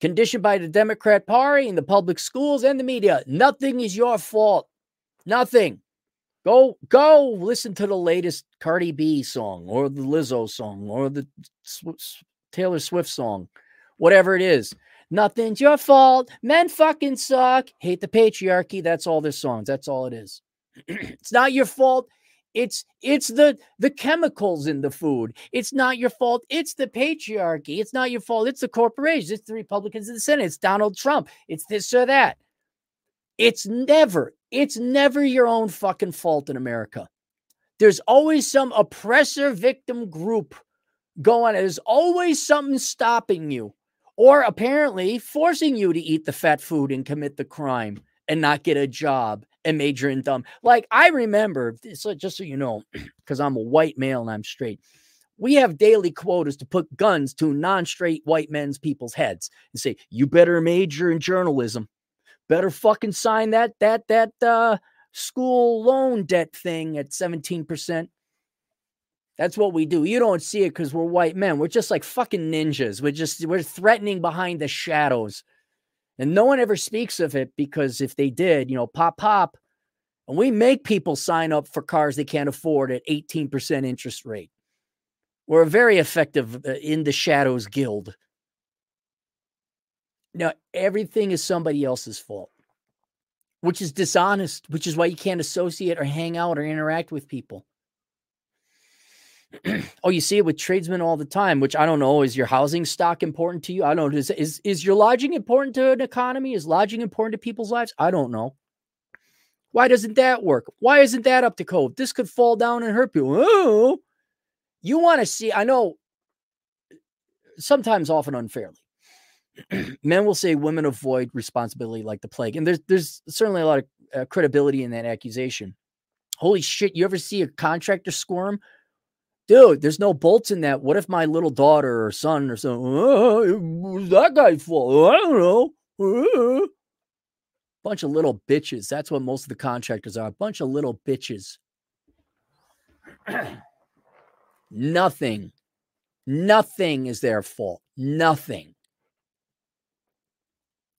Conditioned by the Democrat Party and the public schools and the media. Nothing is your fault. Nothing. Go, go listen to the latest Cardi B song or the Lizzo song or the Taylor Swift song, whatever it is. Nothing's your fault. Men fucking suck. Hate the patriarchy. That's all their songs. That's all it is. it's not your fault. It's it's the the chemicals in the food. It's not your fault. It's the patriarchy. It's not your fault. It's the corporations. It's the Republicans in the Senate. It's Donald Trump. It's this or that. It's never, it's never your own fucking fault in America. There's always some oppressor victim group going. There's always something stopping you or apparently forcing you to eat the fat food and commit the crime and not get a job and major in dumb. Like I remember, so just so you know, because I'm a white male and I'm straight. We have daily quotas to put guns to non-straight white men's people's heads and say, "You better major in journalism. Better fucking sign that that that uh, school loan debt thing at 17%." That's what we do. You don't see it because we're white men. We're just like fucking ninjas. We're just we're threatening behind the shadows. And no one ever speaks of it because if they did, you know, pop pop, and we make people sign up for cars they can't afford at 18% interest rate. We're a very effective uh, in the shadows guild. Now, everything is somebody else's fault, which is dishonest, which is why you can't associate or hang out or interact with people. oh, you see it with tradesmen all the time, which I don't know. Is your housing stock important to you? I don't know. Is, is, is your lodging important to an economy? Is lodging important to people's lives? I don't know. Why doesn't that work? Why isn't that up to code? This could fall down and hurt people. Oh, you want to see, I know sometimes often unfairly. Men will say women avoid responsibility like the plague. And there's there's certainly a lot of uh, credibility in that accusation. Holy shit, you ever see a contractor squirm dude, there's no bolts in that. What if my little daughter or son or something, oh, that guy's fault? I don't know. Uh. Bunch of little bitches. That's what most of the contractors are. A bunch of little bitches. nothing, nothing is their fault. Nothing.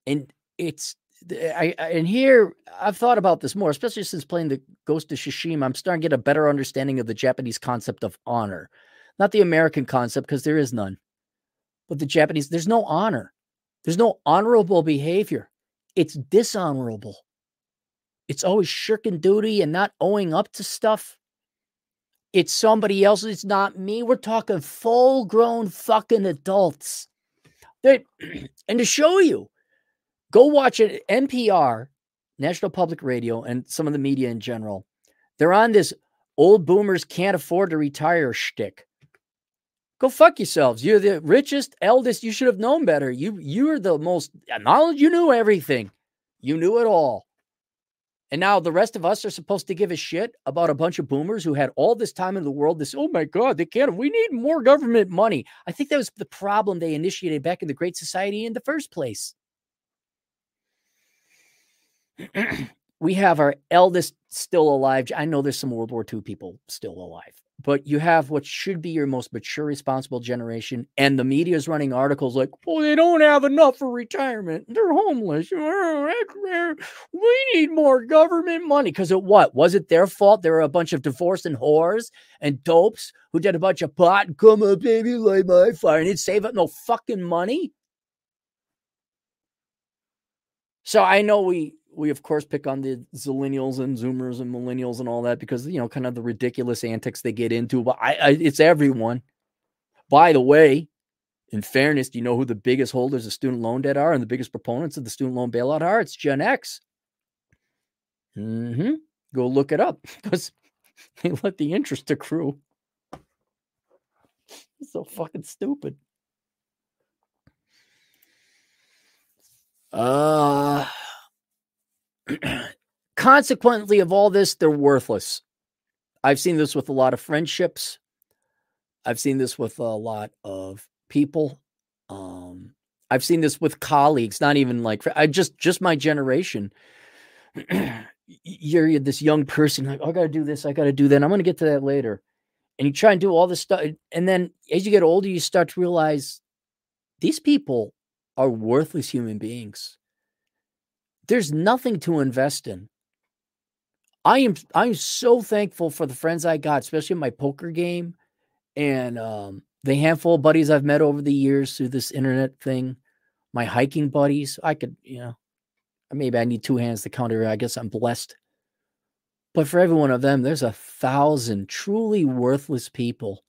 And it's Eh, I, I, and here I've thought about this more, especially since playing the Ghost of Tsushima. I'm starting to get a better understanding of the Japanese concept of honor, not the American concept because there is none, but the Japanese. There's no honor. There's no honorable behavior. It's dishonorable. It's always shirking duty and not owing up to stuff. It's somebody else. It's not me. We're talking full grown fucking adults. That, and to show you, Go watch it. NPR, National Public Radio, and some of the media in general. They're on this old boomers can't afford to retire shtick. Go fuck yourselves. You're the richest, eldest. You should have known better. You you're the most uh, knowledge. You knew everything. You knew it all. And now the rest of us are supposed to give a shit about a bunch of boomers who had all this time in the world. This, oh my God, they can't. We need more government money. I think that was the problem they initiated back in the Great Society in the first place. We have our eldest still alive. I know there's some World War II people still alive, but you have what should be your most mature, responsible generation, and the media is running articles like, "Well, they don't have enough for retirement. They're homeless. We need more government money." Because of what? Was it their fault? There were a bunch of divorced and whores and dopes who did a bunch of pot. Come on, baby, light my fire, and he'd save up no fucking money. So I know we we of course pick on the zillennials and zoomers and millennials and all that because you know kind of the ridiculous antics they get into but I, I, it's everyone. By the way in fairness do you know who the biggest holders of student loan debt are and the biggest proponents of the student loan bailout are? It's gen x. Mm-hmm. go look it up because they let the interest accrue. It's so fucking stupid. Uh consequently of all this, they're worthless. I've seen this with a lot of friendships. I've seen this with a lot of people. Um, I've seen this with colleagues, not even like I just just my generation. you're, this young person, like, oh, I gotta do this, I gotta do that. I'm gonna get to that later. And you try and do all this stuff. And then as you get older, you start to realize these people are worthless human beings there's nothing to invest in. I am I'm so thankful for the friends I got, especially in my poker game and um, the handful of buddies I've met over the years through this internet thing. My hiking buddies, I could, you know, maybe I need two hands to count it. I guess I'm blessed. But for every one of them, there's a thousand truly worthless people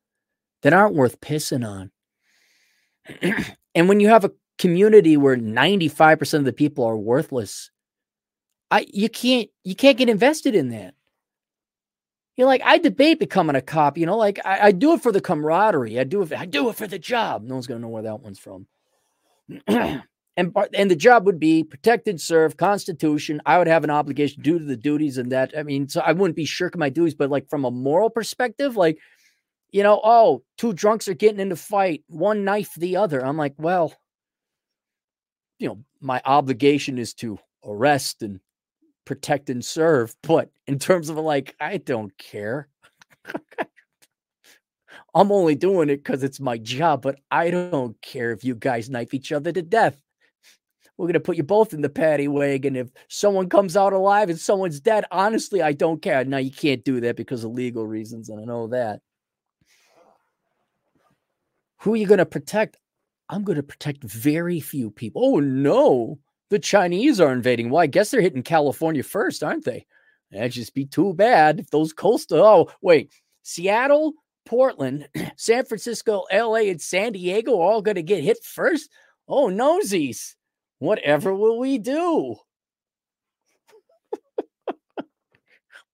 that aren't worth pissing on. and when you have a community where 95% of the people are worthless, I you can't you can't get invested in that. You're like, I debate becoming a cop, you know, like I, I do it for the camaraderie. I do it, I do it for the job. No one's gonna know where that one's from. and and the job would be protected serve Constitution. I would have an obligation due to the duties and that. I mean, so I wouldn't be shirking my duties, but like from a moral perspective, like you know, oh, two drunks are getting in a fight, one knife the other. I'm like, well, you know, my obligation is to arrest and protect and serve. But in terms of like, I don't care. I'm only doing it because it's my job, but I don't care if you guys knife each other to death. We're going to put you both in the paddy wagon. If someone comes out alive and someone's dead, honestly, I don't care. Now, you can't do that because of legal reasons, and I know that. Who are you going to protect? I'm going to protect very few people. Oh, no. The Chinese are invading. Well, I guess they're hitting California first, aren't they? That'd just be too bad if those coastal. Oh, wait. Seattle, Portland, San Francisco, LA, and San Diego are all going to get hit first? Oh, nosies. Whatever will we do?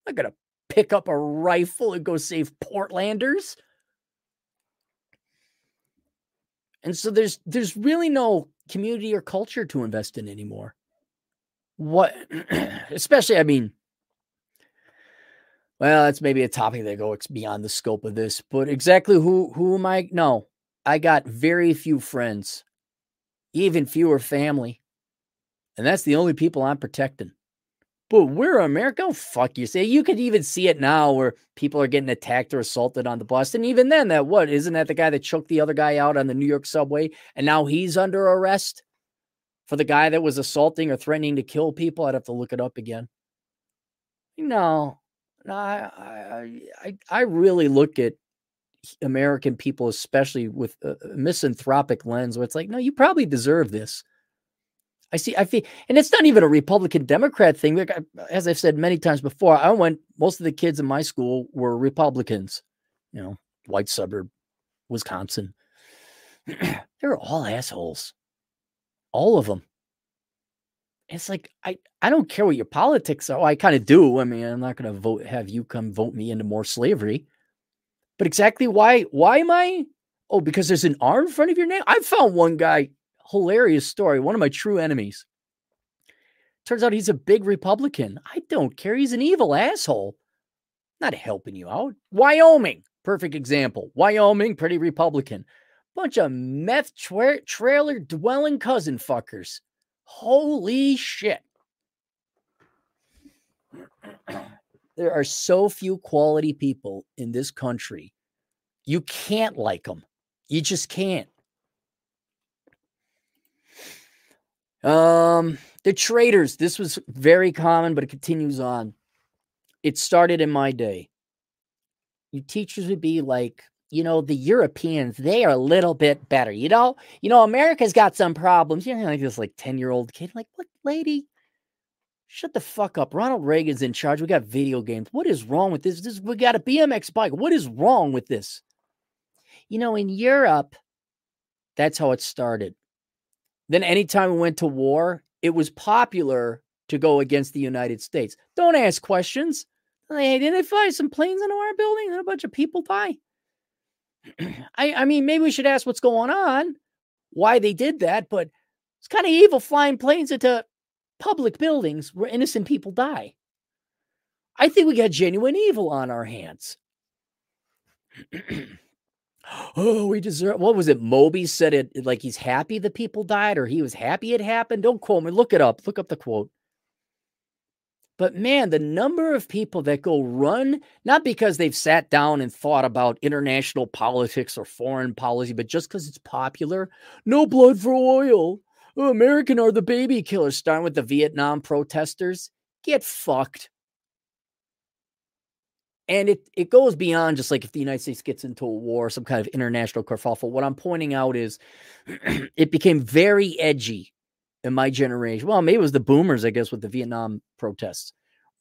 I'm going to pick up a rifle and go save Portlanders. And so there's there's really no community or culture to invest in anymore. What especially I mean well, that's maybe a topic that goes beyond the scope of this, but exactly who who am I? No, I got very few friends, even fewer family, and that's the only people I'm protecting. But we're America. Oh, fuck you. Say you could even see it now where people are getting attacked or assaulted on the bus. And even then, that what isn't that the guy that choked the other guy out on the New York subway? And now he's under arrest for the guy that was assaulting or threatening to kill people. I'd have to look it up again. No, no, I, I, I really look at American people, especially with a misanthropic lens, where it's like, no, you probably deserve this. I see. I feel, and it's not even a Republican Democrat thing. Like I, as I've said many times before, I went. Most of the kids in my school were Republicans. You know, white suburb, Wisconsin. They're all assholes, all of them. It's like I I don't care what your politics are. I kind of do. I mean, I'm not going to vote. Have you come vote me into more slavery? But exactly why? Why am I? Oh, because there's an R in front of your name. I found one guy hilarious story. One of my true enemies. Turns out he's a big Republican. I don't care. He's an evil asshole. Not helping you out. Wyoming, perfect example. Wyoming, pretty Republican. Bunch of meth tra- trailer dwelling cousin fuckers. Holy shit. there are so few quality people in this country. You can't like them. You just can't. Um, the traders. This was very common, but it continues on. It started in my day. You teachers would be like, you know, the Europeans, they are a little bit better. You know, you know, America's got some problems. You know, like this like 10-year-old kid, like, what lady? Shut the fuck up. Ronald Reagan's in charge. We got video games. What is wrong with this? This we got a BMX bike. What is wrong with this? You know, in Europe, that's how it started. Then, anytime we went to war, it was popular to go against the United States. Don't ask questions. Hey, didn't they fly some planes into our building and a bunch of people die? I, I mean, maybe we should ask what's going on, why they did that, but it's kind of evil flying planes into public buildings where innocent people die. I think we got genuine evil on our hands. oh, we deserve. What was it? Moby said it like he's happy the people died, or he was happy it happened. Don't quote me. Look it up. Look up the quote. But man, the number of people that go run, not because they've sat down and thought about international politics or foreign policy, but just because it's popular. No blood for oil. American are the baby killers, starting with the Vietnam protesters. Get fucked. And it, it goes beyond just like if the United States gets into a war, some kind of international kerfuffle. What I'm pointing out is it became very edgy in my generation. Well, maybe it was the boomers, I guess, with the Vietnam protests.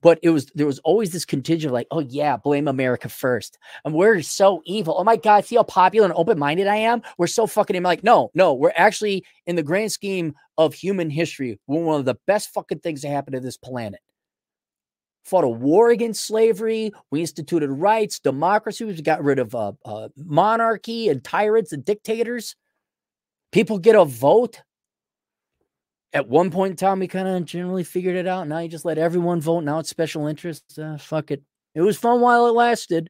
But it was there was always this contingent of like, oh yeah, blame America first. And we're so evil. Oh my God, see how popular and open-minded I am? We're so fucking I'm like, no, no, we're actually in the grand scheme of human history, we're one of the best fucking things to happen to this planet fought a war against slavery. We instituted rights, democracy. We got rid of uh, uh, monarchy and tyrants and dictators. People get a vote. at one point in time, we kind of generally figured it out. Now you just let everyone vote. Now it's special interests. Uh, fuck it. It was fun while it lasted.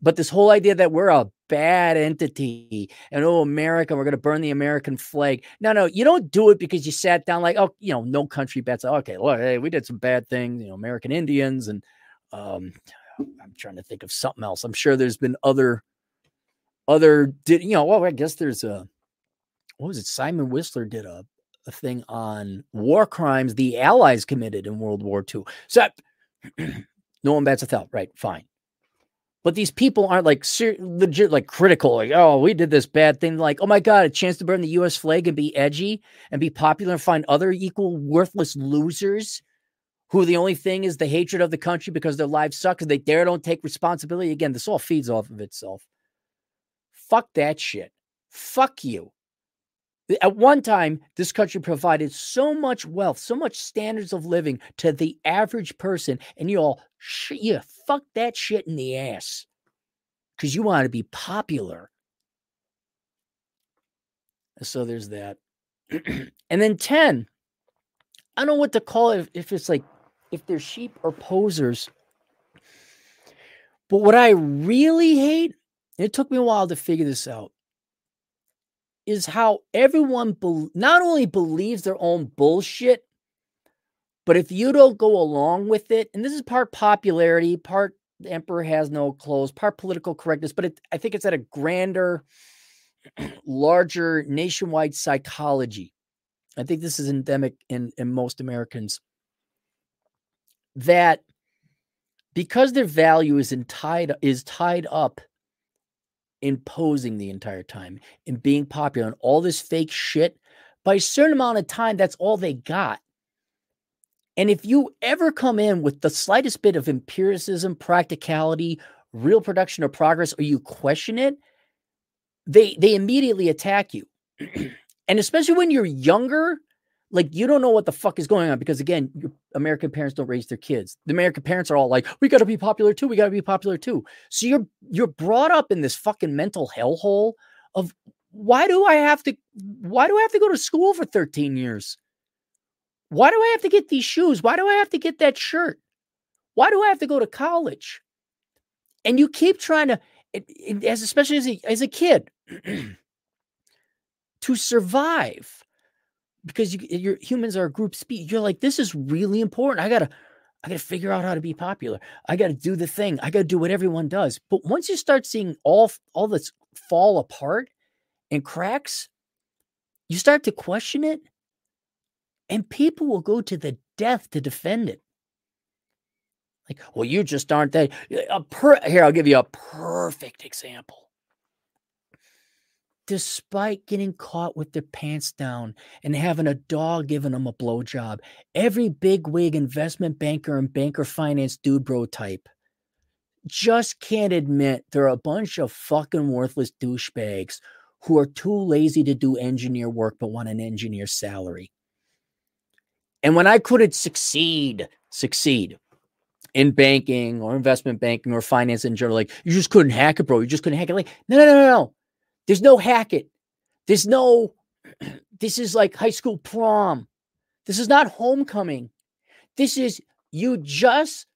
But this whole idea that we're a bad entity and oh america we're going to burn the american flag. No no you don't do it because you sat down like oh you know no country bets. Okay look hey we did some bad things you know american indians and um i'm trying to think of something else. I'm sure there's been other other did you know well i guess there's a what was it? Simon whistler did a, a thing on war crimes the allies committed in world war ii so no one bats a thought right fine but these people aren't like ser- legit, like critical, like, oh, we did this bad thing. Like, oh my God, a chance to burn the US flag and be edgy and be popular and find other equal worthless losers who the only thing is the hatred of the country because their lives suck because they dare don't take responsibility. Again, this all feeds off of itself. Fuck that shit. Fuck you. At one time, this country provided so much wealth, so much standards of living to the average person, and you all, sh- you fuck that shit in the ass because you want to be popular. So there's that. and then 10, I don't know what to call it, if it's like, if they're sheep or posers. But what I really hate, it took me a while to figure this out is how everyone be- not only believes their own bullshit, but if you don't go along with it, and this is part popularity, part the emperor has no clothes, part political correctness, but it, I think it's at a grander, larger nationwide psychology. I think this is endemic in, in most Americans that because their value is tied is tied up imposing the entire time and being popular and all this fake shit, by a certain amount of time, that's all they got. And if you ever come in with the slightest bit of empiricism, practicality, real production or progress, or you question it, they they immediately attack you. and especially when you're younger, like you don't know what the fuck is going on because again, American parents don't raise their kids. The American parents are all like, "We got to be popular too. We got to be popular too." So you're you're brought up in this fucking mental hellhole of why do I have to why do I have to go to school for 13 years? Why do I have to get these shoes? Why do I have to get that shirt? Why do I have to go to college? And you keep trying to as especially as a, as a kid to survive because you, eh, your humans are a group speed. You're like, this is really important. I gotta, I gotta figure out how to be popular. I gotta do the thing. I gotta do what everyone does. But once you start seeing all all this fall apart and cracks, you start to question it, and people will go to the death to defend it. Like, well, you just aren't that. Eh, a per- Here, I'll give you a perfect example despite getting caught with their pants down and having a dog giving them a blowjob. Every big wig investment banker and banker finance dude bro type just can't admit they're a bunch of fucking worthless douchebags who are too lazy to do engineer work but want an engineer salary. And when I couldn't succeed, succeed in banking or investment banking or finance in general, like you just couldn't hack it, bro. You just couldn't hack it. Like, no, no, no, no. There's no hack it. There's no, this is like high school prom. This is not homecoming. This is you just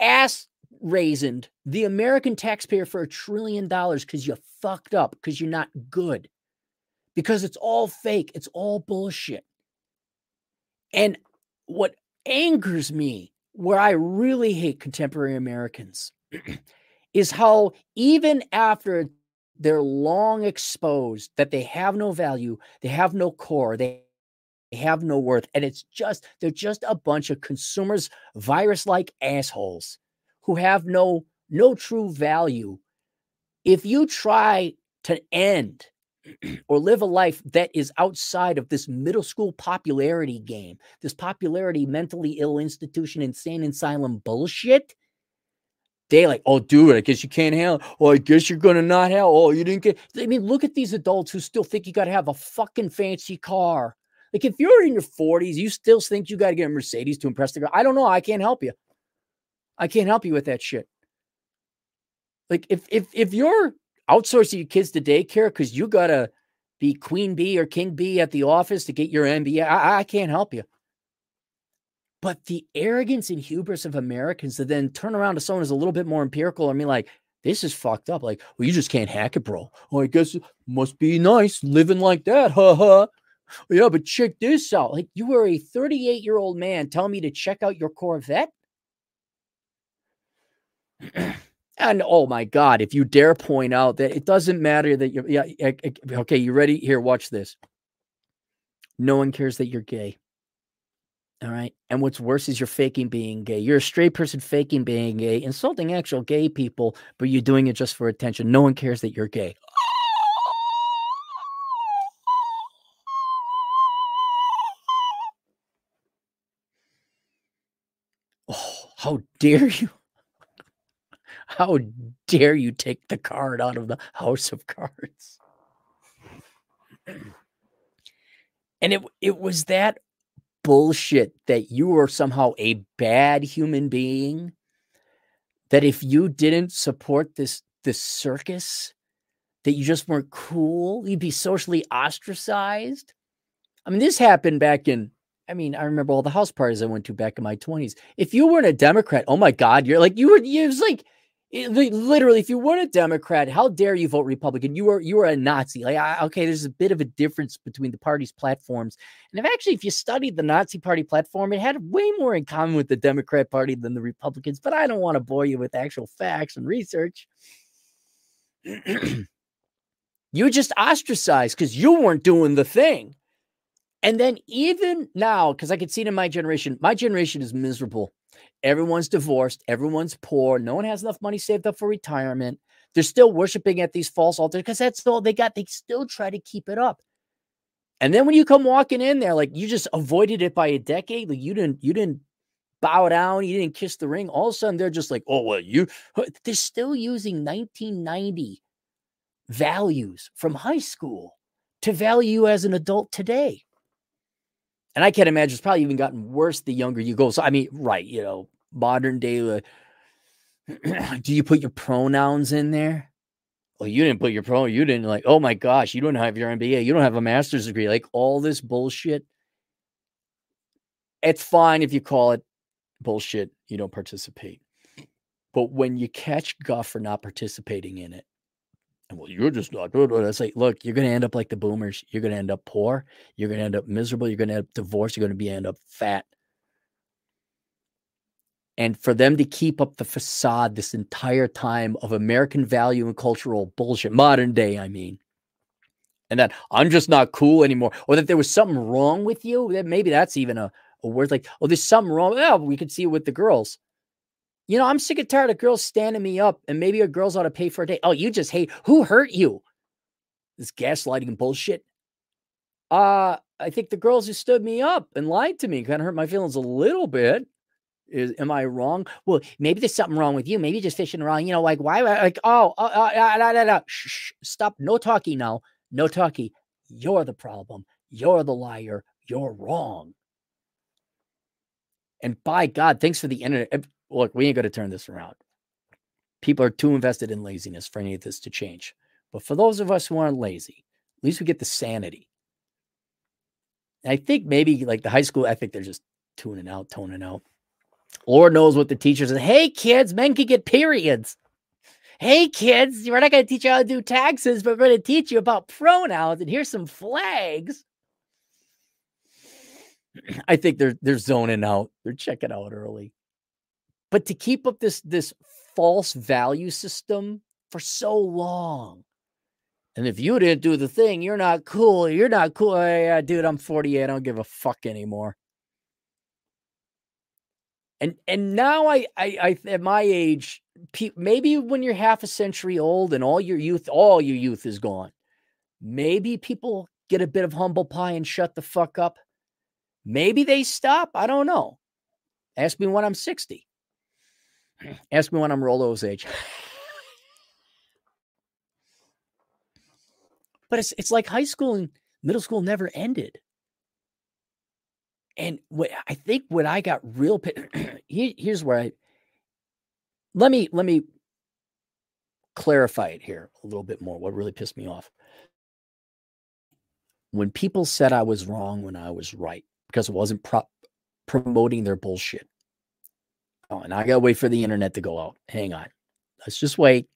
ass raisined the American taxpayer for a trillion dollars because you fucked up, because you're not good, because it's all fake, it's all bullshit. And what angers me, where I really hate contemporary Americans, is how even after they're long exposed that they have no value, they have no core, they have no worth. And it's just, they're just a bunch of consumers, virus like assholes who have no, no true value. If you try to end or live a life that is outside of this middle school popularity game, this popularity mentally ill institution, insane asylum bullshit, they like, oh, dude, I guess you can't handle. Oh, I guess you're gonna not have. Oh, you didn't get. I mean, look at these adults who still think you got to have a fucking fancy car. Like, if you're in your 40s, you still think you got to get a Mercedes to impress the girl. I don't know. I can't help you. I can't help you with that shit. Like, if if if you're outsourcing your kids to daycare because you gotta be queen bee or king bee at the office to get your MBA. I, I can't help you. But the arrogance and hubris of Americans to then turn around to someone who's a little bit more empirical and be like, this is fucked up. Like, well, you just can't hack it, bro. Oh, I guess it must be nice living like that. Ha ha. Yeah, but check this out. Like, you are a 38 year old man telling me to check out your Corvette. and oh my God, if you dare point out that it doesn't matter that you're, yeah, okay, you ready? Here, watch this. No one cares that you're gay. All right. And what's worse is you're faking being gay. You're a straight person faking being gay, insulting actual gay people, but you're doing it just for attention. No one cares that you're gay. Oh, how dare you? How dare you take the card out of the house of cards? And it it was that bullshit that you were somehow a bad human being that if you didn't support this this circus that you just weren't cool you'd be socially ostracized? I mean this happened back in i mean i remember all the house parties i went to back in my 20s if you weren't a democrat oh my god you're like you were it was like literally, if you weren't a Democrat, how dare you vote Republican? You were you were a Nazi. Like, I, okay, there's a bit of a difference between the party's platforms, and if actually, if you studied the Nazi Party platform, it had way more in common with the Democrat Party than the Republicans. But I don't want to bore you with actual facts and research. you just ostracized because you weren't doing the thing. And then even now, because I can see it in my generation, my generation is miserable Everyone's divorced. Everyone's poor. No one has enough money saved up for retirement. They're still worshiping at these false altars because that's all they got. They still try to keep it up. And then when you come walking in there, like you just avoided it by a decade, like you didn't, you didn't bow down, you didn't kiss the ring. All of a sudden, they're just like, oh well, you. They're still using 1990 values from high school to value you as an adult today and I can't imagine it's probably even gotten worse the younger you go. So I mean, right, you know, modern day. Uh, do you put your pronouns in there? Well, you didn't put your pro. You didn't like. Oh my gosh, you don't have your MBA. You don't have a master's degree. Like all this bullshit. It's fine if you call it bullshit. You don't participate. But when you catch guff for not participating in it, well, you're just not good. It's like, look, you're going to end up like the boomers. You're going to end up poor. You're going to end up miserable. You're going to end up divorced. You're going to be end up fat. And for them to keep up the facade this entire time of American value and cultural bullshit, modern day, I mean, and that I'm just not cool anymore, or that there was something wrong with you, that maybe that's even a, a word like, oh, there's something wrong. Yeah, we could see it with the girls. You know, I'm sick and tired of girls standing me up, and maybe a girls ought to pay for a date. Oh, you just hate who hurt you? This gaslighting bullshit. Uh, I think the girls who stood me up and lied to me kind of hurt my feelings a little bit. Is am I wrong? Well, maybe there's something wrong with you. Maybe you're just fishing around. You know, like why? Like oh, uh, uh, uh, shh, shh, stop. No talking now. No talking. You're the problem. You're the liar. You're wrong. And by God, thanks for the internet look, we ain't going to turn this around. People are too invested in laziness for any of this to change. But for those of us who aren't lazy, at least we get the sanity. I think maybe like the high school, I think they're just tuning out, toning out. Lord knows what the teachers say. Hey, kids, men can get periods. Hey, kids, we're not going to teach you how to do taxes, but we're going to teach you about pronouns. And here's some flags. I think they're they're zoning out. They're checking out early. But to keep up this this false value system for so long. And if you didn't do the thing, you're not cool. You're not cool. Yeah, dude, I'm 48. I don't give a fuck anymore. And and now I I, I at my age, maybe when you're half a century old and all your youth, all your youth is gone. Maybe people get a bit of humble pie and shut the fuck up. Maybe they stop. I don't know. Ask me when I'm 60. Ask me when I'm Rollo's age. but it's it's like high school and middle school never ended. And what I think what I got real pissed, here's where I let me let me clarify it here a little bit more. What really pissed me off. when people said I was wrong when I was right because it wasn't pro- promoting their bullshit. Oh, and I got to wait for the internet to go out. Hang on. Let's just wait.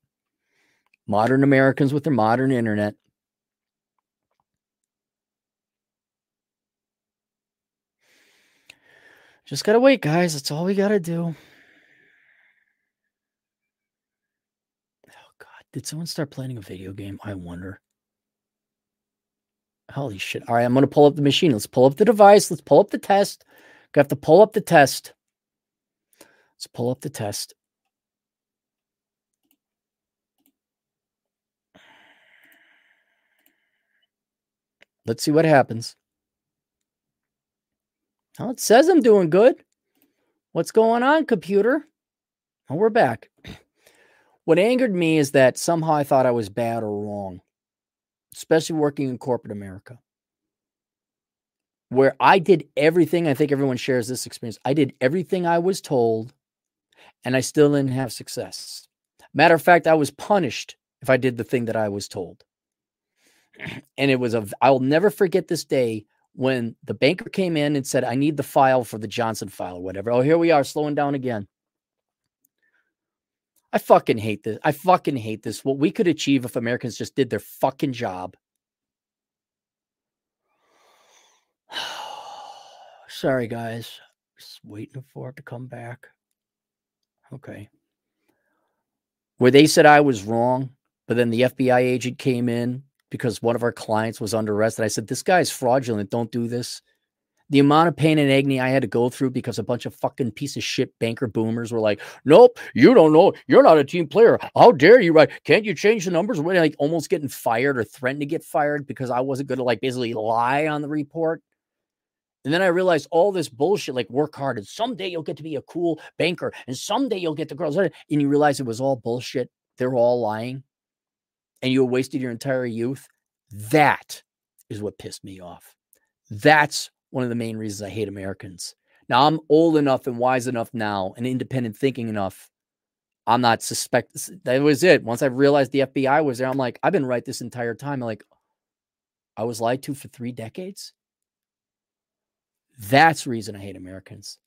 Modern Americans with their modern internet. Just got to wait, guys. That's all we got to do. Oh, God. Did someone start playing a video game? I wonder. Holy shit. All right, I'm going to pull up the machine. Let's pull up the device. Let's pull up the test. Have to pull up the test. Let's pull up the test. Let's see what happens. Oh, it says I'm doing good. What's going on, computer? Oh, we're back. What angered me is that somehow I thought I was bad or wrong especially working in corporate America, where I did everything. I think everyone shares this experience. I did everything I was told, and I still didn't have success. Matter of fact, I was punished if I did the thing that I was told. And it was a, I'll never forget this day when the banker came in and said, I need the file for the Johnson file or whatever. Oh, here we are slowing down again. I fucking hate this. I fucking hate this. What we could achieve if Americans just did their fucking job. Sorry, guys. Just waiting for it to come back. Okay. Where they said I was wrong, but then the FBI agent came in because one of our clients was under arrest. And I said, This guy's fraudulent. Don't do this the amount of pain and agony I had to go through because a bunch of fucking piece of shit banker boomers were like, "Nope, you don't know. You're not a team player. How dare you? Right? Can't you change the numbers?" When like almost getting fired or threatened to get fired because I wasn't going to like basically lie on the report. And then I realized all this bullshit, like work hard, and someday you'll get to be a cool banker, and someday you'll get the girls. And you realize it was all bullshit. They're all lying, and you wasted your entire youth. That is what pissed me off. That's one of the main reasons I hate Americans. Now I'm old enough and wise enough now and independent thinking enough. I'm not suspect. That was it. Once I realized the FBI was there, I'm like, I've been right this entire time. I'm like, I was lied to for three decades. That's reason I hate Americans.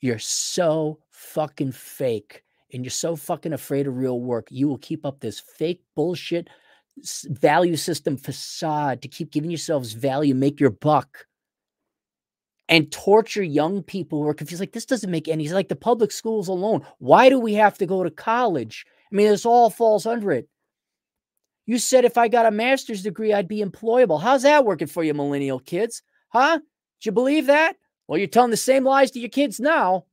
You're so fucking fake and you're so fucking afraid of real work. You will keep up this fake bullshit value system facade to keep giving yourselves value, make your buck and torture young people who are confused. Like, this doesn't make any sense. Like, the public schools alone. Why do we have to go to college? I mean, this all falls under it. You said if I got a master's degree, I'd be employable. How's that working for you, millennial kids? Huh? You believe that? Well, you're telling the same lies to your kids now.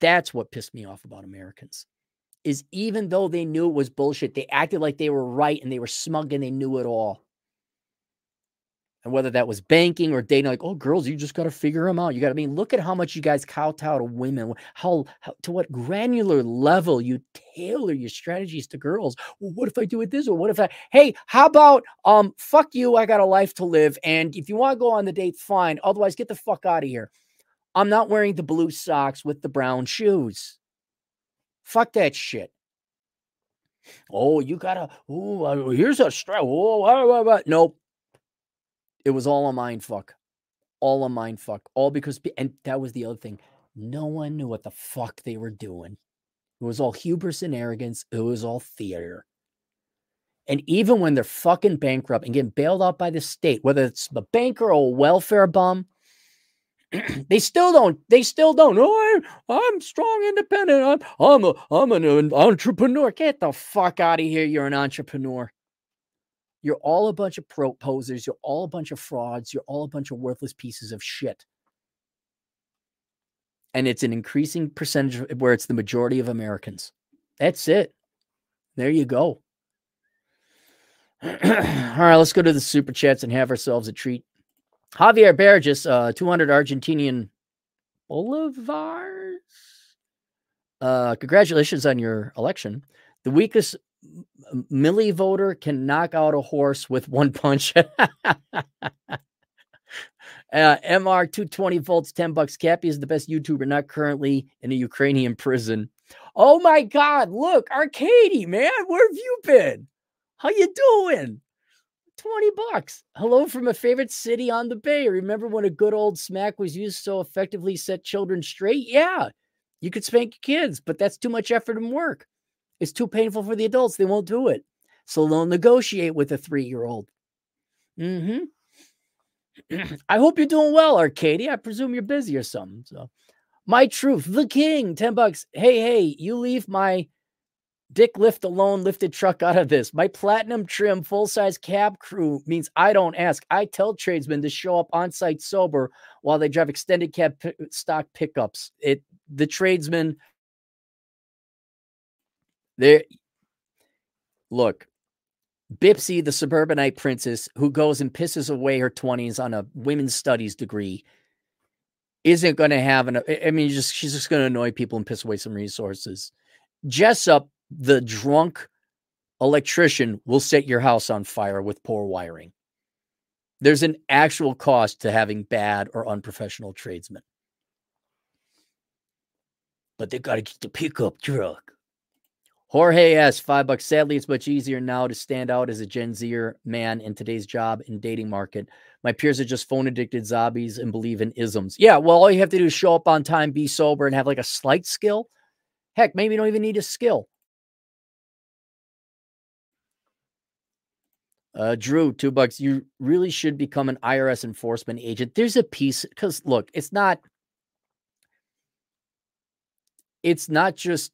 That's what pissed me off about Americans. Is even though they knew it was bullshit, they acted like they were right and they were smug and they knew it all and whether that was banking or dating, like, oh, girls, you just got to figure them out. You got to I mean, look at how much you guys kowtow to women, how, how, to what granular level you tailor your strategies to girls. Well, what if I do it this or what if I, hey, how about, um, fuck you, I got a life to live. And if you want to go on the date, fine. Otherwise, get the fuck out of here. I'm not wearing the blue socks with the brown shoes. Fuck that shit. Oh, you gotta. Oh, here's a strap. Oh, what, what, what. nope. It was all a mind fuck. All a mind fuck. All because, and that was the other thing. No one knew what the fuck they were doing. It was all hubris and arrogance. It was all theater. And even when they're fucking bankrupt and getting bailed out by the state, whether it's a banker or a welfare bum, they still don't. They still don't. Oh, I'm, I'm strong, independent. I'm I'm a I'm an entrepreneur. Get the fuck out of here. You're an entrepreneur. You're all a bunch of pro posers. You're all a bunch of frauds. You're all a bunch of worthless pieces of shit. And it's an increasing percentage where it's the majority of Americans. That's it. There you go. all right, let's go to the super chats and have ourselves a treat. Javier Burgess, uh, 200 Argentinian bolivars. Uh, congratulations on your election. The weakest Milei voter can knock out a horse with one punch. uh, MR 220 volts, 10 bucks. Cappy is the best YouTuber, not currently in a Ukrainian prison. Oh my God. Look, Arcady, man, where have you been? How you doing? 20 bucks. Hello from a favorite city on the bay. Remember when a good old smack was used so effectively set children straight? Yeah, you could spank your kids, but that's too much effort and work. It's too painful for the adults. They won't do it. So they'll negotiate with a three year old. Mm-hmm. I hope you're doing well, Arcadia. I presume you're busy or something. So, my truth, the king, 10 bucks. Hey, hey, you leave my dick lift alone lifted truck out of this. My platinum trim full size cab crew means I don't ask. I tell tradesmen to show up on site sober while they drive extended cab p- stock pickups. It the tradesmen. They look. Bipsy, the suburbanite princess who goes and pisses away her 20s on a women's studies degree, isn't going to have an. I mean, just she's just going to annoy people and piss away some resources. Jessup, the drunk electrician, will set your house on fire with poor wiring. There's an actual cost to having bad or unprofessional tradesmen. But they got to get the pickup truck. Jorge S. Five bucks. Sadly, it's much easier now to stand out as a Gen Zer man in today's job and dating market. My peers are just phone addicted zombies and believe in isms. Yeah, well, all you have to do is show up on time, be sober, and have like a slight skill. Heck, maybe you don't even need a skill. Uh, Drew, two bucks. You really should become an IRS enforcement agent. There's a piece because look, it's not. It's not just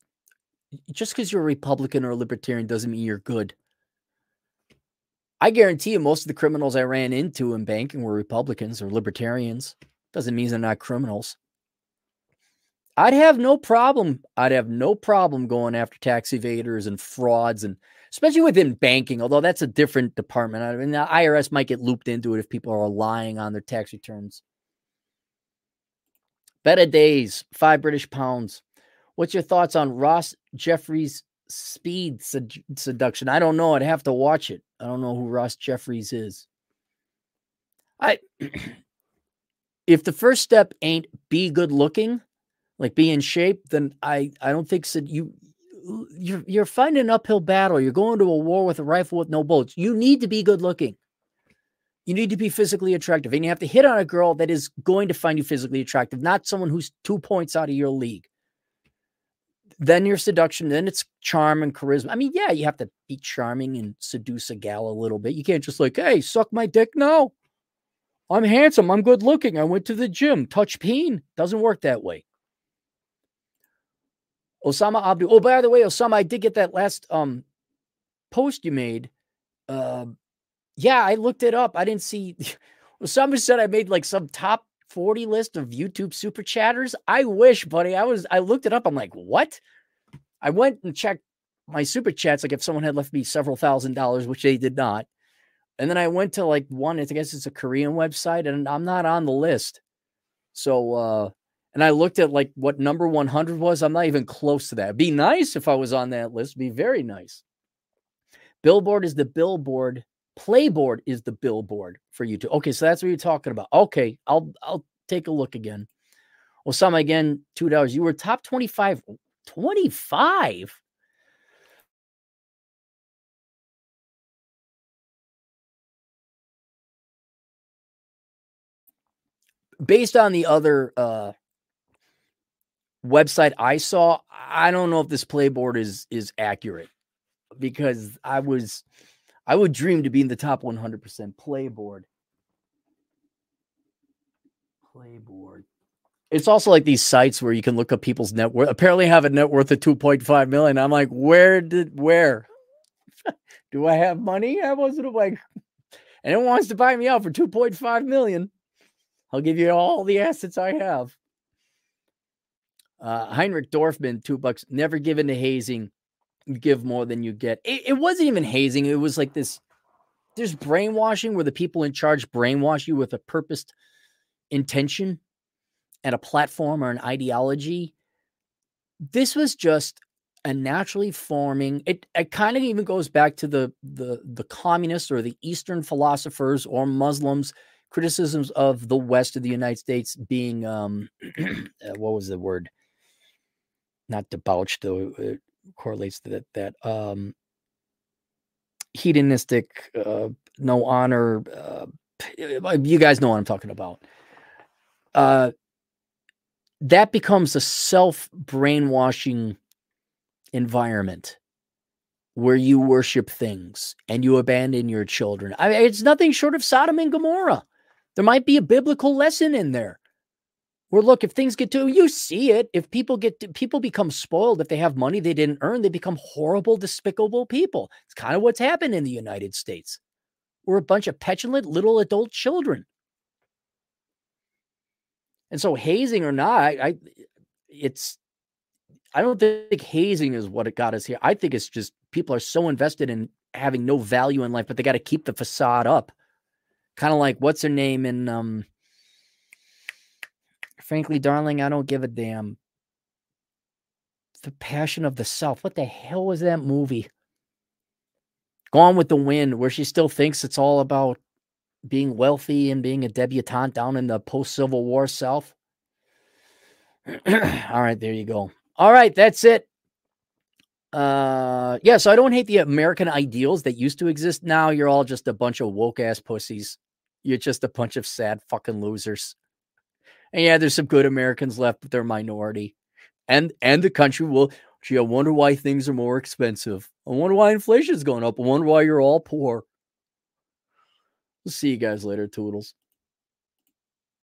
just because you're a Republican or a Libertarian doesn't mean you're good. I guarantee you, most of the criminals I ran into in banking were Republicans or Libertarians. Doesn't mean they're not criminals. I'd have no problem. I'd have no problem going after tax evaders and frauds, and especially within banking. Although that's a different department. I mean, the IRS might get looped into it if people are lying on their tax returns. Better days, five British pounds. What's your thoughts on Ross Jeffries' speed sed- seduction? I don't know. I'd have to watch it. I don't know who Ross Jeffries is. I if the first step ain't be good looking, like be in shape, then I I don't think so. You you're you're fighting an uphill battle. You're going to a war with a rifle with no bullets. You need to be good looking. You need to be physically attractive, and you have to hit on a girl that is going to find you physically attractive, not someone who's two points out of your league then your seduction, then it's charm and charisma. I mean, yeah, you have to be charming and seduce a gal a little bit. You can't just like, hey, suck my dick. No, I'm handsome. I'm good looking. I went to the gym. Touch peen. Doesn't work that way. Osama Abdu. Oh, by the way, Osama, I did get that last um post you made. Uh, yeah, I looked it up. I didn't see. Osama said I made like some top 40 list of YouTube super chatters? I wish, buddy. I was I looked it up. I'm like, what? I went and checked my super chats, like if someone had left me several thousand dollars, which they did not. And then I went to like one, I guess it's a Korean website, and I'm not on the list. So uh and I looked at like what number 100 was. I'm not even close to that. It'd be nice if I was on that list. It'd be very nice. Billboard is the billboard Playboard is the billboard for you YouTube. Okay, so that's what you're talking about. Okay, I'll I'll take a look again. Osama again, two dollars. You were top 25. 25. Based on the other uh website I saw, I don't know if this playboard is is accurate because I was I would dream to be in the top 100% playboard. Playboard. It's also like these sites where you can look up people's net worth. Apparently, have a net worth of 2.5 million. I'm like, where did where? Do I have money? I wasn't like, anyone wants to buy me out for 2.5 million. I'll give you all the assets I have. Uh, Heinrich Dorfman, two bucks. Never given to hazing give more than you get. It, it wasn't even hazing. It was like this. There's brainwashing where the people in charge brainwash you with a purposed intention and a platform or an ideology. This was just a naturally forming. It, it kind of even goes back to the the the communists or the Eastern philosophers or Muslims criticisms of the West of the United States being um uh, what was the word? Not debauched though. Uh, correlates to that that um hedonistic uh no honor. Uh, you guys know what I'm talking about. Uh, that becomes a self brainwashing environment where you worship things and you abandon your children. I it's nothing short of Sodom and Gomorrah. There might be a biblical lesson in there. Where look, if things get to you see it. If people get to, people become spoiled, if they have money they didn't earn, they become horrible, despicable people. It's kind of what's happened in the United States. We're a bunch of petulant little adult children. And so hazing or not, I, I it's I don't think hazing is what it got us here. I think it's just people are so invested in having no value in life, but they got to keep the facade up. Kind of like what's her name in um frankly, darling, I don't give a damn. The Passion of the South. What the hell was that movie? Gone with the Wind, where she still thinks it's all about being wealthy and being a debutante down in the post Civil War South. all right, there you go. All right, that's it. Uh, yeah, so I don't hate the American ideals that used to exist. Now you're all just a bunch of woke ass pussies. You're just a bunch of sad fucking losers. And yeah, there's some good Americans left, but they're minority. And and the country will gee, I wonder why things are more expensive. I wonder why inflation's going up. I wonder why you're all poor. We'll see you guys later, Toodles.